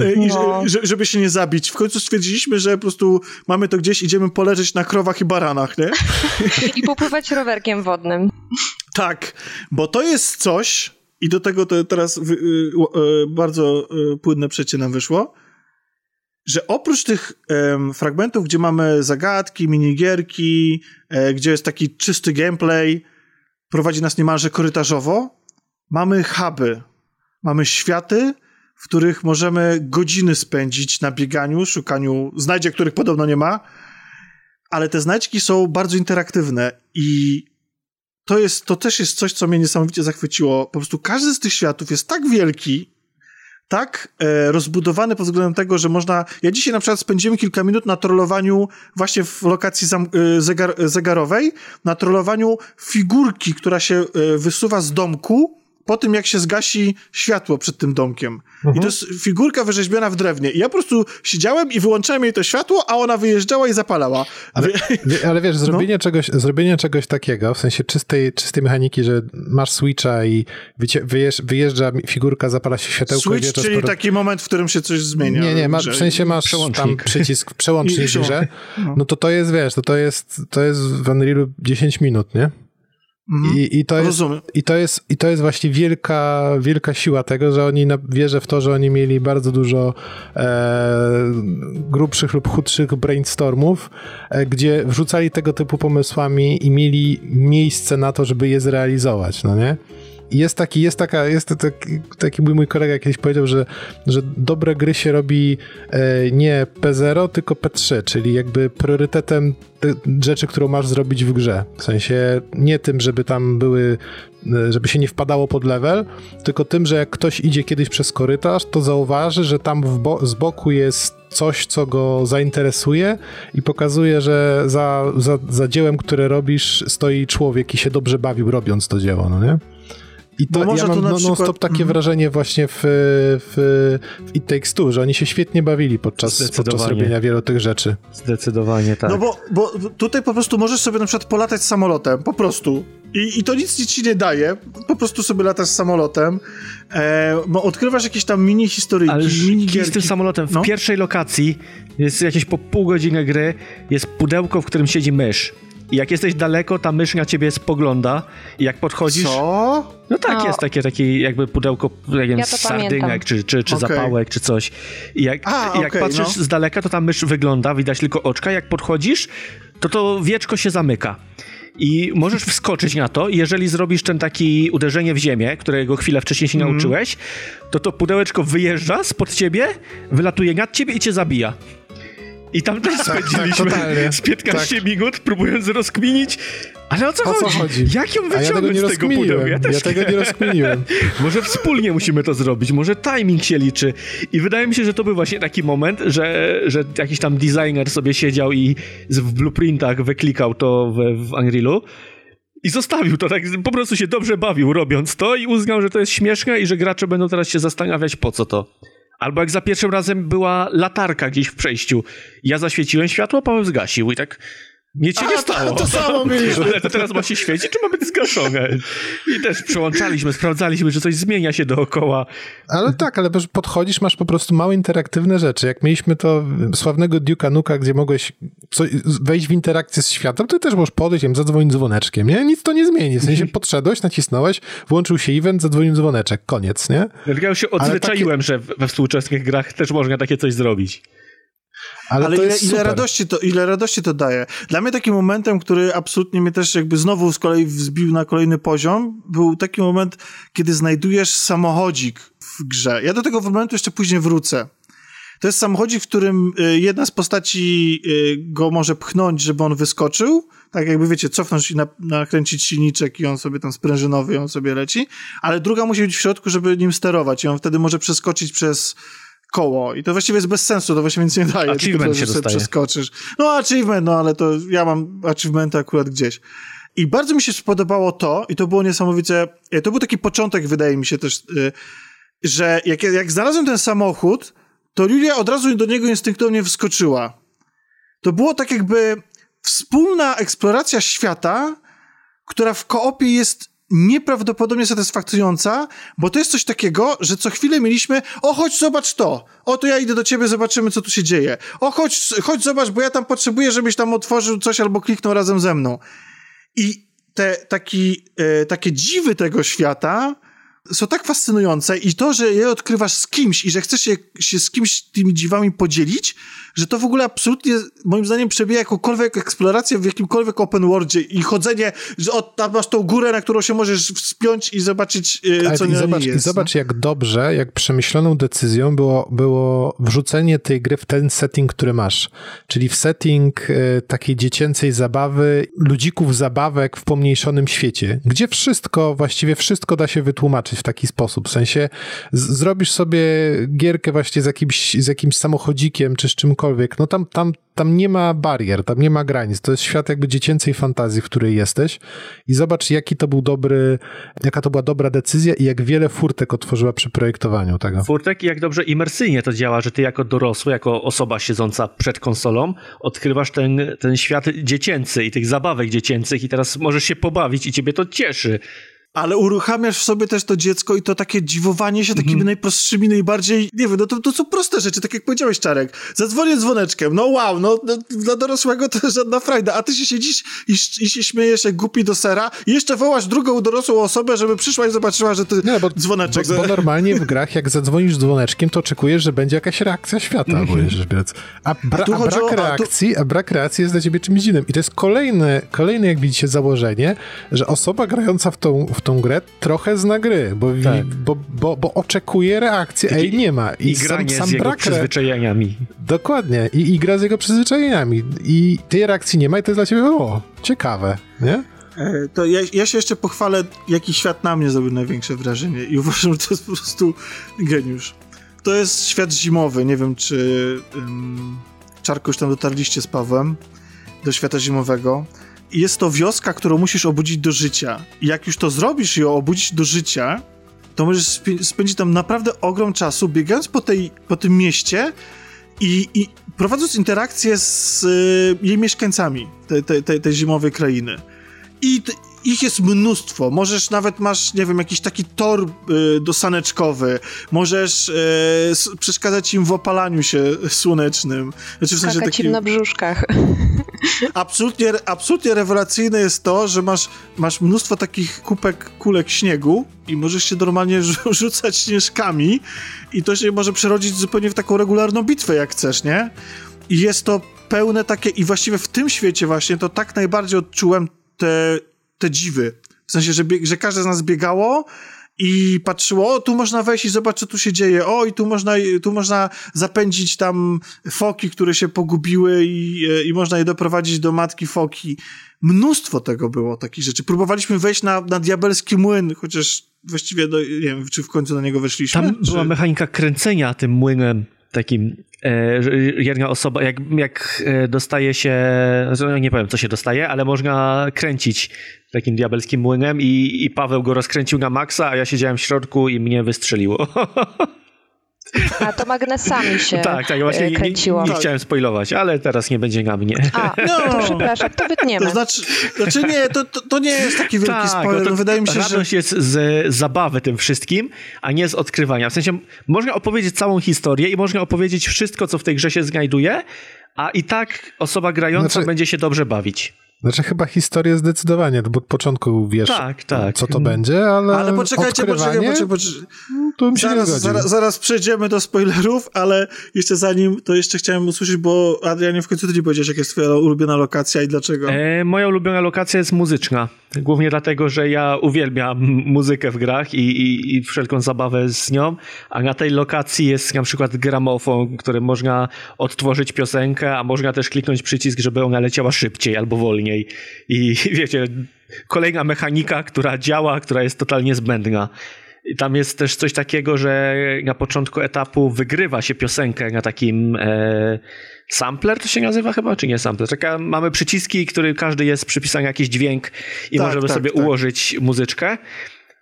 E, I, No. że, żeby się nie zabić. W końcu stwierdziliśmy, że po prostu mamy to gdzieś, idziemy poleżeć na krowach i baranach, nie? I popływać rowerkiem wodnym. Tak, bo to jest coś, i do tego to teraz y, y, bardzo y, płynne przecie nam wyszło, że oprócz tych fragmentów, gdzie mamy zagadki, minigierki, e, gdzie jest taki czysty gameplay, prowadzi nas niemalże korytarzowo, mamy huby, mamy światy, w których możemy godziny spędzić na bieganiu, szukaniu znajdziek, których podobno nie ma, ale te znajdźki są bardzo interaktywne i to, jest, to też jest coś, co mnie niesamowicie zachwyciło. Po prostu każdy z tych światów jest tak wielki, tak e, rozbudowany pod względem tego, że można. Ja dzisiaj na przykład spędziłem kilka minut na trollowaniu właśnie w lokacji zam, e, zegar, zegarowej, na trollowaniu figurki, która się e, wysuwa z domku po tym, jak się zgasi światło przed tym domkiem. I to jest figurka wyrzeźbiona w drewnie. I ja po prostu siedziałem i wyłączałem jej to światło, a ona wyjeżdżała i zapalała. Ale, ale wiesz, zrobienie, czegoś, zrobienie czegoś takiego, w sensie czystej, czystej mechaniki, że masz switcha i wyjeżdża swigurka, zapala się światełko i Switch, czyli po- taki moment, w którym się coś zmienia. Nie, nie, ma, Że- w sensie masz tam Przełącznik. przycisk, przełącznik grze, przełącznik, no to to jest, wiesz, to, to jest, to jest w Unrealu 10 minut, nie? Mhm. I, i, to jest, Rozumiem. I to jest i to jest właśnie wielka, wielka siła tego, że oni na, wierzę w to, że oni mieli bardzo dużo e, grubszych lub chudszych brainstormów, e, gdzie wrzucali tego typu pomysłami i mieli miejsce na to, żeby je zrealizować, no nie? Jest taki, jest taka, jest taki, taki mój, kolega kiedyś powiedział, że, że dobre gry się robi e, nie P0, tylko P3, czyli jakby priorytetem te rzeczy, którą masz zrobić w grze. W sensie nie tym, żeby tam były, e, żeby się nie wpadało pod level, tylko tym, że jak ktoś idzie kiedyś przez korytarz, to zauważy, że tam bo z boku jest coś, co go zainteresuje i pokazuje, że za, za, za dziełem, które robisz, stoi człowiek i się dobrze bawił robiąc to dzieło, no nie? I to, Bo może ja mam to na no, przykład- non-stop takie Mhm. wrażenie właśnie w, w, w It Takes Two, że oni się świetnie bawili podczas, podczas robienia wielu tych rzeczy. Zdecydowanie tak. No bo, bo tutaj po prostu możesz sobie na przykład polatać samolotem, po prostu. I, I to nic ci nie daje, po prostu sobie latasz samolotem, e, no, odkrywasz jakieś tam mini historyjki, Ale mini z tym samolotem w No. pierwszej lokacji jest jakieś po pół godziny gry, jest pudełko, w którym siedzi mysz. I jak jesteś daleko, ta mysz na ciebie spogląda i jak podchodzisz... Co? No tak, No. jest takie, takie jakby pudełko Ja sardynek, pamiętam. czy, czy, czy Okej. zapałek, czy coś. I jak, A, i jak okej, patrzysz no. z daleka, to ta mysz wygląda, widać tylko oczka. Jak podchodzisz, to to wieczko się zamyka. I możesz wskoczyć na to i jeżeli zrobisz ten taki uderzenie w ziemię, którego chwilę wcześniej się Mhm. nauczyłeś, to to pudełeczko wyjeżdża spod ciebie, wylatuje nad ciebie i cię zabija. I tam też spędziliśmy totalnie. z 15 minut, próbując rozkminić, ale o co, O co chodzi? chodzi? Jak ją A ja tego wyciągnąć z tego pudełka? Ja, też tego nie rozkminiłem. może wspólnie musimy to zrobić, może timing się liczy. I wydaje mi się, że to był właśnie taki moment, że, że jakiś tam designer sobie siedział i w blueprintach wyklikał to w, w Unrealu. I zostawił to, tak po prostu się dobrze bawił robiąc to i uznał, że to jest śmieszne i że gracze będą teraz się zastanawiać po co to. Albo jak za pierwszym razem była latarka gdzieś w przejściu. Ja zaświeciłem światło, Paweł zgasił i tak nic się nie stało. to samo mieliśmy. Ale to teraz ma się świecić, czy ma być zgaszone? I też przełączaliśmy, sprawdzaliśmy, czy coś zmienia się dookoła. Ale tak, ale podchodzisz, masz po prostu małe interaktywne rzeczy. Jak mieliśmy to sławnego Duke'a Nuka, gdzie mogłeś wejść w interakcję z światem, to też możesz podejść, wiem, zadzwonić dzwoneczkiem, nie? Nic to nie zmieni. W sensie podszedłeś, nacisnąłeś, włączył się event, zadzwonił dzwoneczek, koniec, nie? Ja już się odzwyczaiłem, że we współczesnych grach też można takie coś zrobić. Ale, Ale ile, ile, radości to, ile radości to daje. Dla mnie takim momentem, który absolutnie mnie też jakby znowu z kolei wzbił na kolejny poziom, był taki moment, kiedy znajdujesz samochodzik w grze. Ja do tego momentu jeszcze później wrócę. To jest samochodzik, w którym y, jedna z postaci y, go może pchnąć, żeby on wyskoczył. Tak jakby, wiecie, cofnąć i na, nakręcić silniczek i on sobie tam sprężynowy, i on sobie leci. Ale druga musi być w środku, żeby nim sterować i on wtedy może przeskoczyć przez koło. I to właściwie jest bez sensu, to właściwie nic nie daje. Achievement to, się sobie dostaje. przeskoczysz. No achievement, no ale to ja mam achievementy akurat gdzieś. I bardzo mi się spodobało to, i to było niesamowicie, e, to był taki początek, wydaje mi się też, y, że jak, jak znalazłem ten samochód, to Julia od razu do niego instynktownie wskoczyła. To było tak jakby wspólna eksploracja świata, która w koopie jest nieprawdopodobnie satysfakcjonująca, bo to jest coś takiego, że co chwilę mieliśmy, o chodź zobacz to, o to ja idę do ciebie, zobaczymy co tu się dzieje, o chodź, chodź zobacz, bo ja tam potrzebuję, żebyś tam otworzył coś albo kliknął razem ze mną. I te taki, e, takie dziwy tego świata są tak fascynujące i to, że je odkrywasz z kimś i że chcesz się, się z kimś tymi dziwami podzielić, że to w ogóle absolutnie, moim zdaniem, przebija jakąkolwiek eksplorację w jakimkolwiek open worldzie i chodzenie, że o, tam masz tą górę, na którą się możesz wspiąć i zobaczyć, yy, co i nie zobacz, jest. I zobacz, jak dobrze, jak przemyśloną decyzją było, było wrzucenie tej gry w ten setting, który masz. Czyli w setting y, takiej dziecięcej zabawy, ludzików zabawek w pomniejszonym świecie, gdzie wszystko, właściwie wszystko da się wytłumaczyć w taki sposób. W sensie zrobisz sobie gierkę właśnie z jakimś, z jakimś samochodzikiem czy z czymkolwiek, no tam, tam, tam nie ma barier, tam nie ma granic. To jest świat jakby dziecięcej fantazji, w której jesteś i zobacz, jaki to był dobry, jaka to była dobra decyzja i jak wiele furtek otworzyła przy projektowaniu tego. Furtek i jak dobrze imersyjnie to działa, że ty jako dorosły, jako osoba siedząca przed konsolą, odkrywasz ten, ten świat dziecięcy i tych zabawek dziecięcych i teraz możesz się pobawić i ciebie to cieszy. Ale uruchamiasz w sobie też to dziecko i to takie dziwowanie się takimi Mhm. najprostszymi, najbardziej, nie wiem, no to, to są proste rzeczy, tak jak powiedziałeś, Czarek. Zadzwonię dzwoneczkiem, no wow, no, no dla dorosłego to żadna frajda, a ty się siedzisz i, i się śmiejesz jak głupi do sera i jeszcze wołasz drugą dorosłą osobę, żeby przyszła i zobaczyła, że ty Nie, bo, dzwoneczek... Bo, bo normalnie w grach, jak zadzwonisz dzwoneczkiem, to oczekujesz, że będzie jakaś reakcja świata, ogólnie rzecz biorąc. A, bra, tu a, chodzi brak o- a tu- reakcji, a brak reakcji jest dla ciebie czymś innym. I to jest kolejne, kolejne jak widzicie, założenie, że osoba grająca w tą, w tą grę trochę zna gry, bo, Tak. bo, bo, bo oczekuje reakcji, a jej nie ma. I, granie z jego brak re- przyzwyczajeniami. Dokładnie. I, I gra z jego przyzwyczajeniami. I tej reakcji nie ma i to jest dla ciebie, o, ciekawe, nie? E, To ja, ja się jeszcze pochwalę, jaki świat na mnie zrobił największe wrażenie i uważam, że to jest po prostu geniusz. To jest świat zimowy, nie wiem czy um, Czarko już tam dotarliście z Pawłem do świata zimowego. Jest to wioska, którą musisz obudzić do życia. I jak już to zrobisz i ją obudzić do życia, to możesz spę- spędzić tam naprawdę ogrom czasu, biegając po, tej, po tym mieście i, i prowadząc interakcje z y, jej mieszkańcami tej, tej, tej, tej zimowej krainy. I ich jest mnóstwo. Możesz nawet masz, nie wiem, jakiś taki tor y, dosaneczkowy. Możesz y, przeszkadzać im w opalaniu się słonecznym. Znaczy w sensie Skakać im takim na brzuszkach. absolutnie, absolutnie rewelacyjne jest to, że masz, masz mnóstwo takich kupek, kulek śniegu i możesz się normalnie rzu- rzucać śnieżkami i to się może przerodzić zupełnie w taką regularną bitwę, jak chcesz, nie? I jest to pełne takie, i właściwie w tym świecie właśnie to tak najbardziej odczułem te, te dziwy. W sensie, że, że każde z nas biegało i patrzyło, o, tu można wejść i zobacz, co tu się dzieje, o, i tu można, tu można zapędzić tam foki, które się pogubiły i, e, i można je doprowadzić do matki foki. Mnóstwo tego było, takich rzeczy. Próbowaliśmy wejść na, na diabelski młyn, chociaż właściwie, do, nie wiem, czy w końcu na niego weszliśmy. Tam czy... była mechanika kręcenia tym młynem takim. E, jedna osoba, jak, jak e, dostaje się, no nie powiem co się dostaje, ale można kręcić takim diabelskim młynem i, i Paweł go rozkręcił na maksa, a ja siedziałem w środku i mnie wystrzeliło. A to magnesami się tak, tak, właśnie e, nie, kręciło. nie, nie chciałem spoilować, ale teraz nie będzie na mnie. A, No. to przepraszam, to wytniemy. To znaczy, znaczy nie, to, to, to nie jest taki wielki Tak, spoiler. no to Wydaje mi się, że jest z zabawy tym wszystkim, a nie z odkrywania. W sensie można opowiedzieć całą historię i można opowiedzieć wszystko, co w tej grze się znajduje, a i tak osoba grająca Znaczy- będzie się dobrze bawić. Znaczy chyba historię zdecydowanie, bo od początku wiesz, Tak, tak. co to będzie, ale Ale poczekajcie, poczekaj, odkrywanie, poczekaj, poczekaj. to bym się Zaraz, nie zaraz, zaraz przejdziemy do spoilerów, ale jeszcze zanim, to jeszcze chciałem usłyszeć, bo Adrianie, w końcu ty nie powiedziałeś, jaka jest twoja ulubiona lokacja i dlaczego. E, moja ulubiona lokacja jest muzyczna. Głównie dlatego, że ja uwielbiam muzykę w grach i, i, i wszelką zabawę z nią, a na tej lokacji jest na przykład gramofon, którym można odtworzyć piosenkę, a można też kliknąć przycisk, żeby ona leciała szybciej albo wolniej. I wiecie, kolejna mechanika, która działa, która jest totalnie zbędna. I tam jest też coś takiego, że na początku etapu wygrywa się piosenkę na takim e, sampler, to się nazywa chyba, czy nie sampler? Taka, mamy przyciski, który każdy jest przypisany jakiś dźwięk i Tak, możemy tak, sobie tak. ułożyć muzyczkę.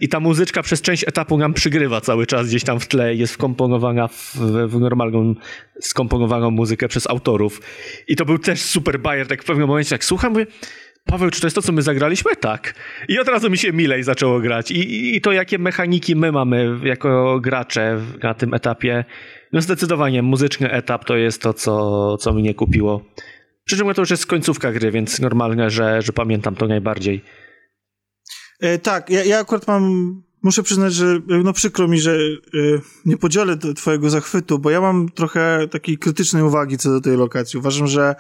I ta muzyczka przez część etapu nam przygrywa cały czas gdzieś tam w tle jest wkomponowana w, w normalną, skomponowaną muzykę przez autorów. I to był też super bajer, tak w pewnym momencie jak słucham, mówię, Paweł, czy to jest to, co my zagraliśmy? Tak. I od razu mi się milej zaczęło grać. I, i, to, jakie mechaniki my mamy jako gracze na tym etapie, no zdecydowanie muzyczny etap to jest to, co, co mnie kupiło. Przy czym to już jest końcówka gry, więc normalne, że, że pamiętam to najbardziej. E, tak, ja, ja akurat mam muszę przyznać, że no przykro mi, że y, nie podzielę twojego zachwytu, bo ja mam trochę takiej krytycznej uwagi co do tej lokacji. Uważam, że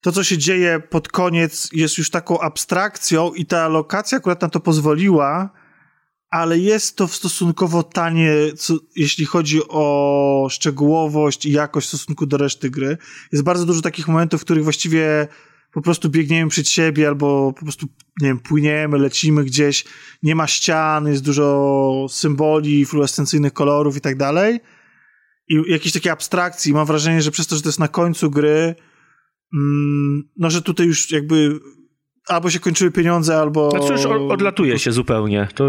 to, co się dzieje pod koniec, jest już taką abstrakcją i ta lokacja akurat na to pozwoliła, ale jest to stosunkowo tanie, co, jeśli chodzi o szczegółowość i jakość w stosunku do reszty gry. Jest bardzo dużo takich momentów, w których właściwie po prostu biegniemy przed siebie albo po prostu, nie wiem, płyniemy, lecimy gdzieś, nie ma ścian, jest dużo symboli, fluorescencyjnych kolorów i tak dalej. I jakieś takie abstrakcji. Mam wrażenie, że przez to, że to jest na końcu gry, mm, no, że tutaj już jakby albo się kończyły pieniądze, albo... No cóż, odlatuje się zupełnie. To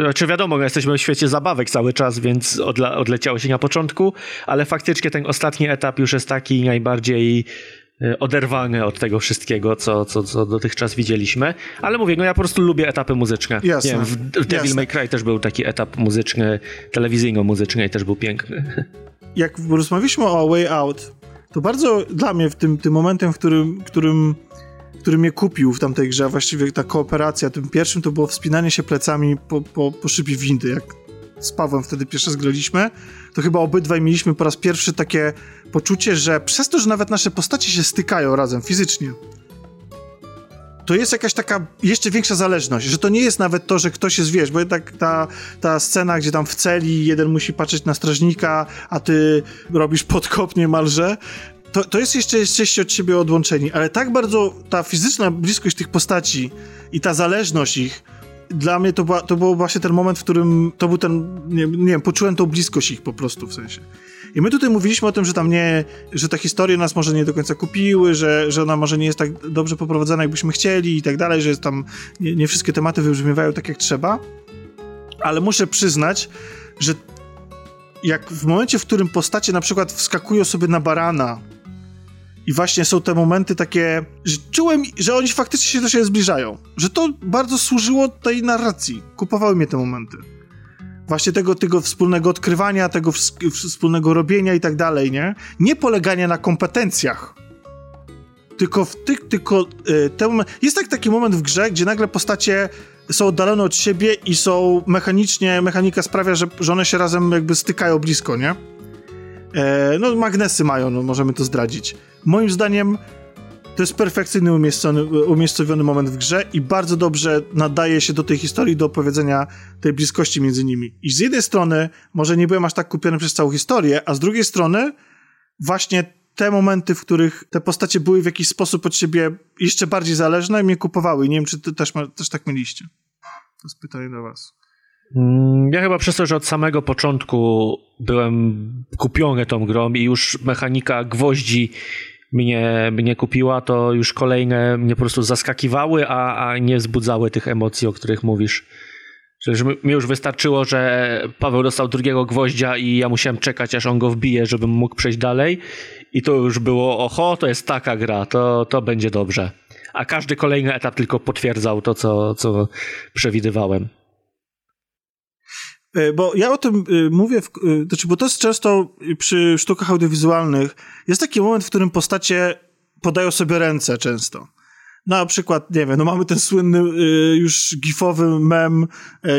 znaczy wiadomo, jesteśmy w świecie zabawek cały czas, więc odla, odleciało się na początku, ale faktycznie ten ostatni etap już jest taki najbardziej e, oderwany od tego wszystkiego, co, co, co dotychczas widzieliśmy. Ale mówię, no ja po prostu lubię etapy muzyczne. Jasne. Nie wiem, w Devil Jasne. May Cry też był taki etap muzyczny, telewizyjno-muzyczny i też był piękny. Jak rozmawialiśmy o Way Out, to bardzo dla mnie w tym, tym momentem, w którym, którym który mnie kupił w tamtej grze, właściwie ta kooperacja. Tym pierwszym to było wspinanie się plecami po, po, po szybie windy, jak z Pawłem wtedy pierwszy raz graliśmy, to chyba obydwaj mieliśmy po raz pierwszy takie poczucie, że przez to, że nawet nasze postacie się stykają razem fizycznie, to jest jakaś taka jeszcze większa zależność, że to nie jest nawet to, że ktoś jest, wiesz, bo jednak ta, ta scena, gdzie tam w celi jeden musi patrzeć na strażnika, a ty robisz podkop niemalże, to, to jest jeszcze, jesteście od siebie odłączeni, ale tak bardzo ta fizyczna bliskość tych postaci i ta zależność ich, dla mnie to, to był właśnie ten moment, w którym to był ten, nie, nie wiem, poczułem tą bliskość ich po prostu w sensie. I my tutaj mówiliśmy o tym, że tam nie, że te historie nas może nie do końca kupiły, że, że ona może nie jest tak dobrze poprowadzona, jakbyśmy chcieli i tak dalej, że tam nie, nie wszystkie tematy wybrzmiewają tak, jak trzeba. Ale muszę przyznać, że jak w momencie, w którym postacie na przykład wskakują sobie na barana i właśnie są te momenty takie, że czułem, że oni faktycznie się do siebie zbliżają. Że to bardzo służyło tej narracji. Kupowały mnie te momenty. Właśnie tego, tego wspólnego odkrywania, tego wspólnego robienia i tak dalej, nie? Nie polegania na kompetencjach. Tylko w tych, tylko y. Jest tak taki moment w grze, gdzie nagle postacie są oddalone od siebie i są mechanicznie, mechanika sprawia, że, że one się razem jakby stykają blisko, nie? E, no, magnesy mają, no, możemy to zdradzić. Moim zdaniem to jest perfekcyjny umiejscowiony moment w grze i bardzo dobrze nadaje się do tej historii, do opowiedzenia tej bliskości między nimi. I z jednej strony może nie byłem aż tak kupiony przez całą historię, a z drugiej strony właśnie te momenty, w których te postacie były w jakiś sposób od siebie jeszcze bardziej zależne, mnie kupowały. Nie wiem, czy ty też, też tak mieliście. To jest pytanie do was. Mm, ja chyba przez to, że od samego początku byłem kupiony tą grą i już mechanika gwoździ mnie, mnie kupiła, to już kolejne mnie po prostu zaskakiwały, a, a nie wzbudzały tych emocji, o których mówisz. Że mi już wystarczyło, że Paweł dostał drugiego gwoździa i ja musiałem czekać, aż on go wbije, żebym mógł przejść dalej. I to już było, oho, to jest taka gra, to, to będzie dobrze. A każdy kolejny etap tylko potwierdzał to, co, co przewidywałem. E, bo ja o tym e, mówię, w, e, znaczy, bo to jest często przy sztukach audiowizualnych, jest taki moment, w którym postacie podają sobie ręce często. Na przykład, nie wiem, no mamy ten słynny już gifowy mem,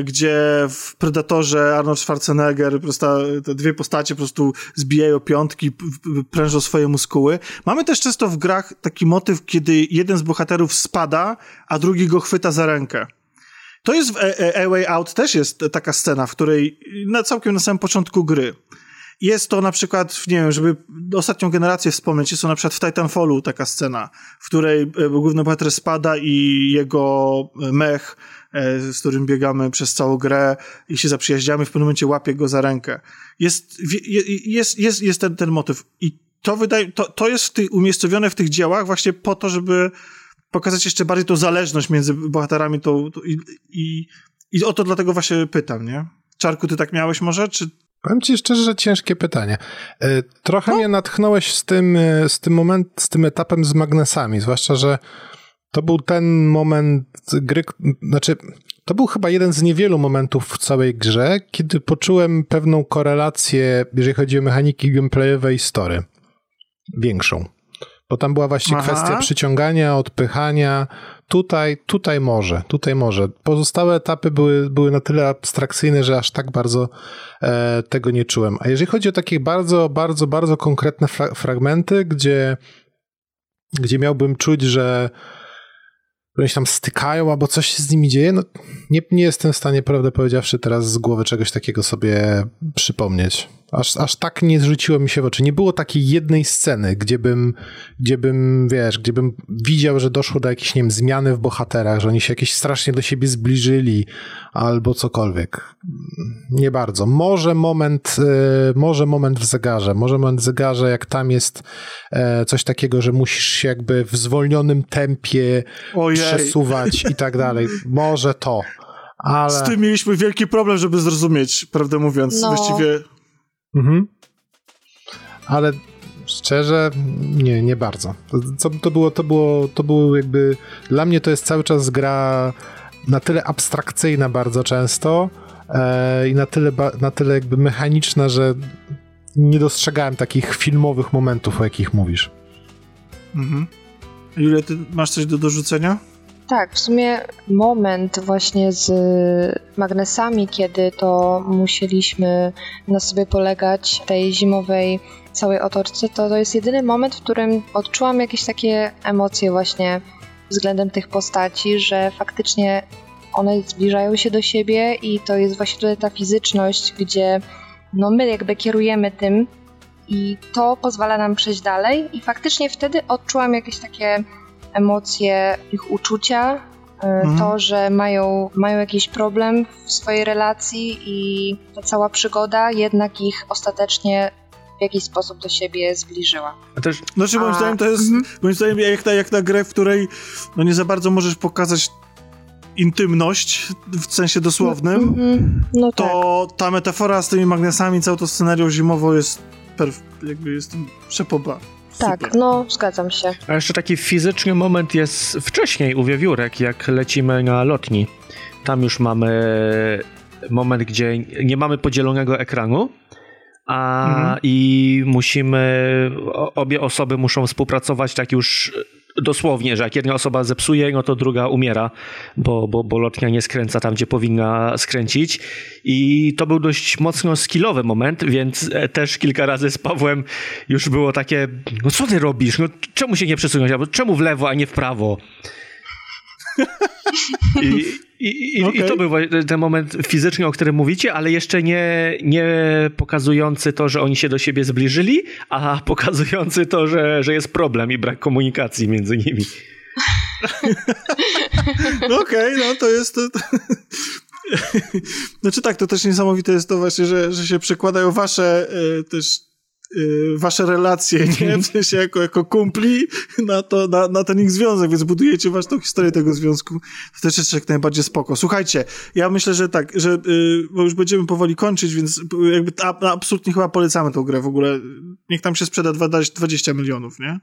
gdzie w Predatorze Arnold Schwarzenegger, po prostu te dwie postacie po prostu zbijają piątki, prężą swoje muskuły. Mamy też często w grach taki motyw, kiedy jeden z bohaterów spada, a drugi go chwyta za rękę. To jest w A, Way Out też jest taka scena, w której na całkiem na samym początku gry jest to na przykład, nie wiem, żeby ostatnią generację wspomnieć, jest to na przykład w Titanfallu taka scena, w której e, główny bohater spada i jego mech, e, z którym biegamy przez całą grę i się zaprzyjaźniamy, w pewnym momencie łapie go za rękę. Jest, jest, jest, jest ten, ten motyw. I to wydaje, to, to jest umiejscowione w tych dziełach właśnie po to, żeby pokazać jeszcze bardziej tą zależność między bohaterami tą, tą i, i, i o to dlatego właśnie pytam, nie? Czarku, ty tak miałeś może, czy... Powiem ci szczerze, że ciężkie pytanie. E, trochę no. mnie natchnąłeś z tym, e, z tym moment, z tym etapem z magnesami, zwłaszcza, że to był ten moment gry, znaczy to był chyba jeden z niewielu momentów w całej grze, kiedy poczułem pewną korelację, jeżeli chodzi o mechaniki gameplayowe i story. Większą. Bo tam była właśnie Aha. kwestia przyciągania, odpychania. Tutaj, tutaj może, tutaj może. Pozostałe etapy były, były na tyle abstrakcyjne, że aż tak bardzo e, tego nie czułem. A jeżeli chodzi o takie bardzo, bardzo, bardzo konkretne fra fragmenty, gdzie, gdzie miałbym czuć, że oni się tam stykają albo coś się z nimi dzieje, no nie, nie jestem w stanie, prawdę powiedziawszy, teraz z głowy czegoś takiego sobie przypomnieć. Aż, aż tak nie zrzuciło mi się w oczy. Nie było takiej jednej sceny, gdzie bym, gdzie bym, wiesz, gdzie bym widział, że doszło do jakiejś, nie wiem, zmiany w bohaterach, że oni się jakieś strasznie do siebie zbliżyli albo cokolwiek. Nie bardzo. Może moment, e, może moment w zegarze, może moment w zegarze, jak tam jest e, coś takiego, że musisz się jakby w zwolnionym tempie Ojej. przesuwać i tak dalej. Może to. Ale... Z tym mieliśmy wielki problem, żeby zrozumieć, prawdę mówiąc. No. Właściwie Mhm. Ale szczerze, nie, nie bardzo. To, to, to, było, to, było, to było jakby. Dla mnie to jest cały czas gra na tyle abstrakcyjna bardzo często e, i na tyle, ba, na tyle jakby mechaniczna, że nie dostrzegałem takich filmowych momentów, o jakich mówisz. Mhm. Julia, ty masz coś do dorzucenia? Tak, w sumie moment właśnie z magnesami, kiedy to musieliśmy na sobie polegać tej zimowej całej otoczce, to, to jest jedyny moment, w którym odczułam jakieś takie emocje właśnie względem tych postaci, że faktycznie one zbliżają się do siebie i to jest właśnie ta fizyczność, gdzie no my jakby kierujemy tym i to pozwala nam przejść dalej. I faktycznie wtedy odczułam jakieś takie emocje, ich uczucia, y, Mhm. to, że mają, mają jakiś problem w swojej relacji i ta cała przygoda jednak ich ostatecznie w jakiś sposób do siebie zbliżyła. A też Znaczy, moim A, zdaniem to jest, mhm. moim zdaniem, jak na, jak na grę, w której no nie za bardzo możesz pokazać intymność, w sensie dosłownym, Mhm. No tak. to ta metafora z tymi magnesami, całą tą scenarią zimową jest perf- jakby jest przepoba. Tak, Super. no zgadzam się. A jeszcze taki fizyczny moment jest wcześniej u wiewiórek, jak lecimy na lotni. Tam już mamy moment, gdzie nie mamy podzielonego ekranu, a Mhm. i musimy, obie osoby muszą współpracować tak już dosłownie, że jak jedna osoba zepsuje, no to druga umiera, bo, bo, bo lotnia nie skręca tam, gdzie powinna skręcić. I to był dość mocno skillowy moment, więc e, też kilka razy z Pawłem już było takie, no co ty robisz? No czemu się nie przesunąć? Albo czemu w lewo, a nie w prawo? I, i, i, Okej. I to był ten moment fizyczny, o którym mówicie, ale jeszcze nie, nie pokazujący to, że oni się do siebie zbliżyli, a pokazujący to, że, że jest problem i brak komunikacji między nimi. No okej, no to jest... To. Znaczy tak, to też niesamowite jest to właśnie, że, że się przekładają wasze e, też wasze relacje, nie? W sensie jako, jako kumpli na, to, na, na ten ich związek, więc budujecie własną historię tego związku. To też jest jak najbardziej spoko. Słuchajcie, ja myślę, że tak, że y, bo już będziemy powoli kończyć, więc jakby a, absolutnie chyba polecamy tą grę w ogóle. Niech tam się sprzeda 20 20 milionów, nie?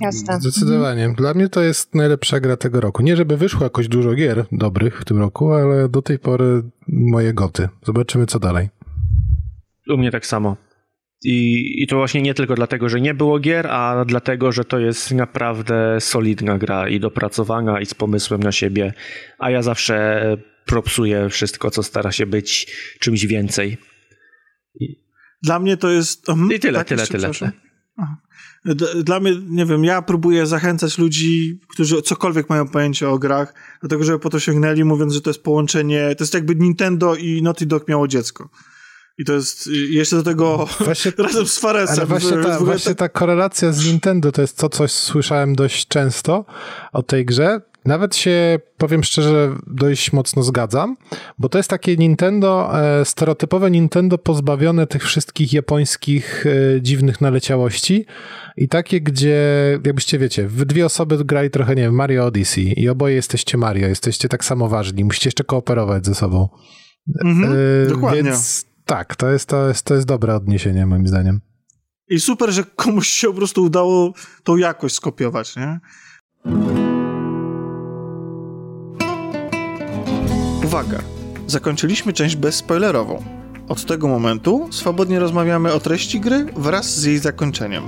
Jasne. Zdecydowanie. Dla mnie to jest najlepsza gra tego roku. Nie, żeby wyszło jakoś dużo gier dobrych w tym roku, ale do tej pory moje goty. Zobaczymy, co dalej. U mnie tak samo. I, I to właśnie nie tylko dlatego, że nie było gier, a dlatego, że to jest naprawdę solidna gra i dopracowana i z pomysłem na siebie. A ja zawsze propsuję wszystko, co stara się być czymś więcej. Dla mnie to jest... Mhm, I tyle, tak, tyle, tyle. Dla mnie, nie wiem, ja próbuję zachęcać ludzi, którzy cokolwiek mają pojęcie o grach, do tego, żeby po to sięgnęli, mówiąc, że to jest połączenie, to jest jakby Nintendo i Naughty Dog miało dziecko. I to jest jeszcze do tego Właśnie- razem z Faresem. Ale właśnie ta, właśnie tak- ta korelacja z Nintendo to jest to, coś słyszałem dość często o tej grze. Nawet się, powiem szczerze, dość mocno zgadzam, bo to jest takie Nintendo, e, stereotypowe Nintendo pozbawione tych wszystkich japońskich e, dziwnych naleciałości i takie, gdzie, jakbyście wiecie, wy dwie osoby grali trochę, nie wiem, Mario Odyssey i oboje jesteście Mario, jesteście tak samo ważni, musicie jeszcze kooperować ze sobą. Mhm, E, dokładnie. Więc tak, to jest, to, jest, to jest dobre odniesienie moim zdaniem. I super, że komuś się po prostu udało tą jakość skopiować, nie? Uwaga! Zakończyliśmy część bezspoilerową. Od tego momentu swobodnie rozmawiamy o treści gry wraz z jej zakończeniem.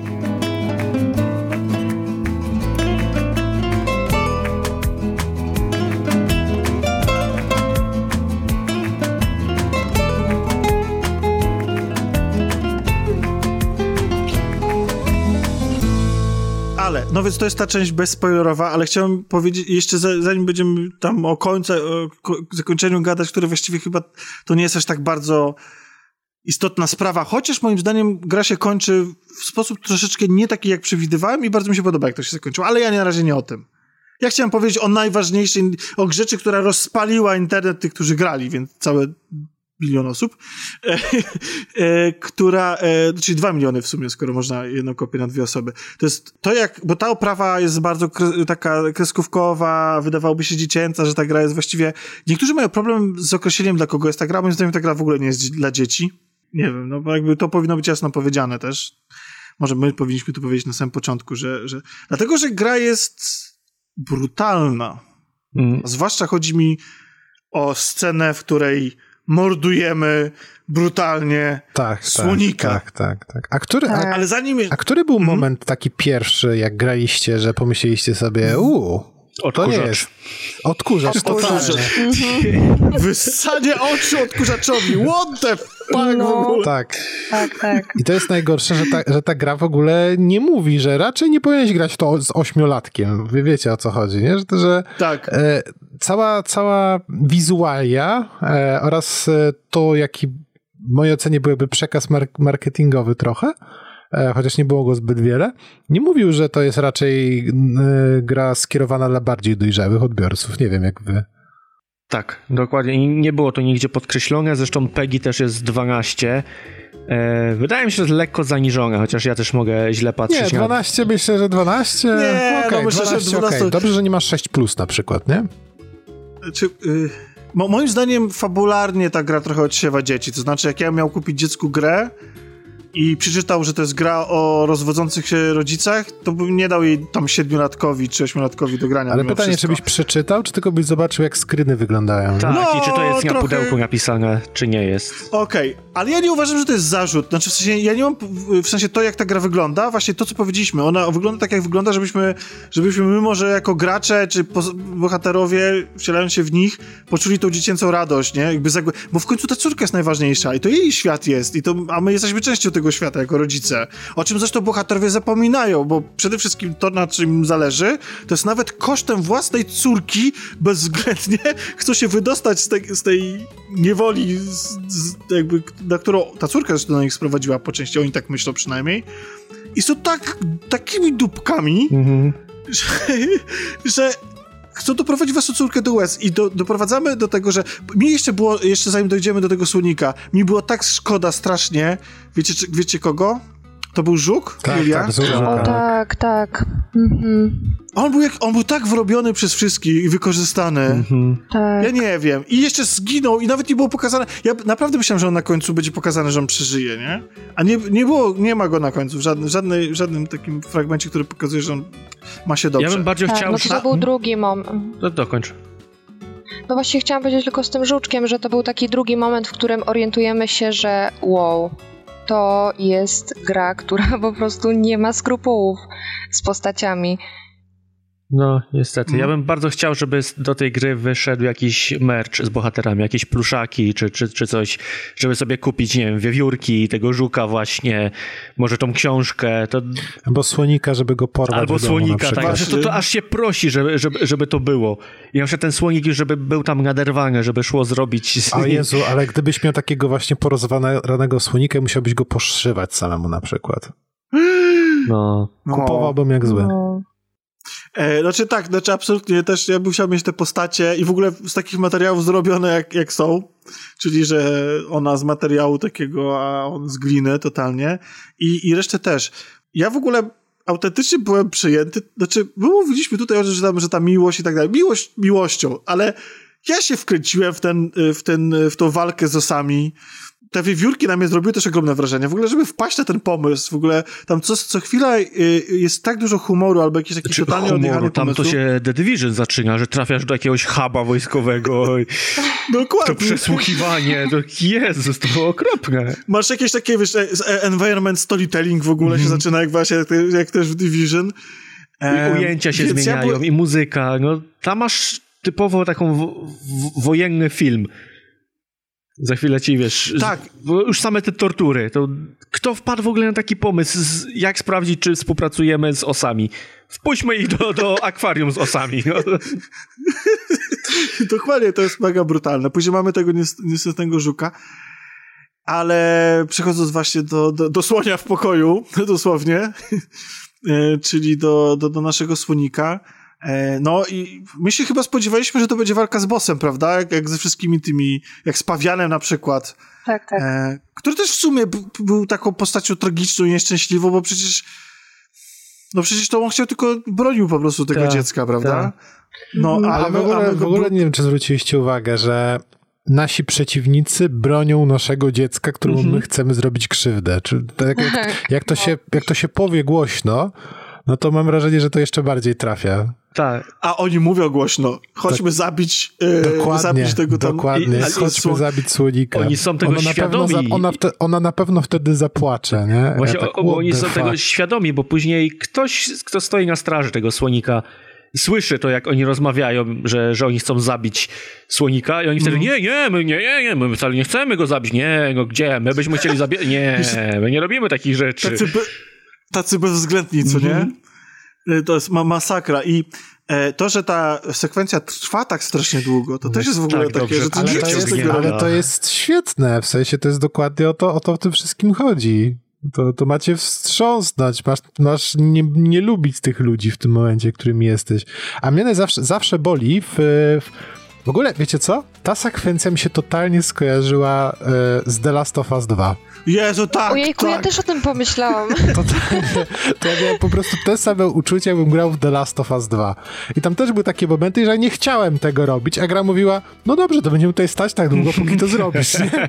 No więc to jest ta część bezspoilerowa, ale chciałem powiedzieć, jeszcze zanim będziemy tam o końcu, o zakończeniu gadać, które właściwie chyba to nie jest aż tak bardzo istotna sprawa, chociaż moim zdaniem gra się kończy w sposób troszeczkę nie taki, jak przewidywałem i bardzo mi się podoba, jak to się zakończyło, ale ja na razie nie o tym. Ja chciałem powiedzieć o najważniejszej, o rzeczy, która rozpaliła internet tych, którzy grali, więc całe milion osób, e, e, która, e, czyli dwa miliony w sumie, skoro można jedną kopię na dwie osoby. To jest to jak, bo ta oprawa jest bardzo taka kreskówkowa, wydawałoby się dziecięca, że ta gra jest właściwie, niektórzy mają problem z określeniem dla kogo jest ta gra, moim zdaniem ta gra w ogóle nie jest dla dzieci. Nie wiem, no bo jakby to powinno być jasno powiedziane też. Może my powinniśmy tu powiedzieć na samym początku, że, że dlatego, że gra jest brutalna. Mm. Zwłaszcza chodzi mi o scenę, w której mordujemy brutalnie tak, tak słonika. Tak, tak, tak. A który. A, ale zanim... a który był mhm. moment taki pierwszy, jak graliście, że pomyśleliście sobie, uuu, to nie jest. Odkurzacz, totalnie. Mhm. Wyssanie oczu odkurzaczowi. What the fuck no. w ogóle? Tak. Tak, tak. I to jest najgorsze, że ta, że ta gra w ogóle nie mówi, że raczej nie powinieneś grać to z ośmiolatkiem. Wy wiecie o co chodzi, nie? Że, że tak. E, cała, cała wizualia e, oraz e, to, jaki w mojej ocenie byłby przekaz mark marketingowy trochę, chociaż nie było go zbyt wiele, nie mówił, że to jest raczej e, gra skierowana dla bardziej dojrzałych odbiorców. Nie wiem, jak wy. Tak, dokładnie. Nie było to nigdzie podkreślone. Zresztą PEGI też jest 12. E, wydaje mi się, że jest lekko zaniżona, chociaż ja też mogę źle patrzeć. Nie, 12 na... myślę, że 12. Nie, okay, no myślę, 12, że 12... Okay. Dobrze, że nie masz 6 plus na przykład, nie? Czy, y, moim zdaniem fabularnie ta gra trochę odsiewa dzieci. To znaczy, jak ja miał kupić dziecku grę, i przeczytał, że to jest gra o rozwodzących się rodzicach, to bym nie dał jej tam siedmiolatkowi czy ośmiolatkowi do grania. Ale pytanie, wszystko. czy byś przeczytał, czy tylko byś zobaczył, jak skryny wyglądają? Tak, no, i czy to jest na trochę... pudełku napisane, czy nie jest. Okej, okay. ale ja nie uważam, że to jest zarzut. Znaczy, w sensie, ja nie mam, w sensie to, jak ta gra wygląda, właśnie to, co powiedzieliśmy, ona wygląda tak, jak wygląda, żebyśmy, żebyśmy my może jako gracze, czy bohaterowie, wcielając się w nich, poczuli tą dziecięcą radość, nie? Jakby zagłę... Bo w końcu ta córka jest najważniejsza i to jej świat jest, i to, a my jesteśmy częścią tego świata jako rodzice. O czym zresztą bohaterowie zapominają, bo przede wszystkim to, na czym im zależy, to jest nawet kosztem własnej córki bezwzględnie chcą się wydostać z tej, z tej niewoli, z, z, jakby, na którą ta córka zresztą na nich sprowadziła po części, oni tak myślą przynajmniej. I są tak, takimi dupkami, mhm. że, że chcą doprowadzić waszą córkę do łez i do, doprowadzamy do tego, że mi jeszcze było, jeszcze zanim dojdziemy do tego słonika, mi było tak szkoda strasznie, wiecie, wiecie kogo? To był Żuk? Tak, Julia? tak, Żuk. O tak, tak. Mhm. On był, jak, on był tak wrobiony przez wszystkich i wykorzystany. Mhm. Tak. Ja nie wiem. I jeszcze zginął i nawet nie było pokazane. Ja naprawdę myślałem, że on na końcu będzie pokazane, że on przeżyje, nie? A nie, nie było, nie ma go na końcu w żadnym, żadnej, żadnym takim fragmencie, który pokazuje, że on ma się dobrze. Ja bym bardziej tak, chciał... No to, to był drugi moment. To dokończ. No właśnie chciałam powiedzieć tylko z tym żuczkiem, że to był taki drugi moment, w którym orientujemy się, że wow, to jest gra, która po prostu nie ma skrupułów z postaciami. No, niestety. Ja mhm. bym bardzo chciał, żeby do tej gry wyszedł jakiś merch z bohaterami, jakieś pluszaki czy, czy, czy coś, żeby sobie kupić, nie wiem, wiewiórki, tego żuka właśnie, może tą książkę. To... Albo słonika, żeby go porwać Albo słonika, tak. To, to aż się prosi, żeby, żeby, żeby to było. I na ten słonik już, żeby był tam naderwany, żeby szło zrobić. Z... O Jezu, ale gdybyś miał takiego właśnie porozwanego słonika, musiałbyś go poszywać samemu na przykład. No. Kupowałbym jak zły. No. E, znaczy tak, znaczy absolutnie też ja bym chciał mieć te postacie i w ogóle z takich materiałów zrobione jak, jak są, czyli że ona z materiału takiego, a on z gliny totalnie. I, i resztę też. Ja w ogóle autentycznie byłem przyjęty, znaczy my mówiliśmy tutaj o tym, że, że ta miłość i tak dalej, miłość miłością, ale ja się wkręciłem w ten, w ten, w tą walkę z osami, te wiewiórki na mnie zrobiły też ogromne wrażenie. W ogóle, żeby wpaść na ten pomysł, w ogóle tam co, co chwila y, jest tak dużo humoru albo jakiś taki znaczy, totalnie odjechany Tam pomysł. to się The Division zaczyna, że trafiasz do jakiegoś huba wojskowego. Dokładnie. To przesłuchiwanie, to Jezus, to było okropne. Masz jakieś takie, wiesz, e, e, environment storytelling w ogóle mm. się mhm. zaczyna, jak właśnie, jak, jak też w Division. I ujęcia się zmieniają, ja i muzyka, no tam masz typowo taką w, w, wojenny film Za chwilę ci wiesz. Tak. Z, już same te tortury. To kto wpadł w ogóle na taki pomysł, z, jak sprawdzić, czy współpracujemy z osami? Wpuśćmy ich do, do akwarium z osami. No. Dokładnie, to jest mega brutalne. Później mamy tego niestety żuka. Ale przechodząc właśnie do, do, do słonia w pokoju, dosłownie, e, czyli do, do, do naszego słonika, no i my się chyba spodziewaliśmy, że to będzie walka z bossem, prawda? Jak, jak ze wszystkimi tymi, jak z Pawianem na przykład. Tak, tak. E, który też w sumie był taką postacią tragiczną i nieszczęśliwą, bo przecież no przecież to on chciał tylko bronił po prostu tego ta, dziecka, prawda? Ta. No, ale w ogóle, w ogóle nie wiem, czy zwróciliście uwagę, że nasi przeciwnicy bronią naszego dziecka, któremu -hmm. my chcemy zrobić krzywdę. Czy tak jak, jak, to się, jak to się powie głośno, no to mam wrażenie, że to jeszcze bardziej trafia. Tak. A oni mówią głośno, chodźmy tak. zabić, e, dokładnie, zabić tego tam... Dokładnie, I, chodźmy słon... zabić słonika. Oni są tego ona świadomi. Na pewno, ona, wte, ona, na pewno wtedy zapłacze, nie? Właśnie, ja tak, o, oni są fuck. tego świadomi, bo później ktoś, kto stoi na straży tego słonika, słyszy to, jak oni rozmawiają, że, że oni chcą zabić słonika i oni wtedy, mm. nie, nie, my nie, nie, nie, my wcale nie chcemy go zabić, nie, no gdzie, my byśmy chcieli zabić, nie, my nie robimy takich rzeczy. Tacy, be, tacy bezwzględni, co mm -hmm. nie? E, to jest ma masakra i e, to, że ta sekwencja trwa tak strasznie długo, to też jest w ogóle tak, takie, dobrze. że to ale, to jest, ale to jest świetne, w sensie to jest dokładnie o to, o to w tym wszystkim chodzi. To, to macie wstrząsnąć, masz, masz nie, nie lubić tych ludzi w tym momencie, którym jesteś. A mnie zawsze, zawsze boli w, w w ogóle, wiecie co? Ta sekwencja mi się totalnie skojarzyła y, z The Last of Us 2. Jezu, tak, Ojejku, tak. ja też o tym pomyślałam. Totalnie. To ja miałem po prostu te same uczucia, jakbym grał w The Last of Us 2. I tam też były takie momenty, że nie chciałem tego robić, a gra mówiła, no dobrze, to będziemy tutaj stać tak długo, póki to zrobisz. Nie?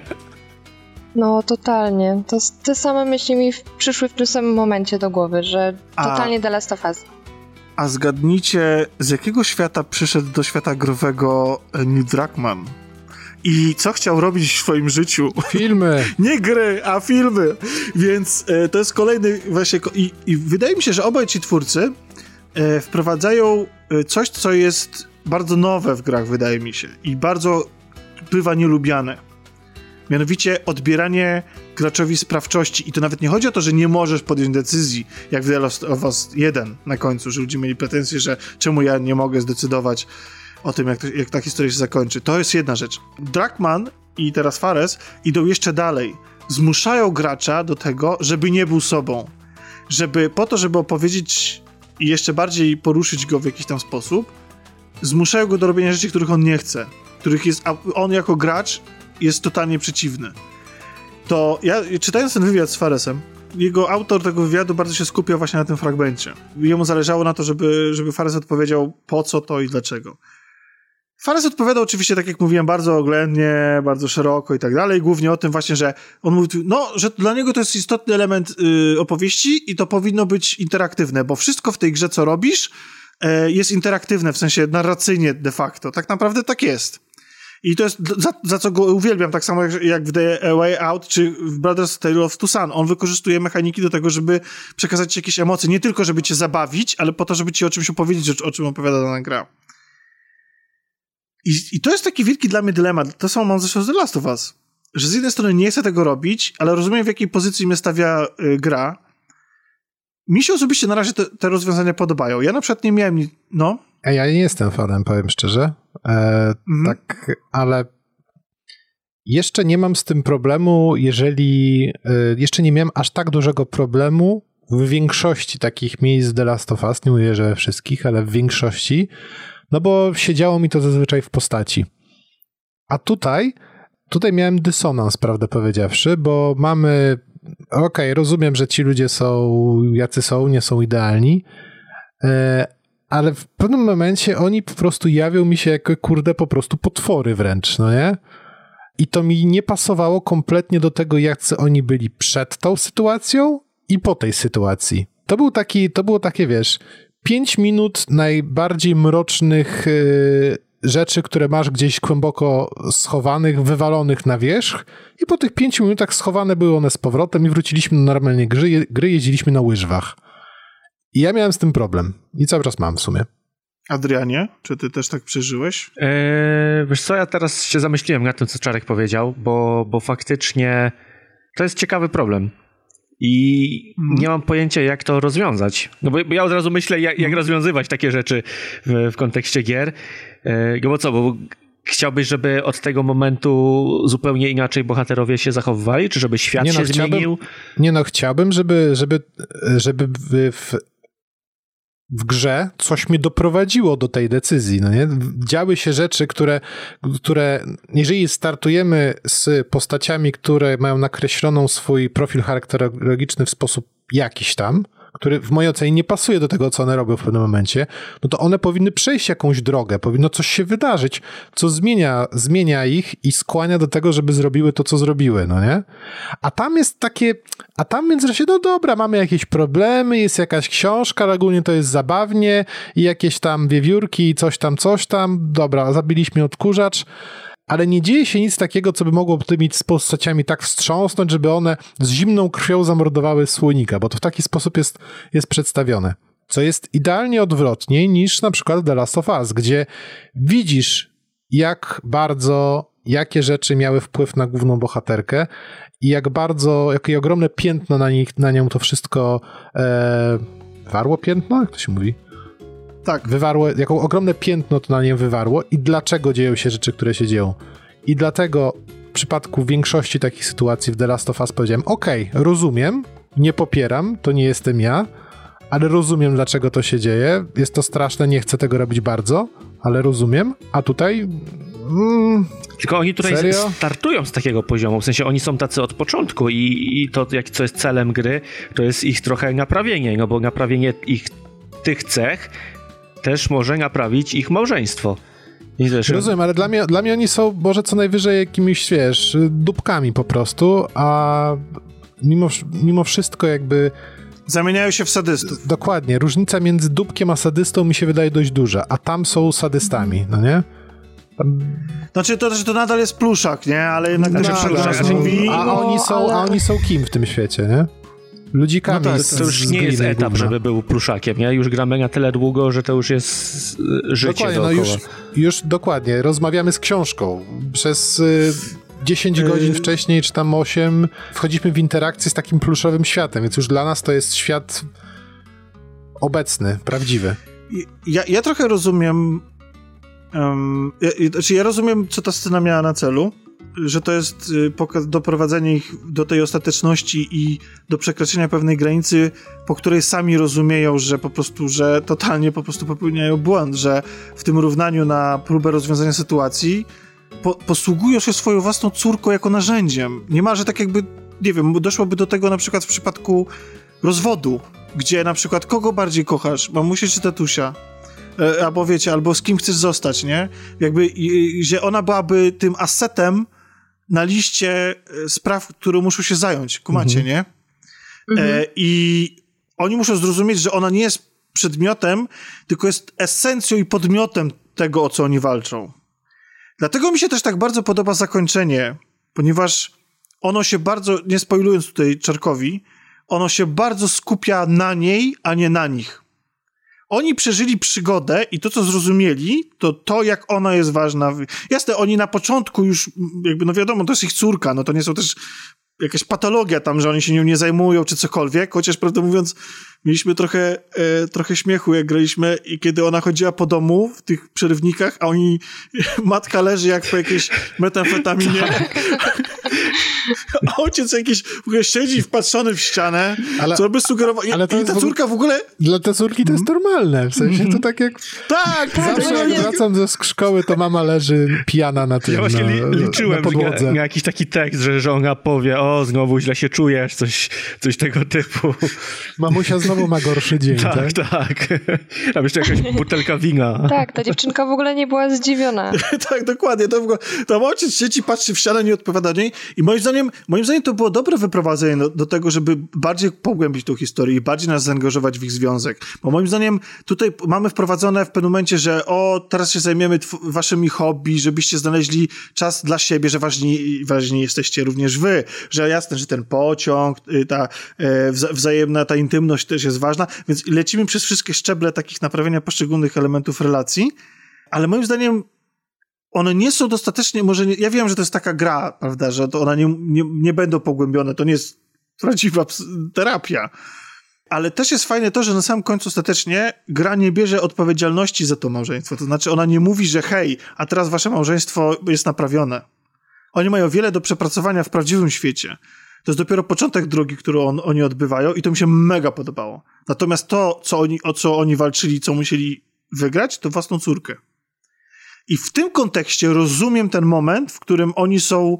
No, totalnie. To, te same myśli mi przyszły w tym samym momencie do głowy, że totalnie a, The Last of Us. A zgadnijcie, z jakiego świata przyszedł do świata growego Neil Druckmann? I co chciał robić w swoim życiu? Filmy. Nie gry, a filmy. Więc e, to jest kolejny właśnie... I, I, wydaje mi się, że obaj ci twórcy e, wprowadzają e, coś, co jest bardzo nowe w grach, wydaje mi się. I bardzo bywa nielubiane. Mianowicie odbieranie graczowi sprawczości. I to nawet nie chodzi o to, że nie możesz podjąć decyzji, jak w The Last of Us 1 na końcu, że ludzie mieli pretensje, że czemu ja nie mogę zdecydować o tym, jak, to, jak ta historia się zakończy. To jest jedna rzecz. Drakman i teraz Fares idą jeszcze dalej. Zmuszają gracza do tego, żeby nie był sobą. Żeby po to, żeby opowiedzieć i jeszcze bardziej poruszyć go w jakiś tam sposób, zmuszają go do robienia rzeczy, których on nie chce. Których jest, on jako gracz jest totalnie przeciwny. To ja, czytając ten wywiad z Faresem, jego autor tego wywiadu bardzo się skupiał właśnie na tym fragmencie. Jemu zależało na to, żeby, żeby Fares odpowiedział po co to i dlaczego. Fares odpowiadał oczywiście, tak jak mówiłem, bardzo oględnie, bardzo szeroko i tak dalej, głównie o tym właśnie, że on mówił, no, że dla niego to jest istotny element y, opowieści i to powinno być interaktywne, bo wszystko w tej grze, co robisz, y, jest interaktywne, w sensie narracyjnie de facto. Tak naprawdę tak jest. I to jest za, za, co go uwielbiam, tak samo jak, jak w The Way Out czy w Brothers Tale of Tucson. On wykorzystuje mechaniki do tego, żeby przekazać ci jakieś emocje, nie tylko żeby cię zabawić, ale po to, żeby ci o czymś opowiedzieć, o czym opowiada dana gra. I, I to jest taki wielki dla mnie dylemat. To samo mam zresztą z The Last of Us. Że z jednej strony nie chcę tego robić, ale rozumiem w jakiej pozycji mnie stawia y, gra. Mi się osobiście na razie te, te rozwiązania podobają. Ja na przykład nie miałem, no, ja nie jestem fanem, powiem szczerze. E, mhm. Tak, ale jeszcze nie mam z tym problemu, jeżeli. E, jeszcze nie miałem aż tak dużego problemu w większości takich miejsc The Last of Us. Nie mówię, że wszystkich, ale w większości. No bo siedziało mi to zazwyczaj w postaci. A tutaj. Tutaj miałem dysonans, prawdę powiedziawszy, bo mamy. Okej, okay, rozumiem, że ci ludzie są jacy są, nie są idealni, e, ale w pewnym momencie oni po prostu jawią mi się jako, kurde, po prostu potwory wręcz, no nie? I to mi nie pasowało kompletnie do tego, jak oni byli przed tą sytuacją i po tej sytuacji. To był taki, to było takie, wiesz, pięć minut najbardziej mrocznych yy, rzeczy, które masz gdzieś głęboko schowanych, wywalonych na wierzch i po tych pięciu minutach schowane były one z powrotem i wróciliśmy do normalnej gry, gry jeździliśmy na łyżwach. I ja miałem z tym problem. I cały czas mam w sumie. Adrianie, czy ty też tak przeżyłeś? Eee, wiesz co, ja teraz się zamyśliłem nad tym, co Czarek powiedział, bo, bo faktycznie to jest ciekawy problem. I mm. nie mam pojęcia, jak to rozwiązać. No bo, bo ja od razu myślę, jak, jak mhm. rozwiązywać takie rzeczy w, w kontekście gier. Eee, bo co, bo chciałbyś, żeby od tego momentu zupełnie inaczej bohaterowie się zachowywali, czy żeby świat nie no, się zmienił? Nie no, chciałbym, żeby, żeby, żeby w, w grze coś mnie doprowadziło do tej decyzji, no nie? Działy się rzeczy, które, które jeżeli startujemy z postaciami, które mają nakreśloną swój profil charakterologiczny w sposób jakiś tam, który w mojej ocenie nie pasuje do tego, co one robią w pewnym momencie, no to one powinny przejść jakąś drogę, powinno coś się wydarzyć, co zmienia, zmienia ich i skłania do tego, żeby zrobiły to, co zrobiły, no nie? A tam jest takie, a tam w międzyczasie, no dobra, mamy jakieś problemy, jest jakaś książka, ogólnie to jest zabawnie i jakieś tam wiewiórki coś tam, coś tam, dobra, zabiliśmy odkurzacz, ale nie dzieje się nic takiego, co by mogło tymi postaciami tak wstrząsnąć, żeby one z zimną krwią zamordowały słonika, bo to w taki sposób jest, jest przedstawione. Co jest idealnie odwrotnie niż na przykład The Last of Us, gdzie widzisz, jak bardzo, jakie rzeczy miały wpływ na główną bohaterkę i jak bardzo, jakie ogromne piętno na, nich, na nią to wszystko e, warło piętno? Jak to się mówi? Tak. Wywarło, jaką ogromne piętno to na nie wywarło i dlaczego dzieją się rzeczy, które się dzieją. I dlatego w przypadku większości takich sytuacji w The Last of Us powiedziałem, okej, okay, rozumiem, nie popieram, to nie jestem ja, ale rozumiem, dlaczego to się dzieje. Jest to straszne, nie chcę tego robić bardzo, ale rozumiem. A tutaj. Mm, Tylko oni tutaj serio? startują z takiego poziomu, w sensie oni są tacy od początku i, i to, jak, co jest celem gry, to jest ich trochę naprawienie, no bo naprawienie ich tych cech też może naprawić ich małżeństwo. Rozumiem, ale dla mnie, dla mnie oni są może co najwyżej jakimiś, wiesz, dupkami po prostu, a mimo, mimo wszystko jakby... Zamieniają się w sadystów. Dokładnie. Różnica między dupkiem a sadystą mi się wydaje dość duża, a tam są sadystami, no nie? Znaczy to, że to nadal jest pluszak, nie? Ale jednak no, znaczy, no, mówi... a, oni są, ale... a oni są kim w tym świecie, nie? Ludzikami. No to, to już nie jest etap, gówna. żeby był pruszakiem, nie? Już gramy na tyle długo, że to już jest y, życie Dokładnie, no już, już dokładnie. Rozmawiamy z książką. Przez... Y 10 godzin wcześniej, czy tam 8, wchodzimy w interakcję z takim pluszowym światem, więc już dla nas to jest świat obecny, prawdziwy. Ja, ja trochę rozumiem. Um, ja, znaczy ja rozumiem, co ta scena miała na celu że to jest y, doprowadzenie ich do tej ostateczności i do przekroczenia pewnej granicy, po której sami rozumieją, że po prostu, że totalnie po prostu popełniają błąd, że w tym równaniu na próbę rozwiązania sytuacji po, posługują się swoją własną córką jako narzędziem. Nie ma, że tak jakby, nie wiem, doszłoby do tego na przykład w przypadku rozwodu, gdzie na przykład kogo bardziej kochasz, mamusię czy tatusia? E, albo wiecie, albo z kim chcesz zostać, nie? Jakby, że ona byłaby tym asetem, na liście e, spraw, które muszą się zająć. Kumacie, mhm. nie? Mhm. E, I oni muszą zrozumieć, że ona nie jest przedmiotem, tylko jest esencją i podmiotem tego, o co oni walczą. Dlatego mi się też tak bardzo podoba zakończenie, ponieważ ono się bardzo, nie spoilując tutaj Czarkowi, ono się bardzo skupia na niej, a nie na nich. Oni przeżyli przygodę i to, co zrozumieli, to to, jak ona jest ważna. Jasne, oni na początku już, jakby, no wiadomo, to jest ich córka, no to nie są też jakaś patologia tam, że oni się nią nie zajmują, czy cokolwiek, chociaż prawdę mówiąc, mieliśmy trochę, e, trochę śmiechu, jak graliśmy i kiedy ona chodziła po domu w tych przerywnikach, a oni, matka leży jak po jakiejś metamfetaminie. Tak. A ojciec jakiś w ogóle siedzi wpatrzony w ścianę, ale, co by sugerował. I, ale to i ta córka w ogóle... Dla tej córki to jest normalne, w sensie to tak jak... Tak! Zawsze jak wracam ze szkoły, to mama leży pijana na tym, Ja właśnie na, liczyłem, na podłodze. Miał jakiś taki tekst, że żona powie, o, znowu źle się czujesz, coś, coś tego typu. Mamusia znowu ma gorszy dzień, tak? Tak, tak. A jeszcze jakaś butelka wina. Tak, ta dziewczynka w ogóle nie była zdziwiona. tak, dokładnie. To w ogóle, tam ojciec sieci patrzy w ścianę, nie odpowiada do niej i moim zdaniem, moim zdaniem to było dobre wyprowadzenie do, do, tego, żeby bardziej pogłębić tą historię i bardziej nas zaangażować w ich związek. Bo moim zdaniem tutaj mamy wprowadzone w pewnym momencie, że o, teraz się zajmiemy waszymi hobby, żebyście znaleźli czas dla siebie, że ważni, ważni jesteście również wy, że jasne, że ten pociąg, y, ta e, wza wzajemna ta intymność też jest ważna, więc lecimy przez wszystkie szczeble takich naprawienia poszczególnych elementów relacji, ale moim zdaniem one nie są dostatecznie, może nie, ja wiem, że to jest taka gra, prawda, że to one nie, nie, nie będą pogłębione, to nie jest prawdziwa terapia, ale też jest fajne to, że na samym końcu ostatecznie gra nie bierze odpowiedzialności za to małżeństwo. To znaczy ona nie mówi, że hej, a teraz wasze małżeństwo jest naprawione. Oni mają wiele do przepracowania w prawdziwym świecie. To jest dopiero początek drogi, którą on, oni odbywają i to mi się mega podobało. Natomiast to, co oni, o co oni walczyli, co musieli wygrać, to własną córkę. I w tym kontekście rozumiem ten moment, w którym oni są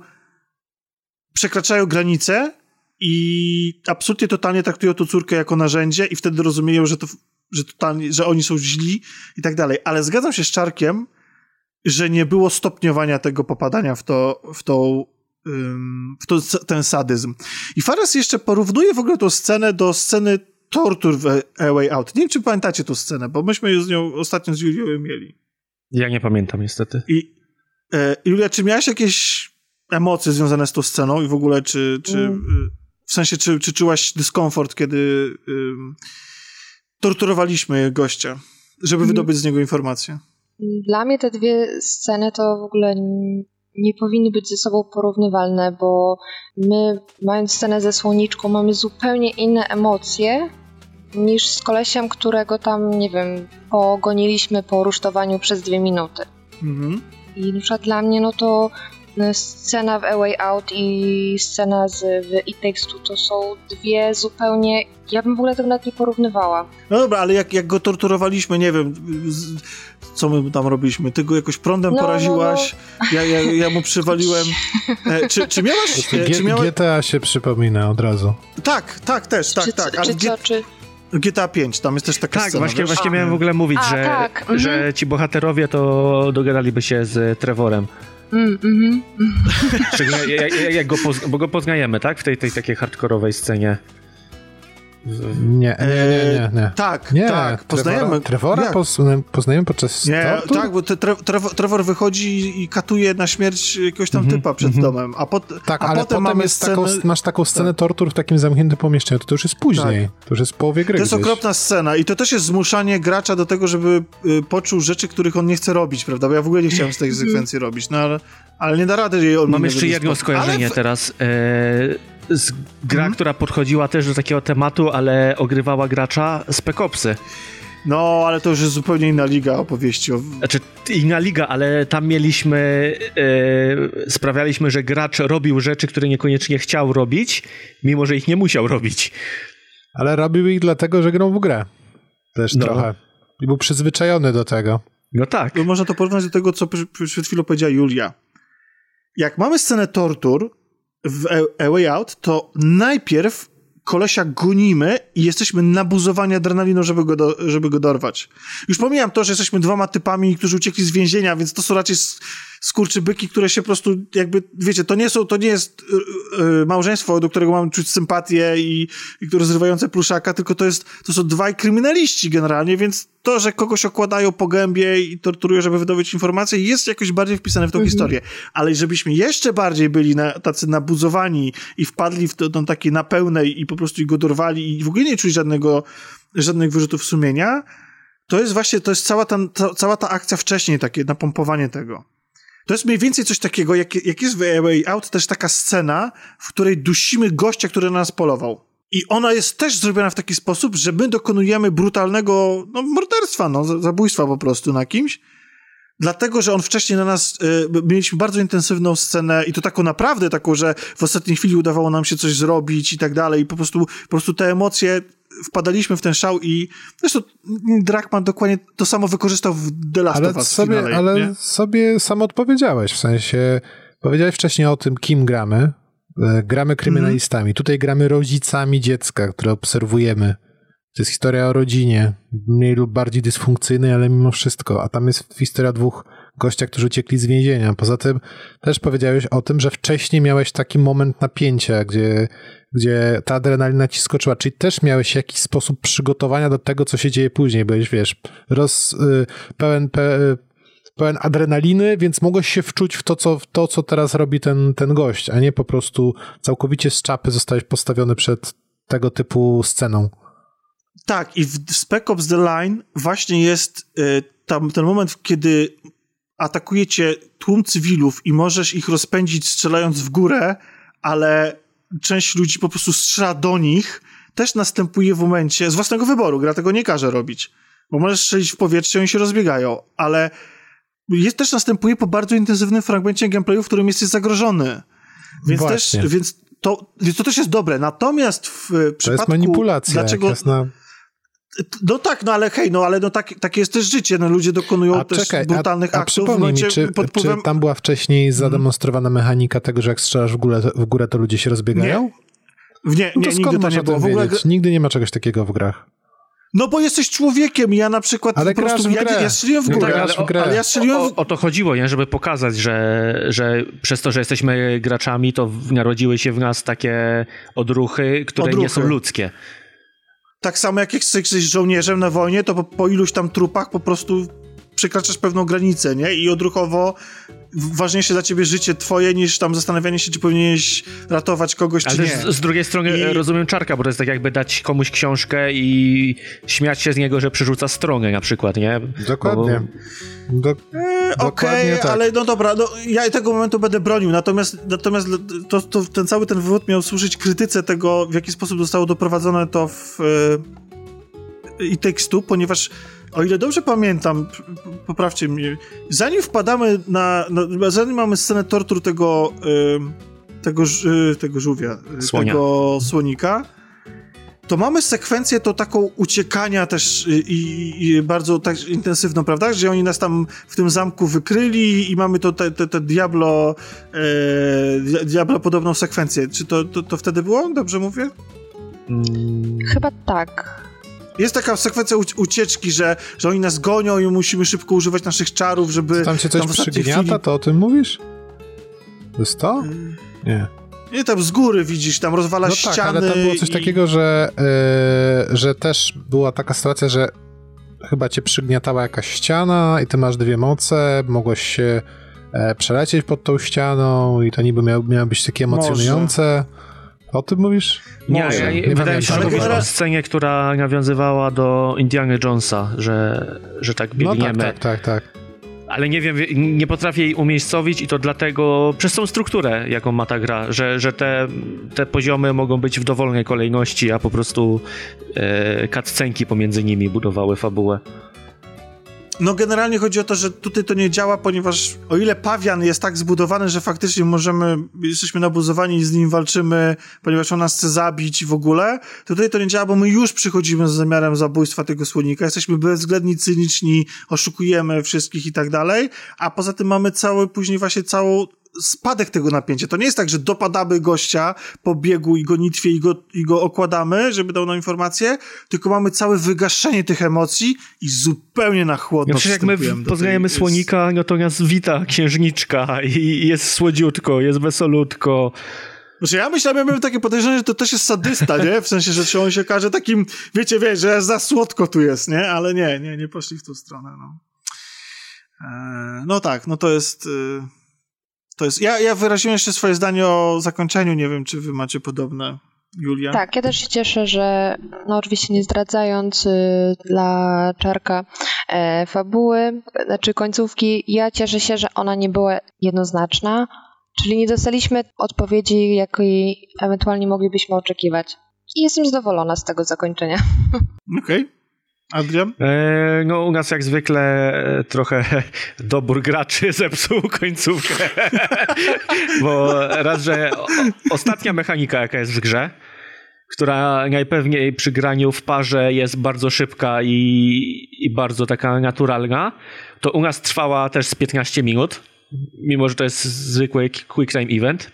przekraczają granice i absolutnie totalnie traktują tę córkę jako narzędzie i wtedy rozumieją, że, to, że, totalnie, że oni są źli i tak dalej. Ale zgadzam się z Czarkiem, że nie było stopniowania tego popadania w to, w tą w to, ten sadyzm. I Fares jeszcze porównuje w ogóle tę scenę do sceny tortur w A Way Out. Nie wiem, czy pamiętacie tę scenę, bo myśmy z nią ostatnio z Julią mieli. Ja nie pamiętam niestety. I e, Julia, czy miałaś jakieś emocje związane z tą sceną i w ogóle czy, czy mm. w sensie, czy, czy czułaś dyskomfort, kiedy torturowaliśmy gościa, żeby mm. wydobyć z niego informacje? Dla mnie te dwie sceny to w ogóle nie powinny być ze sobą porównywalne, bo my, mając scenę ze słoniczką, mamy zupełnie inne emocje niż z kolesiem, którego tam, nie wiem, pogoniliśmy po rusztowaniu przez dwie minuty. Mhm. I na przykład dla mnie, no to scena w A Way Out i scena z, w It Takes Two to są dwie zupełnie... Ja bym w ogóle tego nawet nie porównywała. No dobra, ale jak, jak go torturowaliśmy, nie wiem, z, co my tam robiliśmy? Ty go jakoś prądem no, poraziłaś, no, no. Ja, ja, ja mu przywaliłem. E, czy, czy miałaś... E, czy miałaś... GTA się przypomina od razu. Tak, tak, też, tak, czy, tak. Czy, czy, co, czy... GTA 5, tam jest też taka tak, scena. Właśnie, właśnie miałem w ogóle mówić, A, że, tak. że mhm. ci bohaterowie to dogadaliby się z Trevorem. Mm, mm, mm. jak, jak, go poz, bo go poznajemy, tak? W tej, tej takiej hardkorowej scenie. Nie, nie, nie, nie. nie. Tak, nie, tak, poznajemy. Trevora poznajemy podczas Nie, tak, bo te, Trevor, Trevor wychodzi i katuje na śmierć jakiegoś tam -hmm, typa przed -hmm. domem, a, pot, tak, a ale potem, potem mamy scenę... taką, masz taką scenę tak. tortur w takim zamkniętym pomieszczeniu, to, to już jest później, tak. to już jest w połowie gry To jest gdzieś. okropna scena i to też jest zmuszanie gracza do tego, żeby y, poczuł rzeczy, których on nie chce robić, prawda, bo ja w ogóle nie chciałem z tej mhm. sekwencji robić, no ale, ale nie da rady jej Mam jeszcze jedno skojarzenie w... teraz. E z gra, mhm. która podchodziła też do takiego tematu, ale ogrywała gracza z Pekopsy. No, ale to już jest zupełnie inna liga opowieści. Znaczy, inna liga, ale tam mieliśmy, e, sprawialiśmy, że gracz robił rzeczy, które niekoniecznie chciał robić, mimo że ich nie musiał robić. Ale robił ich dlatego, że grał w grę. Też no. trochę. I był przyzwyczajony do tego. No tak. No, można to porównać do tego, co przed chwilą powiedziała Julia. Jak mamy scenę tortur, w A Way Out, to najpierw kolesia gonimy i jesteśmy nabuzowani adrenaliną, żeby go, do, żeby go dorwać. Już pomijam to, że jesteśmy dwoma typami, którzy uciekli z więzienia, więc to są raczej skurczybyki, które się po prostu jakby, wiecie, to nie są, to nie jest yy, małżeństwo, do którego mamy czuć sympatię i, i które zrywające pluszaka, tylko to jest, to są dwaj kryminaliści generalnie, więc to, że kogoś okładają po gębie i torturują, żeby wydobyć informacje, jest jakoś bardziej wpisane w tą mhm. historię. Ale żebyśmy jeszcze bardziej byli na, tacy nabuzowani i wpadli w to, to takie na pełnej i po prostu go dorwali i w ogóle nie czuli żadnego, żadnych wyrzutów sumienia, to jest właśnie, to jest cała ta, ta, cała ta akcja wcześniej, takie napompowanie tego. To jest mniej więcej coś takiego, jak, jak jest w A Way Out też taka scena, w której dusimy gościa, który na nas polował. I ona jest też zrobiona w taki sposób, że my dokonujemy brutalnego no, morderstwa, no, zabójstwa po prostu na kimś, dlatego, że on wcześniej na nas, y, mieliśmy bardzo intensywną scenę i to taką naprawdę taką, że w ostatniej chwili udawało nam się coś zrobić i tak dalej i po prostu, po prostu te emocje wpadaliśmy w ten szał i zresztą Drakman dokładnie to samo wykorzystał w The Last ale of Us sobie, finale, Ale nie? sobie sam odpowiedziałeś, w sensie powiedziałeś wcześniej o tym, kim gramy. E, gramy kryminalistami. Mm. Tutaj gramy rodzicami dziecka, które obserwujemy. To jest historia o rodzinie, mniej lub bardziej dysfunkcyjnej, ale mimo wszystko. A tam jest historia dwóch gościa, którzy uciekli z więzienia. Poza tym też powiedziałeś o tym, że wcześniej miałeś taki moment napięcia, gdzie gdzie ta adrenalina ci skoczyła, czyli też miałeś jakiś sposób przygotowania do tego, co się dzieje później, byłeś, wiesz, roz, y, pełen, pe, pełen adrenaliny, więc mogłeś się wczuć w to, co, w to, co teraz robi ten, ten gość, a nie po prostu całkowicie z czapy zostałeś postawiony przed tego typu sceną. Tak, i w Spec Ops The Line właśnie jest y, tam ten moment, kiedy atakujecie tłum cywilów i możesz ich rozpędzić strzelając w górę, ale część ludzi po prostu strzela do nich, też następuje w momencie z własnego wyboru. Gra tego nie każe robić, bo możesz strzelić w powietrze i oni się rozbiegają, ale jest też następuje po bardzo intensywnym fragmencie gameplayu, w którym jesteś zagrożony. Więc Właśnie. też, więc to, więc to też jest dobre. Natomiast w To przypadku... jest manipulacja. Dlaczego, Jasna... no tak, no ale hej, no ale no tak, takie jest też życie, no ludzie dokonują A też czekaj, brutalnych a, a aktów. w przypomnij mi, czy, pod czy wpływem... tam była wcześniej zademonstrowana mechanika tego, że jak strzelasz w górę, w górę to ludzie się rozbiegają? Nie, nie, No nie to nigdy skąd to masz nie o było. W ogóle? Nigdy nie ma czegoś takiego w grach. no bo jesteś człowiekiem, ja na przykład Ale po prostu, w ja, ja strzeliłem w No górę, tak, ale, ale o- ale ja strzeliłem O, w... o to chodziło, nie? żeby pokazać, że, że przez to, że jesteśmy graczami, to w- narodziły się w nas takie odruchy, które nie są Odruchy. ludzkie. Tak samo jak jesteś żołnierzem na wojnie, to po, po iluś tam trupach po prostu przekraczasz pewną granicę, nie? I odruchowo ważniejsze dla ciebie życie twoje, niż tam zastanawianie się, czy powinieneś ratować kogoś, czy Ale nie. też z, z drugiej strony I- rozumiem czarka, bo to jest tak jakby dać komuś książkę i śmiać się z niego, że przerzuca stronę na przykład, nie? Dokładnie. Do... E, Dokładnie Okej, tak. ale no dobra, no, ja tego momentu będę bronił, natomiast, natomiast to, to, ten cały ten wywód miał służyć krytyce tego, w jaki sposób zostało doprowadzone to w e, i tekstu, ponieważ o ile dobrze pamiętam, poprawcie mnie, zanim wpadamy na, na zanim mamy scenę tortur tego e, tego, e, tego żółwia, e, Słonia. tego słonika, to mamy sekwencję to taką uciekania też i, i, i bardzo tak intensywną, prawda? Że oni nas tam w tym zamku wykryli i mamy to te, te, te Diablo e, dia- Diablo podobną sekwencję. Czy to, to, to wtedy było? Dobrze mówię? Chyba tak. Jest taka sekwencja uci- ucieczki, że, że oni nas gonią i musimy szybko używać naszych czarów, żeby... Tam cię coś ostatniej przygniata, chwili- to o tym mówisz? To jest to? Nie. Nie, tam z góry widzisz, tam rozwala No ściany. tak, ale tam było coś i- takiego, że, yy, że też była taka sytuacja, że chyba cię przygniatała jakaś ściana i ty masz dwie moce, mogłeś się e, przelecieć pod tą ścianą i to niby miało, miało być takie Może. O tym mówisz? Nie, Może. ja, Nie wydaje mi się, że mówisz o scenie, która nawiązywała do Indiana Jonesa, że, że tak No biegniemy. tak, tak, tak, tak. Ale nie wiem, nie potrafię jej umiejscowić i to dlatego, przez tą strukturę, jaką ma ta gra, że, że te, te poziomy mogą być w dowolnej kolejności, a po prostu e, pomiędzy nimi budowały fabułę. No generalnie chodzi o to, że tutaj to nie działa, ponieważ o ile pawian jest tak zbudowany, że faktycznie możemy, jesteśmy nabuzowani i z nim walczymy, ponieważ on nas chce zabić w ogóle, to tutaj to nie działa, bo my już przychodzimy z zamiarem zabójstwa tego słonika, jesteśmy bezwzględni, cyniczni, oszukujemy wszystkich i tak dalej, a poza tym mamy cały, później właśnie całą spadek tego napięcia. To nie jest tak, że dopadamy gościa po biegu i gonitwie i go, i go okładamy, żeby dał nam informację, tylko mamy całe wygaszenie tych emocji i zupełnie na chłodno No przecież jak my poznajemy tej- słonika, to nas wita księżniczka i jest słodziutko, jest wesolutko. Znaczy ja myślałem, ja miałem takie podejrzenie, że to też jest sadysta, nie? W sensie, że on się okaże takim, wiecie, wiesz, że za słodko tu jest, nie? Ale nie, nie, nie poszli w tą stronę, no. Eee, no tak, no to jest... To jest... Ja, ja wyraziłem jeszcze swoje zdanie o zakończeniu, nie wiem, czy wy macie podobne, Julia? Tak, ja też się cieszę, że no oczywiście nie zdradzając y, dla Czarka e, fabuły, znaczy końcówki, ja cieszę się, że ona nie była jednoznaczna, czyli nie dostaliśmy odpowiedzi, jakiej ewentualnie moglibyśmy oczekiwać. I jestem zadowolona z tego zakończenia. Okej. Adrian? E, no u nas jak zwykle e, trochę dobór graczy zepsuł końcówkę. Bo raz, że ostatnia mechanika jaka jest w grze, która najpewniej przy graniu w parze jest bardzo szybka i, i bardzo taka naturalna, to u nas trwała też z 15 minut, mimo że to jest zwykły quick time event.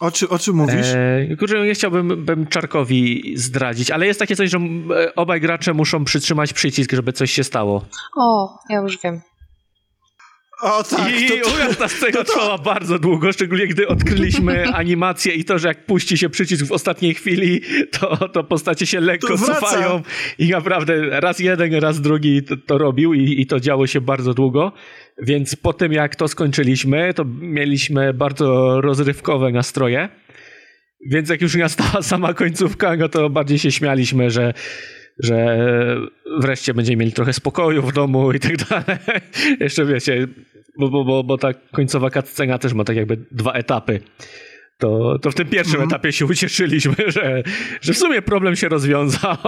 O, czy, o czym mówisz? E, kurczę, nie chciałbym bym Czarkowi zdradzić, ale jest takie coś, że e, obaj gracze muszą przytrzymać przycisk, żeby coś się stało. O, ja już wiem. O tak, I to, to, ta scena trwała bardzo długo, szczególnie gdy odkryliśmy animację i to, że jak puści się przycisk w ostatniej chwili, to, to postacie się lekko To cofają i naprawdę raz jeden, raz drugi to, to robił i, i to działo się bardzo długo. Więc po tym jak to skończyliśmy, to mieliśmy bardzo rozrywkowe nastroje. Więc jak już nastała sama końcówka, no to bardziej się śmialiśmy, że, że wreszcie będziemy mieli trochę spokoju w domu i tak dalej. Jeszcze wiecie, bo, bo, bo, bo ta końcowa cutscena też ma tak jakby dwa etapy. To, to w tym pierwszym etapie się ucieszyliśmy, że, że w sumie problem się rozwiązał.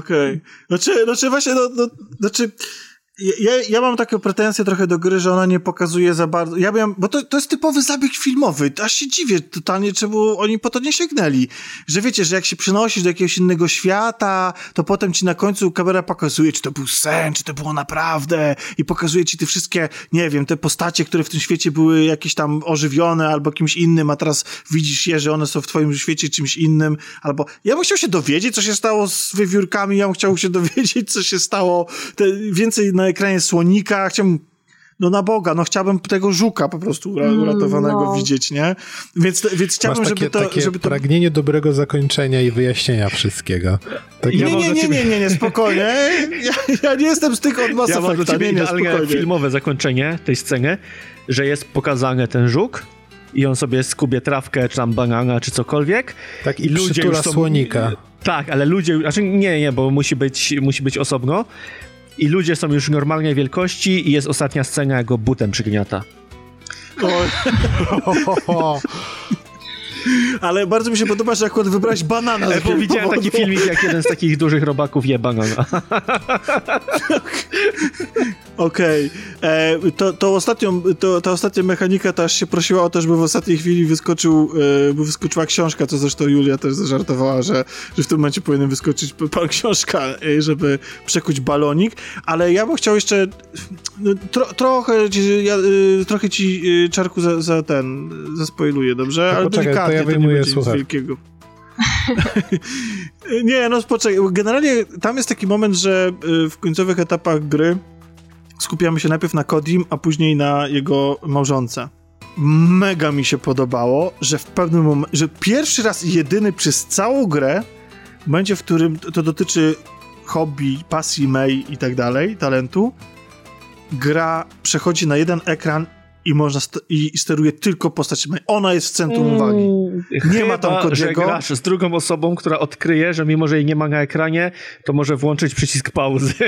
Okej. Znaczy, znaczy właśnie, no, no, znaczy... Ja, ja mam takie pretensje trochę do gry, że ona nie pokazuje za bardzo. Ja miałem, bo to, to jest typowy zabieg filmowy. Aż się dziwię totalnie, czemu oni po to nie sięgnęli. Że wiecie, że jak się przenosisz do jakiegoś innego świata, to potem ci na końcu kamera pokazuje, czy to był sen, czy to było naprawdę, i pokazuje ci te wszystkie, nie wiem, te postacie, które w tym świecie były jakieś tam ożywione albo kimś innym, a teraz widzisz je, że one są w twoim świecie czymś innym, albo ja bym chciał się dowiedzieć, co się stało z wiewiórkami, ja bym chciał się dowiedzieć, co się stało, te, więcej na ekranie słonika, chciałbym no na Boga, no chciałbym tego żuka po prostu ura- uratowanego no. widzieć, nie? Więc, więc chciałbym, Masz takie, żeby to... takie żeby to... pragnienie dobrego zakończenia i wyjaśnienia wszystkiego. Tak Nie, Ja mam nie, nie, ciebie- nie, nie, nie, spokojnie. Ja, ja nie jestem z tych od Mass Ja mam Effecta, ciebie nie, nie, idealne spokojnie. filmowe zakończenie tej sceny, że jest pokazany ten żuk i on sobie skubie trawkę, czy tam banana, czy cokolwiek. Tak, i przytula słonika. Tak, ale ludzie, znaczy nie, nie, bo musi być, musi być osobno. I ludzie są już normalnej wielkości i jest ostatnia scena, jak go butem przygniata. O, ale bardzo mi się podoba, że akurat wybrałeś banana. Bo widziałem taki filmik, jak jeden z takich dużych robaków je banana. Okej. E, To, to ostatnią, to, ta ostatnia mechanika to aż się prosiła o to, żeby w ostatniej chwili wyskoczył, e, wyskoczyła książka, co zresztą Julia też zażartowała, że, że w tym momencie powinien wyskoczyć pan książka, e, żeby przekuć balonik, ale ja bym chciał jeszcze no, tro, trochę, ci- ja, e, trochę ci czarku za, za ten, zaspoiluję, dobrze? To ale poczekaj, to delikatnie, ja nie wyjmuję będzie nic słuchawki. wielkiego. Nie, no poczekaj. Generalnie tam jest taki moment, że y, w końcowych etapach gry skupiamy się najpierw na Kodim, a później na jego małżonce. Mega mi się podobało, że w pewnym momencie, że pierwszy raz jedyny przez całą grę, w momencie, w którym to dotyczy hobby, pasji May i tak dalej, talentu, gra przechodzi na jeden ekran i można st- i, steruje tylko postać. Ona jest w centrum uwagi. Nie ma tam Chyba, że Kodiego. grasz z drugą osobą, która odkryje, że mimo, że jej nie ma na ekranie, to może włączyć przycisk pauzy.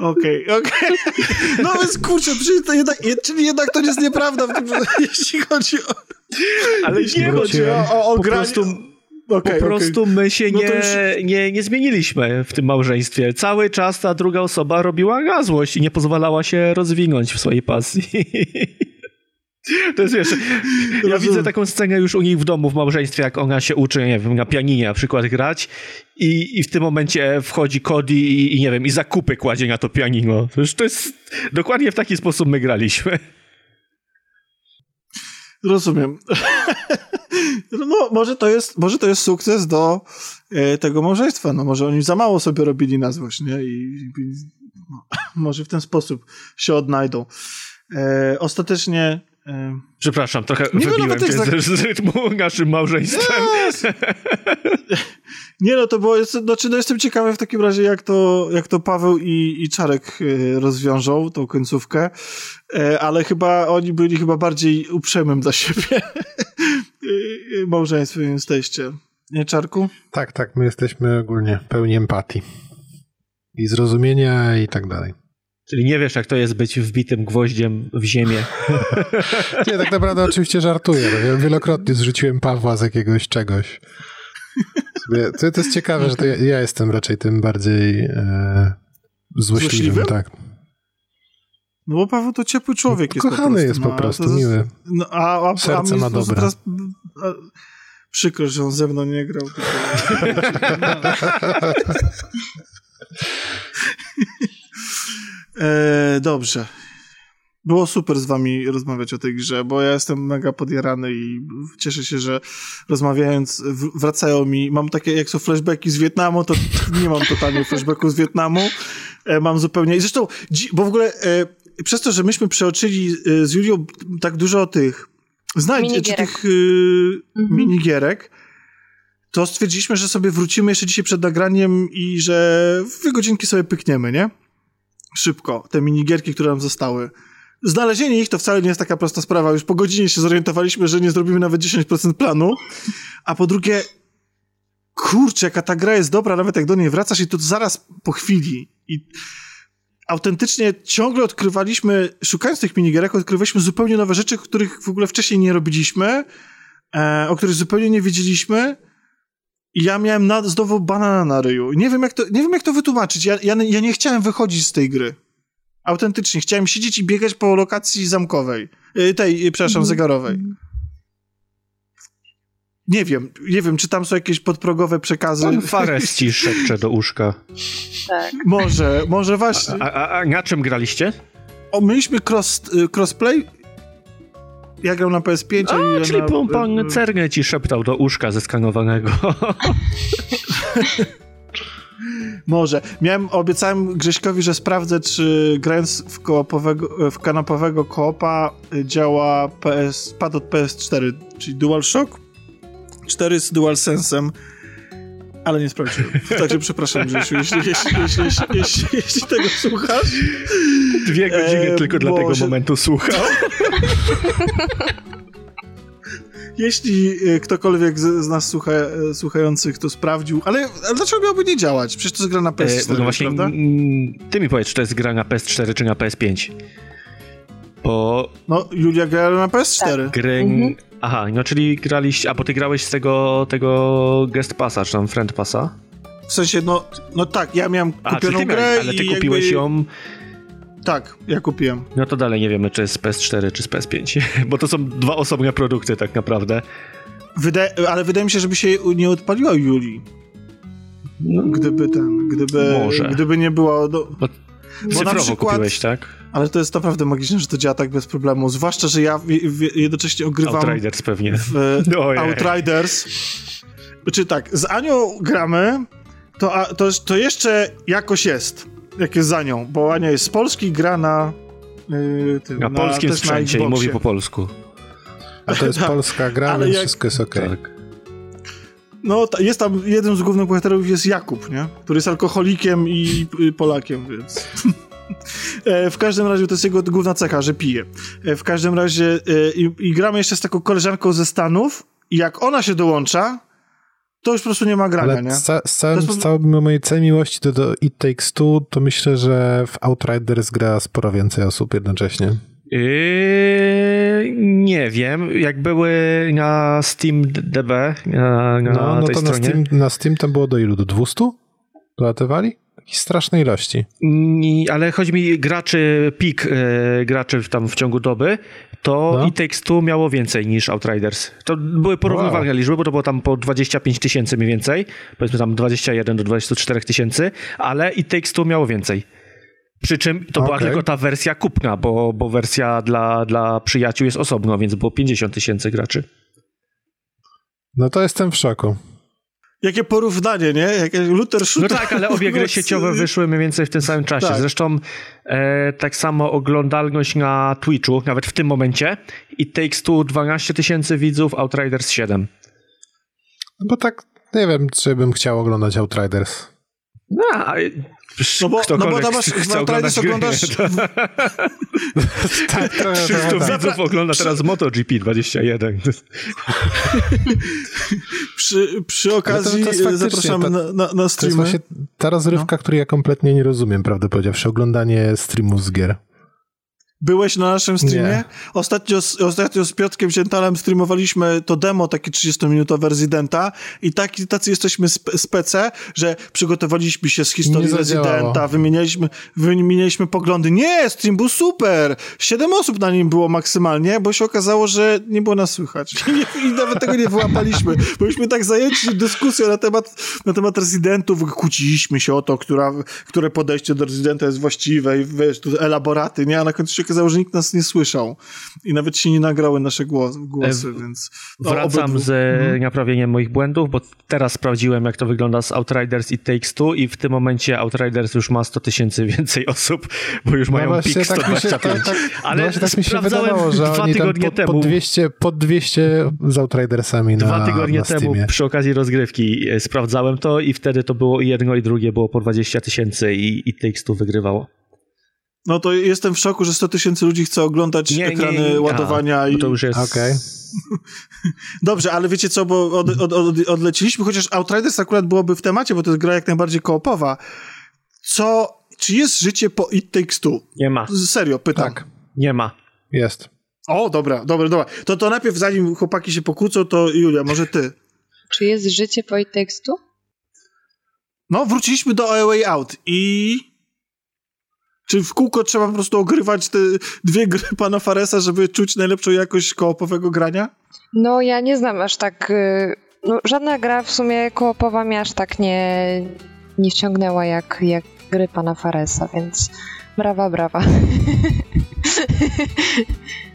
Okej, okej. No więc kurczę, czyli, to jednak, czyli jednak to jest nieprawda, tym, jeśli chodzi o... Ale nie chodzi o, o, o po granie. prostu, Okej, po prostu my się No nie, już- nie, nie zmieniliśmy w tym małżeństwie. Cały czas ta druga osoba robiła na złość i nie pozwalała się rozwinąć w swojej pasji. To jest wiesz, ja Rozumiem. widzę taką scenę już u nich w domu w małżeństwie, jak ona się uczy, nie wiem, na pianinie na przykład grać i, i w tym momencie wchodzi Cody i, i nie wiem, i zakupy kładzie na to pianino. To, to jest dokładnie w taki sposób my graliśmy. Rozumiem. No, może to jest, może to jest sukces do e, tego małżeństwa. No, może oni za mało sobie robili na złość, nie? I, i no, może w ten sposób się odnajdą. E, ostatecznie e, Przepraszam, trochę Nie, no, wybiłem cię jak z, z rytmu naszym małżeństwem. Nie no, to było, jest, znaczy no jestem ciekawy w takim razie, jak to, jak to Paweł i, i Czarek e, rozwiążą tą końcówkę, e, ale chyba oni byli chyba bardziej uprzejmym dla siebie małżeństwem jesteście. Nie, Czarku? Tak, tak, my jesteśmy ogólnie pełni empatii. I zrozumienia i tak dalej. Czyli nie wiesz, jak to jest być wbitym gwoździem w ziemię. Nie, tak naprawdę oczywiście żartuję. Wiel- Wielokrotnie zrzuciłem Pawła z jakiegoś czegoś. To, to jest ciekawe, że to ja, ja jestem raczej tym bardziej e, złośliwym. Złośliwym? Tak. No bo Paweł to ciepły człowiek jest Kochany po prostu. jest po no, a prostu, to- miły. No, a, a, a Serce mi ma dobre. Teraz, a, przykro, że on ze mną nie grał. Tylko... e, dobrze. Było super z wami rozmawiać o tej grze, bo ja jestem mega podjarany i cieszę się, że rozmawiając wracają mi, mam takie, jak są flashbacki z Wietnamu, to nie mam totalnie flashbacku z Wietnamu, e, mam zupełnie, i zresztą, bo w ogóle e, przez to, że myśmy przeoczyli e, z Julią tak dużo tych znajdź, czy tych mhm. minigierek, to stwierdziliśmy, że sobie wrócimy jeszcze dzisiaj przed nagraniem i że w dwie godzinki sobie pykniemy, nie? Szybko, te minigierki, które nam zostały. Znalezienie ich to wcale nie jest taka prosta sprawa. Już po godzinie się zorientowaliśmy, że nie zrobimy nawet 10% planu. A po drugie, kurczę, jaka ta gra jest dobra, nawet jak do niej wracasz i to zaraz po chwili. I autentycznie ciągle odkrywaliśmy, szukając tych minigierek, odkrywaliśmy zupełnie nowe rzeczy, których w ogóle wcześniej nie robiliśmy, e, o których zupełnie nie wiedzieliśmy. I ja miałem na, znowu banana na ryju. Nie wiem, jak to, nie wiem, jak to wytłumaczyć. Ja, ja, ja nie chciałem wychodzić z tej gry. Autentycznie. Chciałem siedzieć i biegać po lokacji zamkowej. Y, tej, przepraszam, mm. zegarowej. Nie wiem, nie wiem, czy tam są jakieś podprogowe przekazy. Pan Fares ci szepcze do uszka. Tak. Może, może właśnie. A, a, a na czym graliście? O, mieliśmy cross, y, crossplay. Ja grał na PS5, a, a czyli na... pan, pan Cerne ci szeptał do uszka zeskanowanego. Może. Miałem, obiecałem Grześkowi, że sprawdzę, czy grając w, koopowego, w kanapowego koopa działa PS, pad od PS4, czyli DualShock 4 z DualSense'em, ale nie sprawdziłem. Także przepraszam, Grzesiu, jeśli, jeśli, jeśli, jeśli, jeśli tego słuchasz. Dwie godziny e, tylko dla tego momentu słuchał. Jeśli e, ktokolwiek z, z nas słucha, e, słuchających to sprawdził, ale, ale dlaczego miałby nie działać? Przecież to jest gra na PS4, e, no właśnie, prawda? Ty mi powiedz, czy to jest gra na PS4 czy na PS5? Bo... No, Julia gra na PS4. Tak. Gry... Mhm. Aha, no czyli graliście... A, bo ty grałeś z tego, tego guest passa, czy tam friend passa? W sensie, no, no tak, ja miałem kupioną a, grę miałeś, Ale ty kupiłeś jakby... ją tak, ja kupiłem. No to dalej nie wiemy, czy jest z PS4, czy z PS5, bo to są dwa osobne produkty tak naprawdę. Ale wydaje mi się, żeby się nie odpaliła Julii. No, gdyby ten, gdyby, może. gdyby nie było... Do... Bo, bo na przykład, kupiłeś, tak? Ale to jest naprawdę magiczne, że to działa tak bez problemu. Zwłaszcza, że ja w, w, jednocześnie ogrywam... Outriders pewnie. W, oh, Outriders. Czy tak, z Anią gramy, to, to, to jeszcze jakoś jest jak jest za nią, bo Ania jest z Polski, gra na yy, tym, na, na polskim sprzęcie i mówi po polsku. A to jest polska gra, ale jak... wszystko jest okej. Okay. Tak. No, jest tam, jednym z głównych bohaterów jest Jakub, nie? Który jest alkoholikiem i Polakiem, więc... E, w każdym razie to jest jego główna cecha, że pije. E, w każdym razie e, i, i gramy jeszcze z taką koleżanką ze Stanów i jak ona się dołącza, to już po prostu nie ma grania, Ale nie? Z, ca z, całym, z całą mojej całej miłości do, do It Takes Two, to myślę, że w Outriders gra sporo więcej osób jednocześnie. Yy, nie wiem, jak były na Steam DB, na, na no, no tej to stronie. Na Steam, na Steam tam było do ilu? Do 200? Dolatywali? Jakiejś strasznej ilości. ale chodzi mi graczy, pik e, graczy tam w ciągu doby, to no. i Takes Two miało więcej niż Outriders. To były porównywalne wow. liczby, bo to było tam po 25 tysięcy mniej więcej, powiedzmy tam 21 do 24 tysięcy, ale i Takes Two miało więcej. Przy czym to okay. była tylko ta wersja kupna, bo, bo wersja dla, dla przyjaciół jest osobno, więc było 50 tysięcy graczy. No to jestem w szoku. Jakie porównanie, nie? Jakie Luther No tak, ale obie gry sieciowe wyszły mniej więcej w tym samym czasie. Tak. Zresztą e, tak samo oglądalność na Twitchu, nawet w tym momencie. It Takes Two 12 tysięcy widzów, Outriders 7. No bo tak, nie wiem, czy bym chciał oglądać Outriders. No, no bo, no bo masz, chce oglądać oglądasz... tak, 300 widzów ogląda teraz MotoGP 21. przy, przy okazji to, to zapraszamy na, na, na streamy. To jest właśnie ta rozrywka, no. której ja kompletnie nie rozumiem, prawdę powiedziawszy. Oglądanie streamów z gier. Byłeś na naszym streamie? Ostatnio, ostatnio z Piotkiem Ciętalem streamowaliśmy to demo, takie 30-minutowe Residenta i taki, tacy jesteśmy spece, że przygotowaliśmy się z historii Residenta, wymienialiśmy, wymienialiśmy poglądy. Nie, stream był super! Siedem osób na nim było maksymalnie, bo się okazało, że nie było nas słychać. I, i nawet tego nie wyłapaliśmy. Byliśmy tak zajęci dyskusją na temat, na temat Residentów, kłóciliśmy się o to, która, które podejście do Residenta jest właściwe i wiesz, tu elaboraty, nie? A na końcu się że nikt nas nie słyszał. I nawet się nie nagrały nasze głosy, głosy więc... No, wracam obydwu. z mhm. naprawieniem moich błędów, bo teraz sprawdziłem, jak to wygląda z Outriders i Takes Two i w tym momencie Outriders już ma 100 tysięcy więcej osób, bo już no mają pik 125. Tak tak, tak, Ale tak mi się wydawało, że dwa tygodnie po, temu... Po 200, po 200 z Outridersami Dwa na, tygodnie na temu przy okazji rozgrywki e, sprawdzałem to i wtedy to było i jedno i drugie było po 20 tysięcy i, i Takes Two wygrywało. No to jestem w szoku, że 100 tysięcy ludzi chce oglądać nie, ekrany nie, nie. ładowania A, i... to już jest... Okay. Dobrze, ale wiecie co, bo od, od, od, odleciliśmy, chociaż Outriders akurat byłoby w temacie, bo to jest gra jak najbardziej koopowa. Co, czy jest życie po It Takes Two? Nie ma. Serio, pytam. Tak. Nie ma. Jest. O, dobra, dobra, dobra. To, to najpierw, zanim chłopaki się pokłócą, to Julia, może ty. Czy jest życie po It Takes Two? No, wróciliśmy do A Way Out i czy w kółko trzeba po prostu ogrywać te dwie gry pana Faresa, żeby czuć najlepszą jakość koopowego grania? No, ja nie znam aż tak. Y, no, żadna gra w sumie koopowa mnie aż tak nie, nie wciągnęła jak, jak gry pana Faresa, więc brawa, brawa.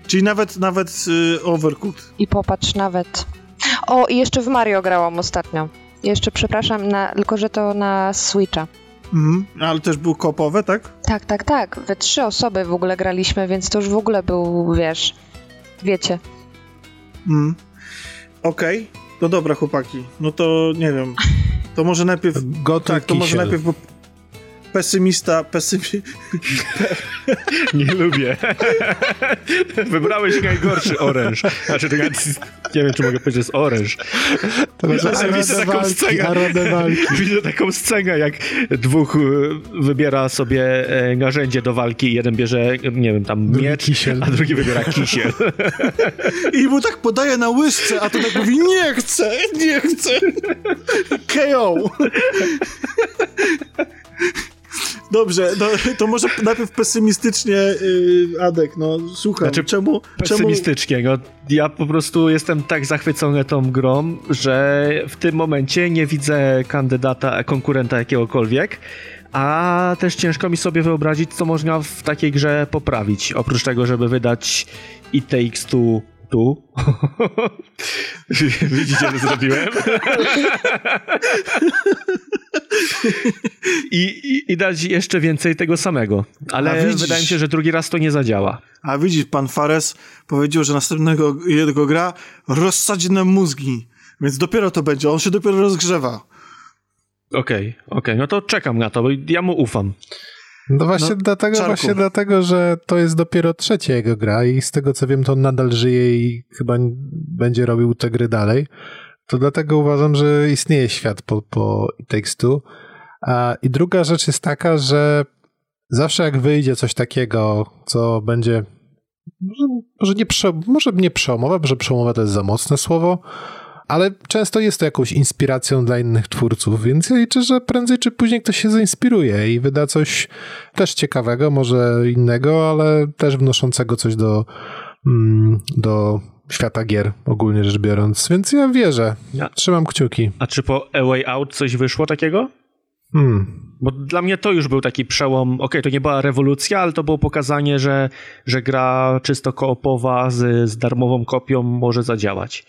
Czyli nawet, nawet y, Overcooked. I popatrz, nawet. O, i jeszcze w Mario grałam ostatnio. Jeszcze, przepraszam, na, tylko że to na Switcha. Mhm. Ale też był kopowe, tak? Tak, tak, tak. We trzy osoby w ogóle graliśmy, więc to już w ogóle był, wiesz, wiecie. Mhm. Okej. Okay. No dobra, chłopaki. No to nie wiem. To może najpierw. Gotuj tak, to może najpierw pesymista, pesymi... Nie lubię. Wybrałeś najgorszy oręż. Znaczy, to ja, nie wiem, czy mogę powiedzieć, że jest oręż. To widzę taką walki, scenę. Widzę taką scenę, jak dwóch e, wybiera sobie e, narzędzie do walki. Jeden bierze, nie wiem, tam miecz, a drugi wybiera kisiel. I mu tak podaje na łyżce, a to tak mówi, nie chcę, nie chcę. KO. Dobrze, no, to może najpierw pesymistycznie, yy, Adek, no słucham, znaczy, czemu... Pesymistycznie, czemu... no ja po prostu jestem tak zachwycony tą grą, że w tym momencie nie widzę kandydata, konkurenta jakiegokolwiek, a też ciężko mi sobie wyobrazić, co można w takiej grze poprawić, oprócz tego, żeby wydać Takes Two tu. Widzicie, co zrobiłem? I, i, I, dać jeszcze więcej tego samego. Ale widzisz, wydaje mi się, że drugi raz to nie zadziała. A widzisz, pan Fares powiedział, że następnego jego gra rozsadzi nam mózgi. Więc dopiero to będzie. On się dopiero rozgrzewa. Okej, okay, okej. Okay. No to czekam na to, bo ja mu ufam. No właśnie, no, dlatego, właśnie dlatego, że to jest dopiero trzecia jego gra i z tego co wiem, to on nadal żyje i chyba będzie robił te gry dalej. To dlatego uważam, że istnieje świat po, po Takes Two. A, I druga rzecz jest taka, że zawsze jak wyjdzie coś takiego, co będzie może, może, nie, prze, może nie przełomowe, że przełomowe to jest za mocne słowo, ale często jest to jakąś inspiracją dla innych twórców, więc ja liczę, że prędzej czy później ktoś się zainspiruje i wyda coś też ciekawego, może innego, ale też wnoszącego coś do, mm, do świata gier, ogólnie rzecz biorąc. Więc ja wierzę. Trzymam kciuki. A czy po A Way Out coś wyszło takiego? Hmm. Bo dla mnie to już był taki przełom. Okej, okay, to nie była rewolucja, ale to było pokazanie, że, że gra czysto koopowa z, z darmową kopią może zadziałać.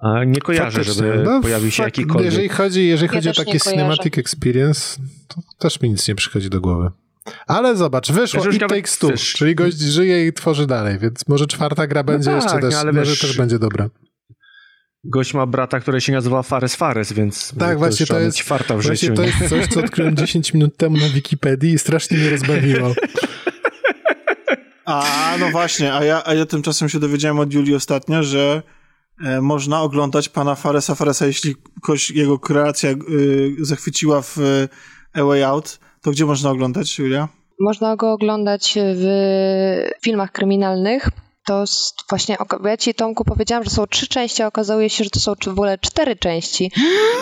A nie kojarzę, Faktycznie. żeby no, pojawił się fakt, jakikolwiek. Jeżeli chodzi, jeżeli ja chodzi o takie cinematic experience, to też mi nic nie przychodzi do głowy. Ale zobacz, wyszło It Takes Two, czyli gość żyje i tworzy dalej, więc może czwarta gra no będzie tak, jeszcze też, ale może wiesz, też będzie dobra. Gość ma brata, który się nazywa Fares Fares, więc tak, właśnie to jest, farta w właśnie życiu. to jest coś, co odkryłem 10 minut temu na Wikipedii i strasznie mnie rozbawiło. A, no właśnie, a ja, a ja tymczasem się dowiedziałem od Julii ostatnio, że można oglądać pana Faresa Faresa, jeśli jego kreacja y, zachwyciła w A Way Out, to gdzie można oglądać, Julia? Można go oglądać w filmach kryminalnych. To właśnie, ja ci Tomku powiedziałam, że są trzy części, a okazuje się, że to są w ogóle cztery części.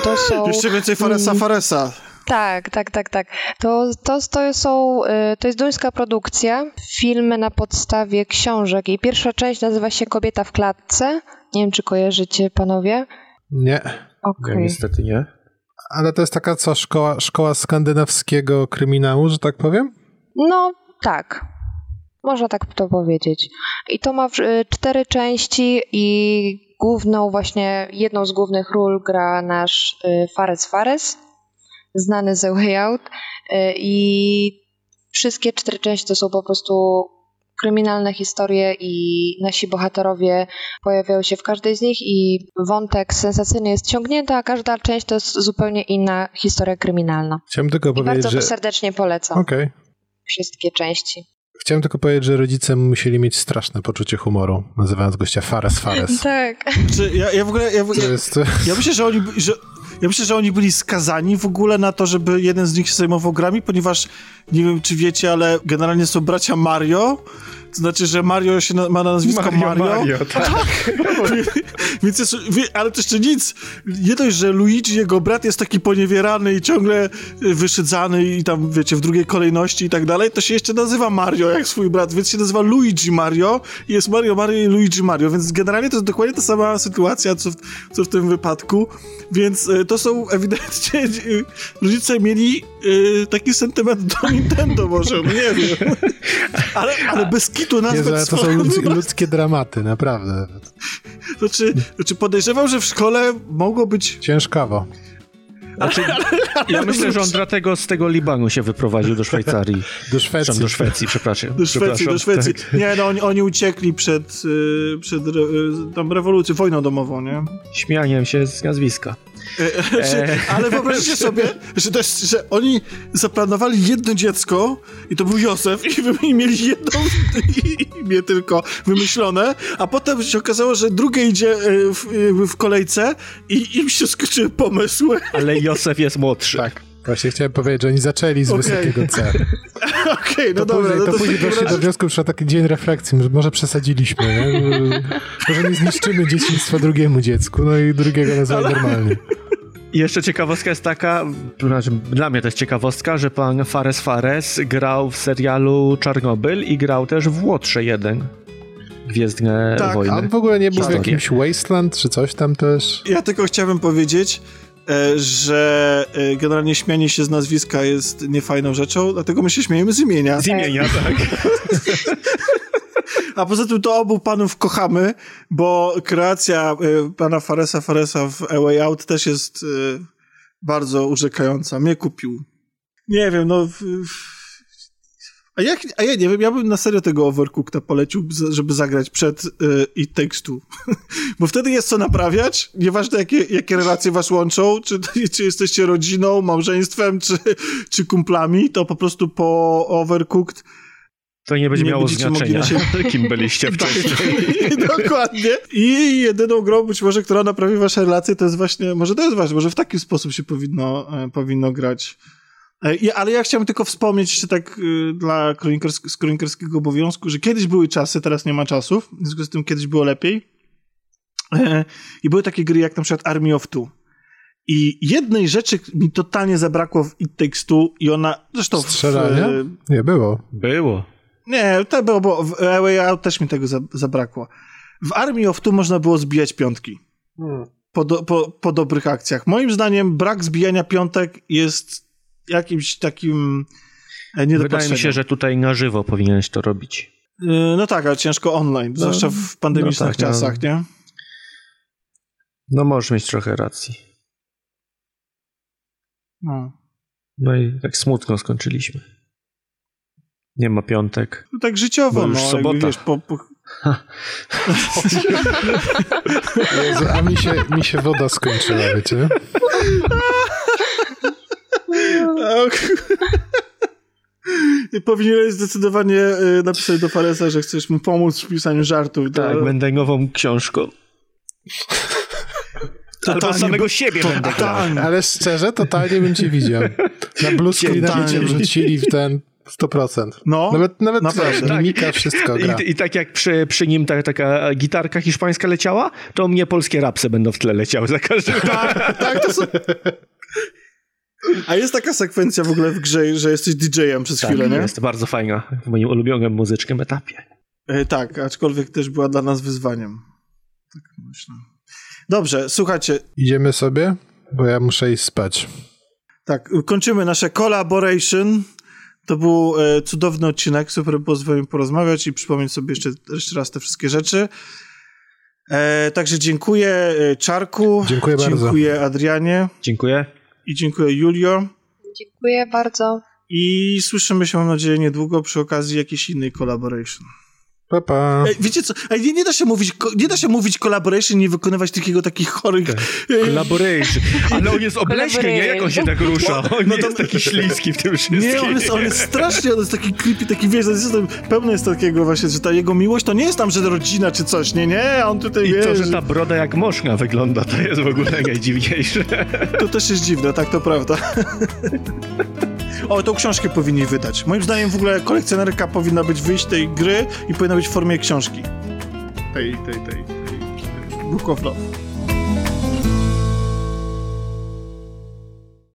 To są... Jeszcze więcej Faresa mm, Faresa. Tak, tak, tak, tak. To, to, to, są, y, to jest duńska produkcja, filmy na podstawie książek. I pierwsza część nazywa się Kobieta w klatce, nie wiem, czy kojarzycie panowie? Nie. Okay. Ja, niestety nie. Ale to jest taka co, szkoła, szkoła skandynawskiego kryminału, że tak powiem? No, tak. Można tak to powiedzieć. I to ma y, cztery części i główną właśnie, jedną z głównych ról gra nasz y, Fares Fares, znany z The Way Out y, i wszystkie cztery części to są po prostu kryminalne historie i nasi bohaterowie pojawiają się w każdej z nich i wątek sensacyjny jest ciągnięty, a każda część to jest zupełnie inna historia kryminalna. Chciałem tylko I powiedzieć, bardzo że... serdecznie polecam Okej. wszystkie części. Chciałem tylko powiedzieć, że rodzice musieli mieć straszne poczucie humoru, nazywając gościa Fares Fares. Tak. Czy ja, ja w ogóle... Ja, To ja, jest... ja myślę, że oni... Że, ja myślę, że oni byli skazani w ogóle na to, żeby jeden z nich się zajmował grami, ponieważ nie wiem, czy wiecie, ale generalnie są bracia Mario. To znaczy, że Mario się na, ma na nazwisko Mario. Mario tak. Więc jest, ale to jeszcze nic. Nie dość, że Luigi, jego brat, jest taki poniewierany i ciągle wyszydzany i tam, wiecie, w drugiej kolejności i tak dalej, to się jeszcze nazywa Mario jak swój brat, więc się nazywa Luigi Mario i jest Mario Mario i Luigi Mario, więc generalnie to jest dokładnie ta sama sytuacja, co w, co w tym wypadku, więc y, to są ewidentnie y, rodzice mieli y, taki sentyment do Nintendo może, nie wiem. ale, ale bez kitu nazwać Jezu, to są ludz, ludzkie dramaty, naprawdę. Znaczy, znaczy podejrzewam, że w szkole mogło być... Ciężkawo. Znaczy, ja myślę, że on dlatego z tego Libanu się wyprowadził do Szwajcarii. Do Szwecji. Przepraszam, do Szwecji, przepraszam. Do Szwecji, do Szwecji. Tak. Nie, no oni, oni uciekli przed, y, przed y, tam rewolucją, wojną domową, nie? Śmianiem się z nazwiska. E, znaczy, ale wyobraźcie sobie, że, to jest, że oni zaplanowali jedno dziecko i to był Józef i wy- i mieli jedno imię tylko wymyślone, a potem się okazało, że drugie idzie y, w, w kolejce i im się skończyły pomysły. Ale Józef jest młodszy. Tak. Właśnie chciałem powiedzieć, że oni zaczęli z Okej. wysokiego C. Okej, no To dobra. później, no to później w takim doszli do wniosku, że taki dzień refleksji, że może przesadziliśmy, nie? Może nie zniszczymy dzieciństwa drugiemu dziecku, no i drugiego nazwali normalnie. I jeszcze ciekawostka jest taka, znaczy dla mnie to jest ciekawostka, że pan Fares Fares grał w serialu Czarnobyl i grał też w Łotrze 1. Gwiezdne Tak, A wojny. on w ogóle nie był w jakimś Wasteland czy coś tam też? Ja tylko chciałbym powiedzieć, że e, generalnie śmianie się z nazwiska jest niefajną rzeczą, dlatego my się śmiejemy z imienia. Z imienia, tak. A poza tym to obu panów kochamy, bo kreacja e, pana Faresa Faresa w A Way Out też jest e, bardzo urzekająca. Mnie kupił. Nie wiem, no... w- w- A, jak, a ja nie wiem, ja bym na serio tego Overcookta polecił, żeby zagrać przed y, It Takes Two. Bo wtedy jest co naprawiać, nieważne jakie, jakie relacje was łączą, czy, czy jesteście rodziną, małżeństwem, czy, czy kumplami, to po prostu po Overcooked To nie będzie Nie miało znaczenia, na kim byliście wcześniej. Dokładnie. I jedyną grą być może, która naprawi wasze relacje, to jest właśnie, może to jest właśnie, może w taki sposób się powinno, e, powinno grać. E, ale ja chciałem tylko wspomnieć jeszcze tak y, dla kronikers, z kronikerskiego obowiązku, że kiedyś były czasy, teraz nie ma czasów, w związku z tym kiedyś było lepiej. E, I były takie gry jak na przykład Army of Two. I jednej rzeczy mi totalnie zabrakło w It Takes Two i ona, zresztą w, Strzelania? e, Nie było. Było. nie, to było, bo w A Way Out też mi tego za, zabrakło. W Army of Two można było zbijać piątki. Po, do, po, po dobrych akcjach. Moim zdaniem brak zbijania piątek jest jakimś takim e, Wydaje mi się, że tutaj na żywo powinieneś to robić. Y, No tak, ale ciężko online, zwłaszcza w pandemicznych no tak, no. czasach, nie? No możesz mieć trochę racji. No. No i tak smutno skończyliśmy. Nie ma piątek. To tak życiowo, Bo już no. jakby, sobota. Wiesz, po, po... Jezu, a mi się, mi się woda skończyła, wiecie? Powinieneś zdecydowanie y, napisać do Faresa, że chcesz mu pomóc w pisaniu żartów. Tak, to... będę nową książką. Albo samego siebie będę grał. Totalnie. Ale szczerze, totalnie bym cię widział. Na blue screena by cię wrzucili w ten 100%. No, Nawet, nawet naprawdę. wiesz, mimika, wszystko gra. I, I tak jak przy, przy nim ta, taka gitarka hiszpańska leciała, to mnie polskie rapsy będą w tle leciały za każdym razem. Tak, to są... A jest taka sekwencja w ogóle w grze, że jesteś DJ-em przez chwilę, nie? Tak, Jest bardzo fajna w moim ulubionym muzycznym etapie. E, tak, aczkolwiek też była dla nas wyzwaniem. Tak myślę. Dobrze, słuchajcie, Idziemy sobie, bo ja muszę iść spać. tak, kończymy nasze collaboration To był e, cudowny odcinek, super było z wami porozmawiać i przypomnieć sobie jeszcze, jeszcze raz te wszystkie rzeczy. E, także dziękuję e, Czarku. Dziękuję bardzo. Dziękuję Adrianie. Dziękuję. I dziękuję Julio. Dziękuję bardzo. I słyszymy się, mam nadzieję, niedługo przy okazji jakiejś innej collaboration. Pa, pa. Ej, wiecie co? Ej, nie, nie, da się mówić, nie da się mówić collaboration i nie wykonywać takiego takich chorych... Ej, Collaboration. Ale on jest obleśny, nie? Jak on się tak rusza. On No nie to- jest taki śliski w tym wszystkim. Nie, on jest, on jest strasznie, on jest taki creepy, taki wiesz, jest pełno jest takiego właśnie, że ta jego miłość to nie jest tam, że rodzina czy coś, nie, nie, on tutaj I wiesz, to, że ta broda jak moszka wygląda, to jest w ogóle najdziwniejsze. to też jest dziwne, tak to prawda. O, tą książkę powinni wydać. Moim zdaniem w ogóle kolekcjonerka powinna być wyjść tej gry i powinna być w formie książki. Tej, tej, tej, tej. Book of Love.